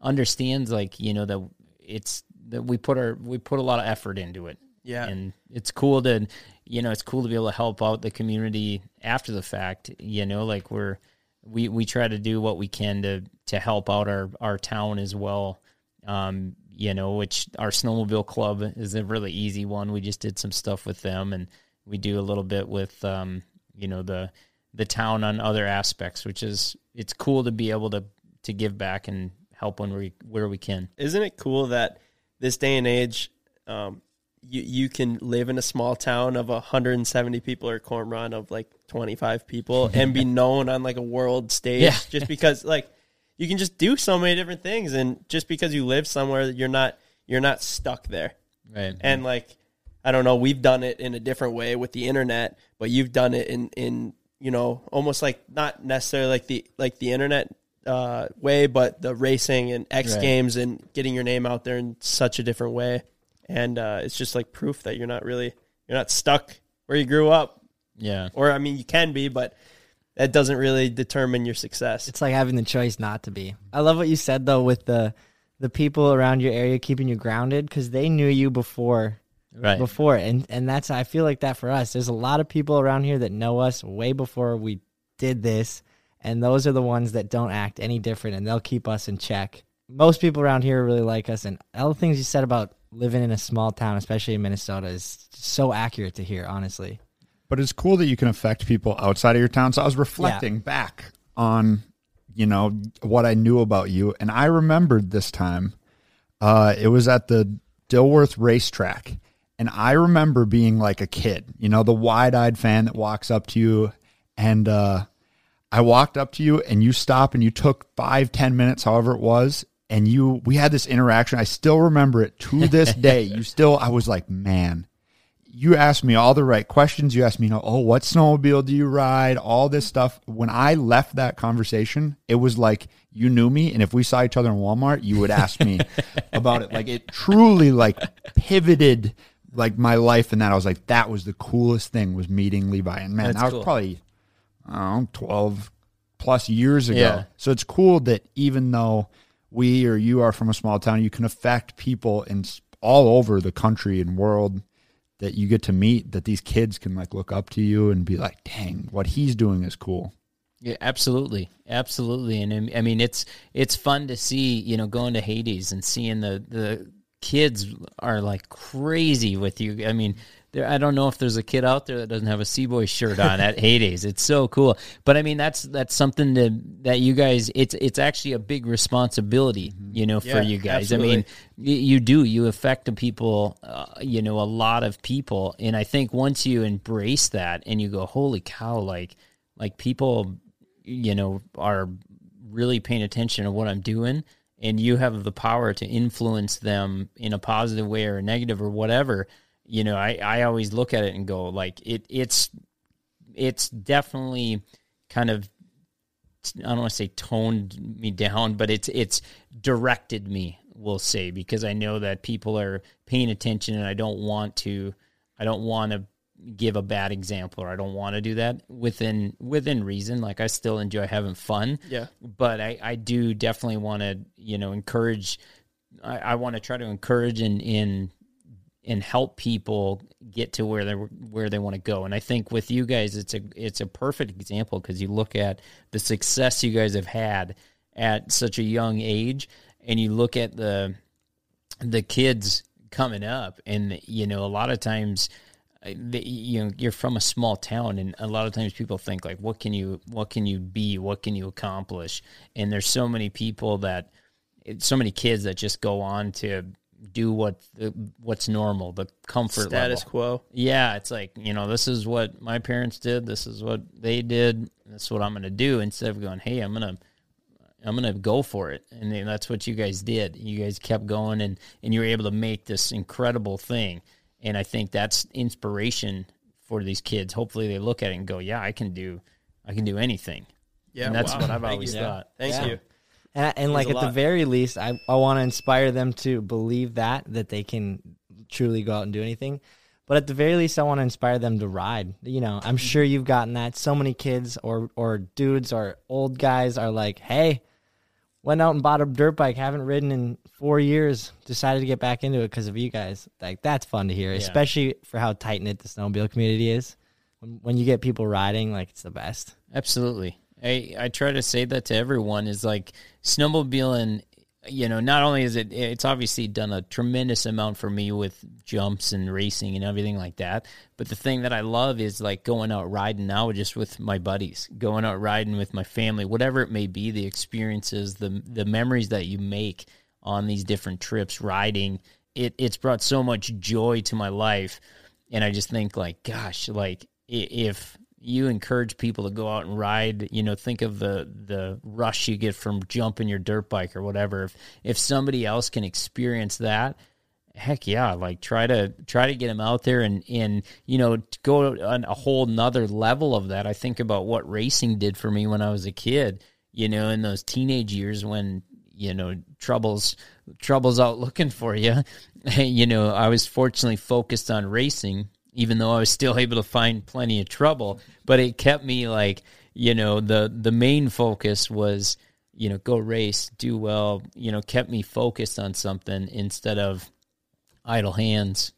B: understands like you know that it's that we put our we put a lot of effort into it.
I: Yeah,
B: and it's cool to you know it's cool to be able to help out the community after the fact. You know, like we're we we try to do what we can to to help out our our town as well. Um, you know, which our snowmobile club is a really easy one. We just did some stuff with them, and we do a little bit with, um, you know, the the town on other aspects, which is it's cool to be able to to give back and help when we where we can.
I: Isn't it cool that this day and age, um, you you can live in a small town of 170 people or a corn run of like 25 people and be known on like a world stage yeah. just because like you can just do so many different things and just because you live somewhere you're not you're not stuck there
B: right
I: and like i don't know we've done it in a different way with the internet but you've done it in in you know almost like not necessarily like the like the internet uh, way but the racing and x right. games and getting your name out there in such a different way and uh, it's just like proof that you're not really you're not stuck where you grew up
B: yeah
I: or i mean you can be but that doesn't really determine your success.
L: It's like having the choice not to be. I love what you said though with the the people around your area keeping you grounded because they knew you before right. before and and that's I feel like that for us. There's a lot of people around here that know us way before we did this, and those are the ones that don't act any different, and they'll keep us in check. Most people around here really like us, and all the things you said about living in a small town, especially in Minnesota, is so accurate to hear. Honestly,
M: but it's cool that you can affect people outside of your town. So I was reflecting yeah. back on, you know, what I knew about you. And I remembered this time, uh, it was at the Dilworth racetrack. And I remember being like a kid, you know, the wide eyed fan that walks up to you and, uh, I walked up to you and you stopped and you took five ten minutes, however it was, and you we had this interaction. I still remember it to this day. you still I was like, man, you asked me all the right questions. You asked me, you know, oh, what snowmobile do you ride? All this stuff. When I left that conversation, it was like you knew me, and if we saw each other in Walmart, you would ask me about it. Like it truly like pivoted like my life in that. I was like, that was the coolest thing was meeting Levi. And man, That's that was probably I know, 12 plus years ago. Yeah. So it's cool that even though we or you are from a small town, you can affect people in all over the country and world that you get to meet that these kids can like look up to you and be like, dang, what he's doing is cool.
B: Yeah, absolutely, absolutely, and um, I mean it's it's fun to see you know going to Heydays and seeing the the kids are like crazy with you. I mean, there, I don't know if there's a kid out there that doesn't have a Seaboy shirt on at Heydays. It's so cool. But I mean, that's that's something to, that you guys. It's it's actually a big responsibility, mm-hmm. you know, yeah, for you guys. Absolutely. I mean, you, you, do you affect the people, uh, you know, a lot of people. And I think once you embrace that and you go, holy cow, like like people, you know, are really paying attention to what I'm doing and you have the power to influence them in a positive way or a negative or whatever you know, I, I always look at it and go like it it's it's definitely kind of I don't want to say toned me down, but it's it's directed me, we'll say, because I know that people are paying attention and I don't want to I don't want to give a bad example or I don't want to do that within within reason. Like I still enjoy having fun.
I: Yeah.
B: But I, I do definitely want to, you know, encourage I, I want to try to encourage and in and help people get to where they where they want to go. And I think with you guys, it's a it's a perfect example because you look at the success you guys have had at such a young age, and you look at the the kids coming up, and you know a lot of times. Uh, the, you know you're from a small town and a lot of times people think like what can you what can you be what can you accomplish and there's so many people that so many kids that just go on to do what uh, what's normal, the comfort
I: status level. quo.
B: Yeah, it's like you know, this is what my parents did. This is what they did. This is what I'm going to do. Instead of going, hey, I'm going to I'm going to go for it. And that's what you guys did. You guys kept going and, and you were able to make this incredible thing. And I think that's inspiration for these kids. Hopefully they look at it and go, yeah, I can do, I can do anything.
I: Yeah.
B: And that's wow. what I've always thought.
L: Thank you. And, and like at lot. the very least, I, I want to inspire them to believe that, that they can truly go out and do anything. But at the very least, I want to inspire them to ride. You know, I'm mm-hmm. sure you've gotten that. So many kids or, or dudes or old guys are like, hey, went out and bought a dirt bike, haven't ridden in four years, decided to get back into it because of you guys. Like, that's fun to hear, yeah. especially for how tight knit the snowmobile community is. When, when you get people riding, like, it's the best.
B: Absolutely. I, I try to say that to everyone is like snowmobiling you know not only is it it's obviously done a tremendous amount for me with jumps and racing and everything like that but the thing that i love is like going out riding now just with my buddies going out riding with my family whatever it may be the experiences the the memories that you make on these different trips riding it it's brought so much joy to my life and i just think like gosh like if you encourage people to go out and ride you know think of the the rush you get from jumping your dirt bike or whatever if if somebody else can experience that heck yeah like try to try to get them out there and and you know go on a whole nother level of that i think about what racing did for me when i was a kid you know in those teenage years when you know troubles troubles out looking for you you know i was fortunately focused on racing even though I was still able to find plenty of trouble, but it kept me like, you know, the the main focus was, you know, go race, do well, you know, kept me focused on something instead of idle hands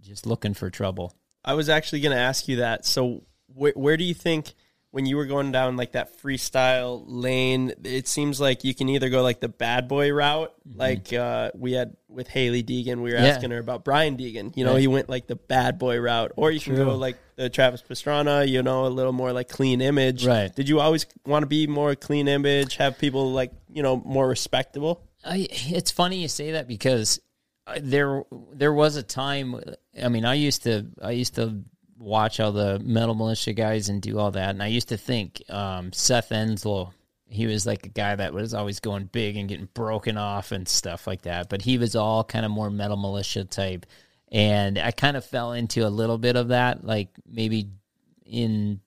B: just looking for trouble.
I: I was actually going to ask you that. So wh- where do you think when you were going down like that freestyle lane, it seems like you can either go like the bad boy route, mm-hmm. like uh, we had with Hailie Deegan. We were yeah. asking her about Brian Deegan. You know, he went like the bad boy route, or you True. can go like the Travis Pastrana. You know, a little more like clean image.
B: Right?
I: Did you always want to be more clean image? Have people like you know more respectable?
B: I, it's funny you say that because uh, there there was a time. I mean, I used to I used to watch all the Metal Mulisha guys and do all that. And I used to think um, Seth Enslow, he was like a guy that was always going big and getting broken off and stuff like that. But he was all kind of more Metal Mulisha type. And I kind of fell into a little bit of that, like maybe in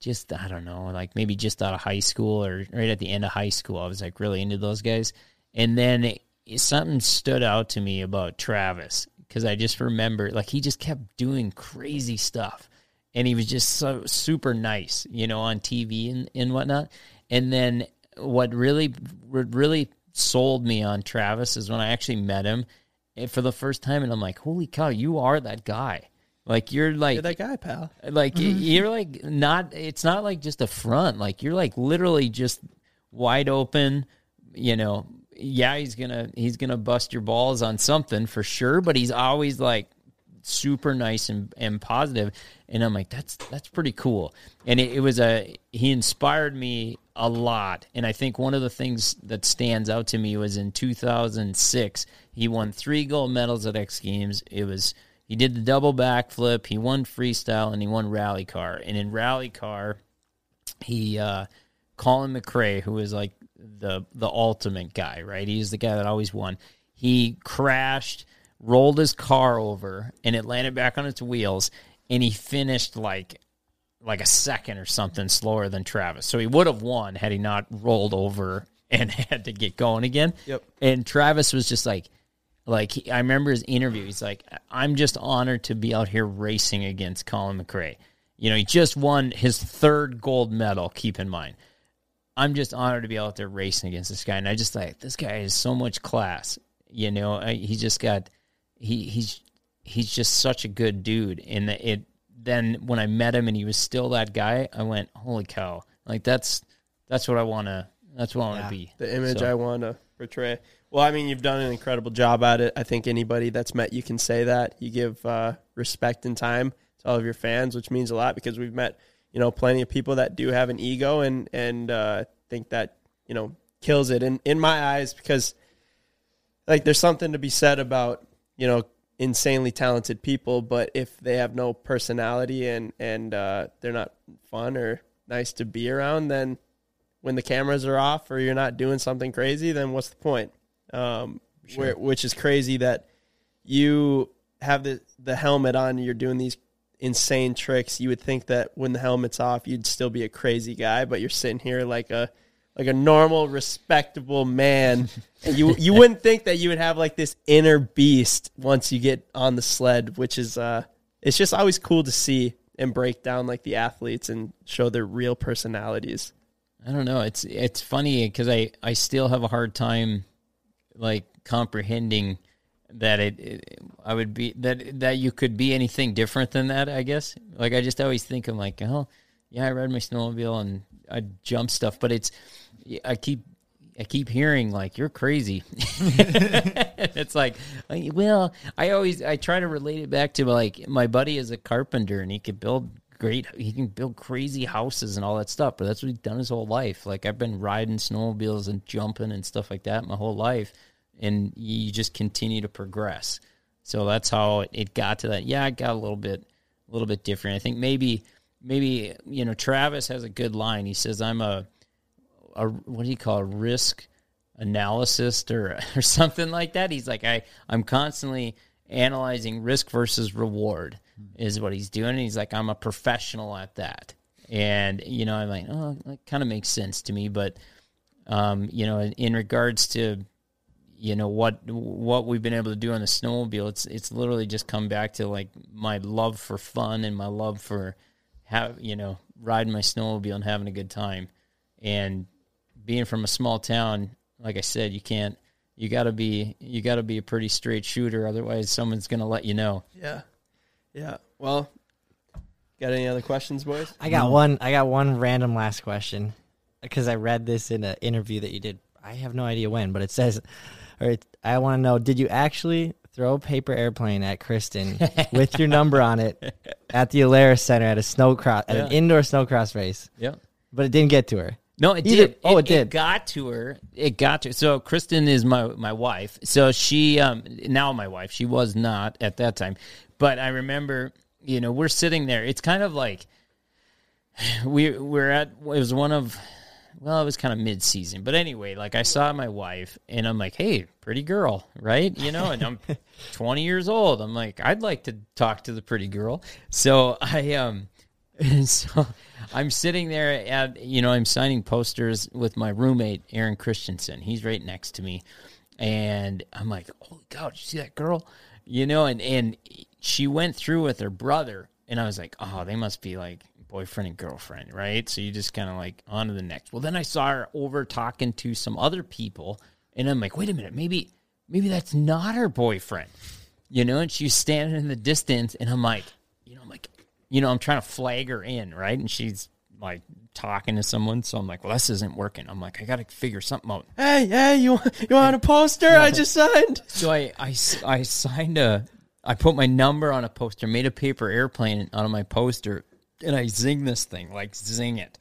B: just, I don't know, like maybe just out of high school or right at the end of high school. I was like really into those guys. And then it, something stood out to me about Travis because I just remember like he just kept doing crazy stuff, and he was just so super nice, you know, on TV and and whatnot. And then what really what really sold me on Travis is when I actually met him for the first time, and I'm like, holy cow, you are that guy. Like you're like you're
I: that guy, pal.
B: Like you're like not. It's not like just a front. Like you're like literally just wide open. You know, yeah, he's gonna he's gonna bust your balls on something for sure, but he's always like super nice and, and positive. And I'm like, that's that's pretty cool. And it, it was a he inspired me a lot. And I think one of the things that stands out to me was in 2006, he won three gold medals at X Games. It was he did the double backflip, he won freestyle, and he won rally car. And in rally car, he uh, Colin McRae, who was like the the ultimate guy, right? He's the guy that always won. He crashed, rolled his car over, and it landed back on its wheels, and he finished like like a second or something slower than Travis. So he would have won had he not rolled over and had to get going again.
I: Yep.
B: And Travis was just like like he, I remember his interview. He's like, "I'm just honored to be out here racing against Colin McRae." You know, he just won his third gold medal. Keep in mind, I'm just honored to be out there racing against this guy. And I just like, this guy has so much class. You know, I, he just got, he he's, he's just such a good dude. And it, then when I met him and he was still that guy, I went, holy cow. Like that's, that's what I want to, that's what I want to yeah, be.
I: The image so. I want to portray. Well, I mean, you've done an incredible job at it. I think anybody that's met you can say that. You give uh, respect and time to all of your fans, which means a lot because we've met – you know plenty of people that do have an ego and and uh, think that you know kills it in in my eyes because like there's something to be said about you know insanely talented people, but if they have no personality and and uh, they're not fun or nice to be around, then when the cameras are off or you're not doing something crazy, then what's the point? Um, sure. where, which is crazy that you have the the helmet on, you're doing these insane tricks. You would think that when the helmet's off, you'd still be a crazy guy, but you're sitting here like a like a normal, respectable man. And you you wouldn't think that you would have like this inner beast once you get on the sled, which is uh it's just always cool to see and break down like the athletes and show their real personalities.
B: I don't know. It's it's funny because I I still have a hard time like comprehending that it, it, I would be that that you could be anything different than that. I guess. Like I just always think I'm like, oh, yeah, I ride my snowmobile and I jump stuff, but it's I keep I keep hearing like you're crazy. it's like, well, I always I try to relate it back to like my buddy is a carpenter and he could build great he can build crazy houses and all that stuff but that's what he's done his whole life like i've been riding snowmobiles and jumping and stuff like that my whole life and you just continue to progress. So that's how it got to that. Yeah, it got a little bit, a little bit different. I think maybe, maybe you know, Travis has a good line. He says, "I'm a, a what do you call a risk analysis or or something like that." He's like, "I I'm constantly analyzing risk versus reward," is what he's doing. And he's like, "I'm a professional at that," and you know, I'm like, "Oh, that kind of makes sense to me," but um, you know, in, in regards to you know what what we've been able to do on the snowmobile it's it's literally just come back to like my love for fun and my love for have you know riding my snowmobile and having a good time and being from a small town like i said you can't you got to be you got to be a pretty straight shooter otherwise someone's going to let you know
I: yeah yeah well got any other questions boys
L: i got no. one i got one random last question because i read this in an interview that you did i have no idea when but it says all right, I want to know: Did you actually throw a paper airplane at Kristen with your number on it at the Alerus Center at a snow cross at an indoor snow cross race?
I: Yeah,
L: but it didn't get to her.
B: No, it Either, did. Oh, it, it, did. It got to her. It got to her. So Kristen is my my wife. So she um now my wife. She was not at that time, but I remember. You know, we're sitting there. It's kind of like we we're at. It was one of well, it was kind of mid season. But anyway, like I saw my wife and I'm like, hey, pretty girl, right? You know, and I'm 20 years old. I'm like, I'd like to talk to the pretty girl. So I, um, so I'm sitting there at, you know, I'm signing posters with my roommate, Aaron Christensen. He's right next to me. And I'm like, holy cow, did you see that girl? You know, and, and she went through with her brother. And I was like, oh, they must be like, boyfriend and girlfriend, right? So you just kind of like on to the next. Well, then I saw her over talking to some other people, and I'm like, wait a minute, maybe maybe that's not her boyfriend, you know? And she's standing in the distance, and I'm like, you know, I'm like, you know, I'm trying to flag her in, right? And she's like talking to someone, so I'm like, well, this isn't working. I'm like, I got to figure something out. Hey, hey, you you want a poster? I just signed. So I I I signed a I put my number on a poster, made a paper airplane out of my poster, and I zing this thing, like zing it,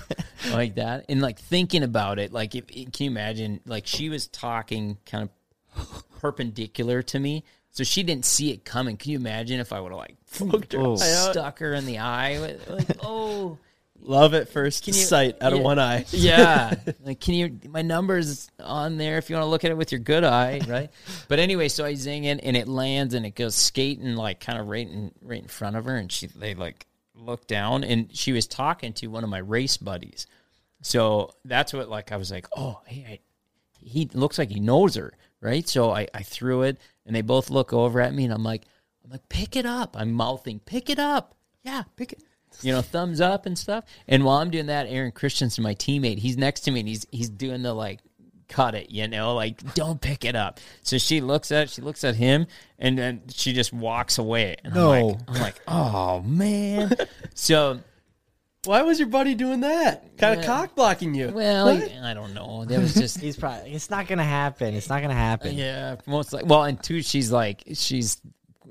B: like that, and like thinking about it, like if, can you imagine? Like she was talking kind of perpendicular to me, so she didn't see it coming. Can you imagine if I would have like fucked her, oh.
L: stuck her in the eye, like oh.
I: Love at first you, sight out yeah, of one eye.
B: yeah. like, can you, my number's on there if you want to look at it with your good eye, right? but anyway, so I zing it and it lands and it goes skating, like kind of right in, right in front of her. And she, they like, looked down and she was talking to one of my race buddies. So that's what like I was like, oh, hey, I, he looks like he knows her, right? So I, I threw it and they both look over at me and I'm like, I'm like, pick it up. I'm mouthing, pick it up. Yeah, pick it. You know, thumbs up and stuff. And while I'm doing that, Aaron Christensen, my teammate, he's next to me and he's he's doing the like cut it, you know, like don't pick it up. So she looks at she looks at him and then she just walks away. And no. I'm like, I'm like oh man. so
I: why was your buddy doing that? Kind of cock blocking you.
B: Well, what? I don't know. That was just
L: he's probably it's not gonna happen. It's not gonna happen.
B: Yeah, most like well, and two, she's like she's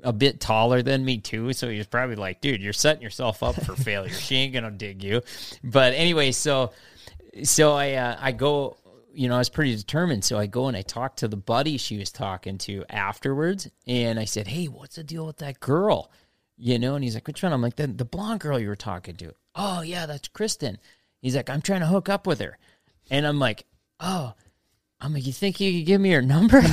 B: a bit taller than me too, so he's probably like, dude, you're setting yourself up for failure. She ain't gonna dig you. But anyway, so so I uh, I go you know, I was pretty determined. So I go and I talk to the buddy she was talking to afterwards. And I said, Hey, what's the deal with that girl? You know, and he's like, Which one? I'm like, The, the blonde girl you were talking to. Oh, yeah, that's Kristen. He's like, I'm trying to hook up with her. And I'm like, Oh, I'm like, You think you could give me her number?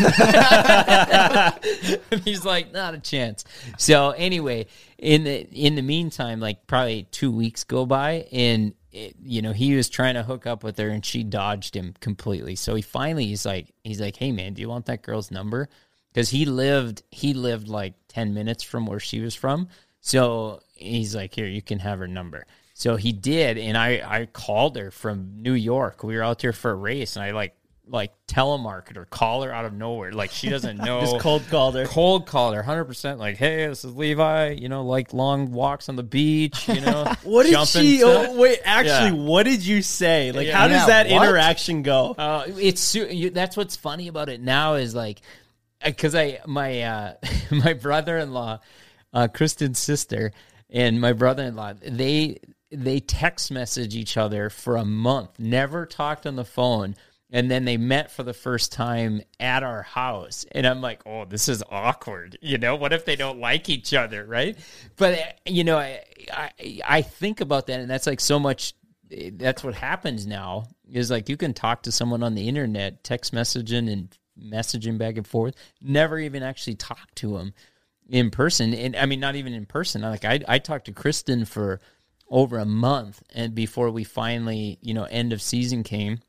B: he's like, Not a chance. So anyway, in the in the meantime, like probably two weeks go by and it, you know, he was trying to hook up with her and she dodged him completely. So he finally he's like he's like, "Hey man, do you want that girl's number?" Cuz he lived he lived like 10 minutes from where she was from. So he's like, "Here, you can have her number." So he did and I I called her from New York. We were out there for a race and I like like telemarketer call her out of nowhere. Like she doesn't know.
L: Just
B: cold
L: called her. Cold
B: called her, hundred percent. Like, hey, this is Levi. You know, like long walks on the beach. You know,
I: what did she? To, oh, wait, actually, yeah. what did you say? Like, yeah, how yeah, does that what? interaction go?
B: Uh, it's you, that's what's funny about it now is like, because uh, I my uh, my brother in law, uh, Kristen's sister, and my brother in law they they text message each other for a month, never talked on the phone and then they met for the first time at our house and i'm like oh this is awkward you know what if they don't like each other right but you know i i, I think about that and that's like so much that's what happens now is like you can talk to someone on the internet text messaging and messaging back and forth never even actually talk to them in person and i mean not even in person like i, I talked to kristen for over a month and before we finally you know end of season came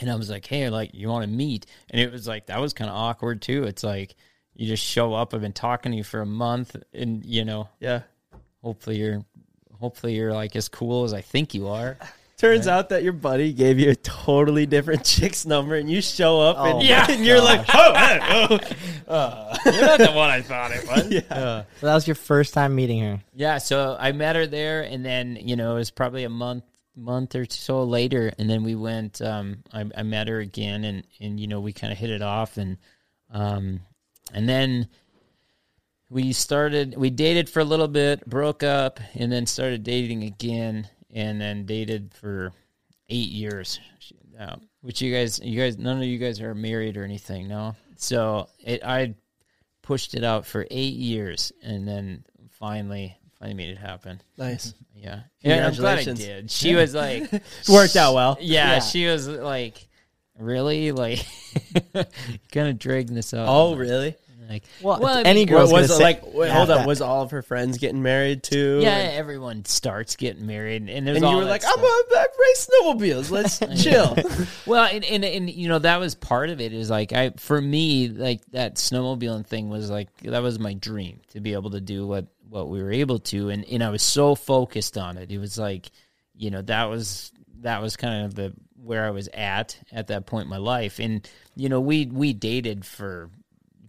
B: and I was like, hey, like, you want to meet? And it was like, that was kind of awkward too. It's like, you just show up. I've been talking to you for a month, and you know,
I: yeah.
B: Hopefully you're, hopefully you're like as cool as I think you are.
I: Turns out that your buddy gave you a totally different chick's number, and you show up, oh and, yeah, and you're like, oh,
B: oh. Uh, you're not the one I thought it was. Yeah. Uh,
L: so that was your first time meeting her.
B: Yeah, so I met her there, and then you know it was probably a month month or so later, and then we went. Um, I, I, met her again, and and you know we kind of hit it off, and um, and then we started. We dated for a little bit, broke up, and then started dating again, and then dated for eight years. Uh, which you guys, you guys, none of you guys are married or anything, no. So it, I pushed it out for eight years, and then finally I made it happen.
I: Nice.
B: Yeah. Yeah,
I: I'm glad
B: I
I: Congratulations. did.
B: She was like,
I: It worked out well.
B: yeah, Yeah. she was like, really? Like, kind of dragging this out. Oh,
I: really?
L: Like, Well, any girl-
I: I was it
L: say- like? Wait,
I: hold up, Was all of her friends getting married too?
B: yeah, And, everyone starts getting married, and there's and all you were like, stuff. I'm
I: gonna race snowmobiles. Let's chill.
B: Well, and, and and you know that was part of it. Is like I for me like that snowmobiling thing was like that was my dream to be able to do what what we were able to and and I was so focused on it. It was like, you know, that was that was kind of the where I was at at that point in my life. And you know, we we dated for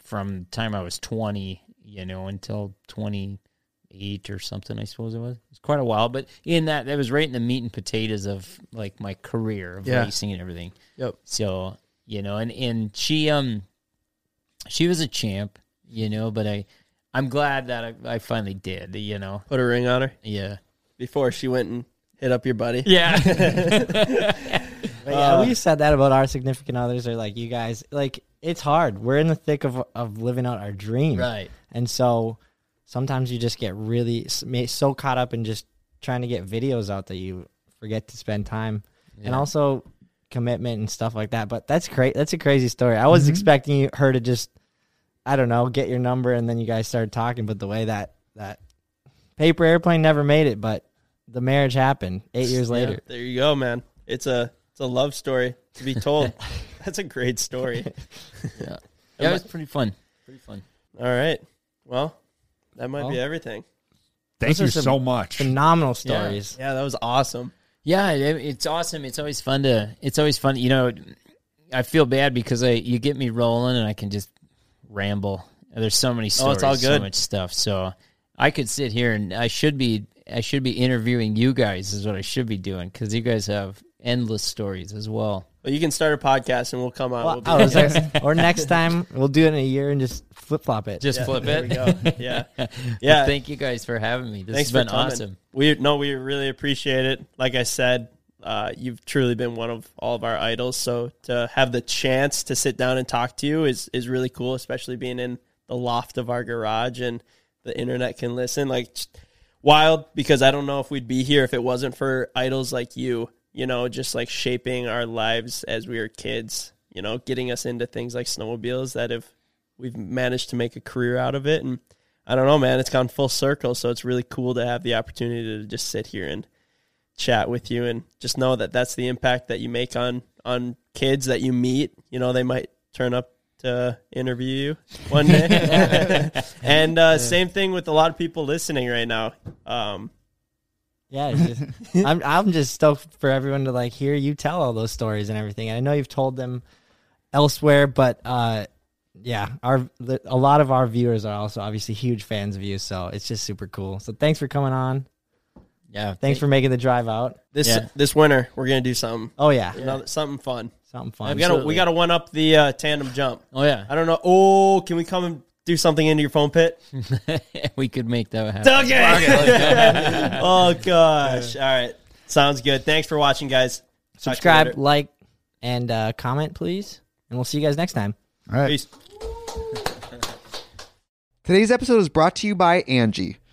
B: from time I was 20, you know, until 28 or something I suppose it was. it's was quite a while, but in that that was right in the meat and potatoes of like my career of yeah. racing and everything. Yep. So, you know, and and she um she was a champ, you know, but I I'm glad that I, I finally did. You know,
I: Put a ring on her
B: yeah,
I: before she went and hit up your buddy.
B: yeah.
L: yeah, Uh, we said that about our significant others or like you guys. Like it's hard. We're in the thick of of living out our dream,
B: right.
L: and so sometimes you just get really so caught up in just trying to get videos out that you forget to spend time, and also commitment and stuff like that. But that's great. That's a crazy story. I was mm-hmm. expecting her to just I don't know, get your number, and then you guys started talking. But the way that that paper airplane never made it, but the marriage happened eight years later.
I: there you go, man. It's a it's a love story to be told. That's a great story.
B: yeah, yeah, it was pretty fun. Pretty fun.
I: All right. Well, that might well, be everything.
M: Thank Those you so much.
L: Phenomenal stories.
I: Yeah. yeah, that was awesome.
B: Yeah, it, it's awesome. It's always fun to. It's always fun. You know, I feel bad because I you get me rolling and I can just ramble. There's so many stories, oh, it's all good. so much stuff. So I could sit here and I should be I should be interviewing you guys is what I should be doing because you guys have endless stories as well.
I: Well, you can start a podcast and we'll come out. Well, we'll
L: like, or next time we'll do it in a year and just flip flop it.
B: Just yeah, flip it.
I: Yeah,
B: yeah. Well, thank you guys for having me. This Thanks has been coming. awesome.
I: We no, we really appreciate it. Like I said, uh, you've truly been one of all of our idols. So to have the chance to sit down and talk to you is is really cool, especially being in the loft of our garage and the internet can listen. Like wild because I don't know if we'd be here if it wasn't for idols like you. You know, just like shaping our lives as we were kids. You know, getting us into things like snowmobiles that have we've managed to make a career out of it and. I don't know, man. It's gone full circle, so it's really cool to have the opportunity to just sit here and chat with you and just know that that's the impact that you make on on kids that you meet. You know, they might turn up to interview you one day. and uh, yeah. same thing with a lot of people listening right now. Um,
L: yeah, just, I'm I'm just stoked for everyone to like hear you tell all those stories and everything. I know you've told them elsewhere, but uh, yeah, our a lot of our viewers are also obviously huge fans of you, so it's just super cool. So thanks for coming on.
B: Yeah.
L: Thanks for making the drive out.
I: This yeah. this winter, we're gonna do something.
L: Oh yeah, Another,
I: something fun.
L: Something fun.
I: We gotta we gotta one up the uh, tandem jump.
B: Oh yeah.
I: I don't know. Oh, can we come and do something into your foam pit?
B: we could make that happen.
I: Okay. oh gosh. All right. Sounds good. Thanks for watching, guys.
L: Subscribe, like, and uh, comment, please. And we'll see you guys next time.
I: All right. Peace.
M: Today's episode is brought to you by Angi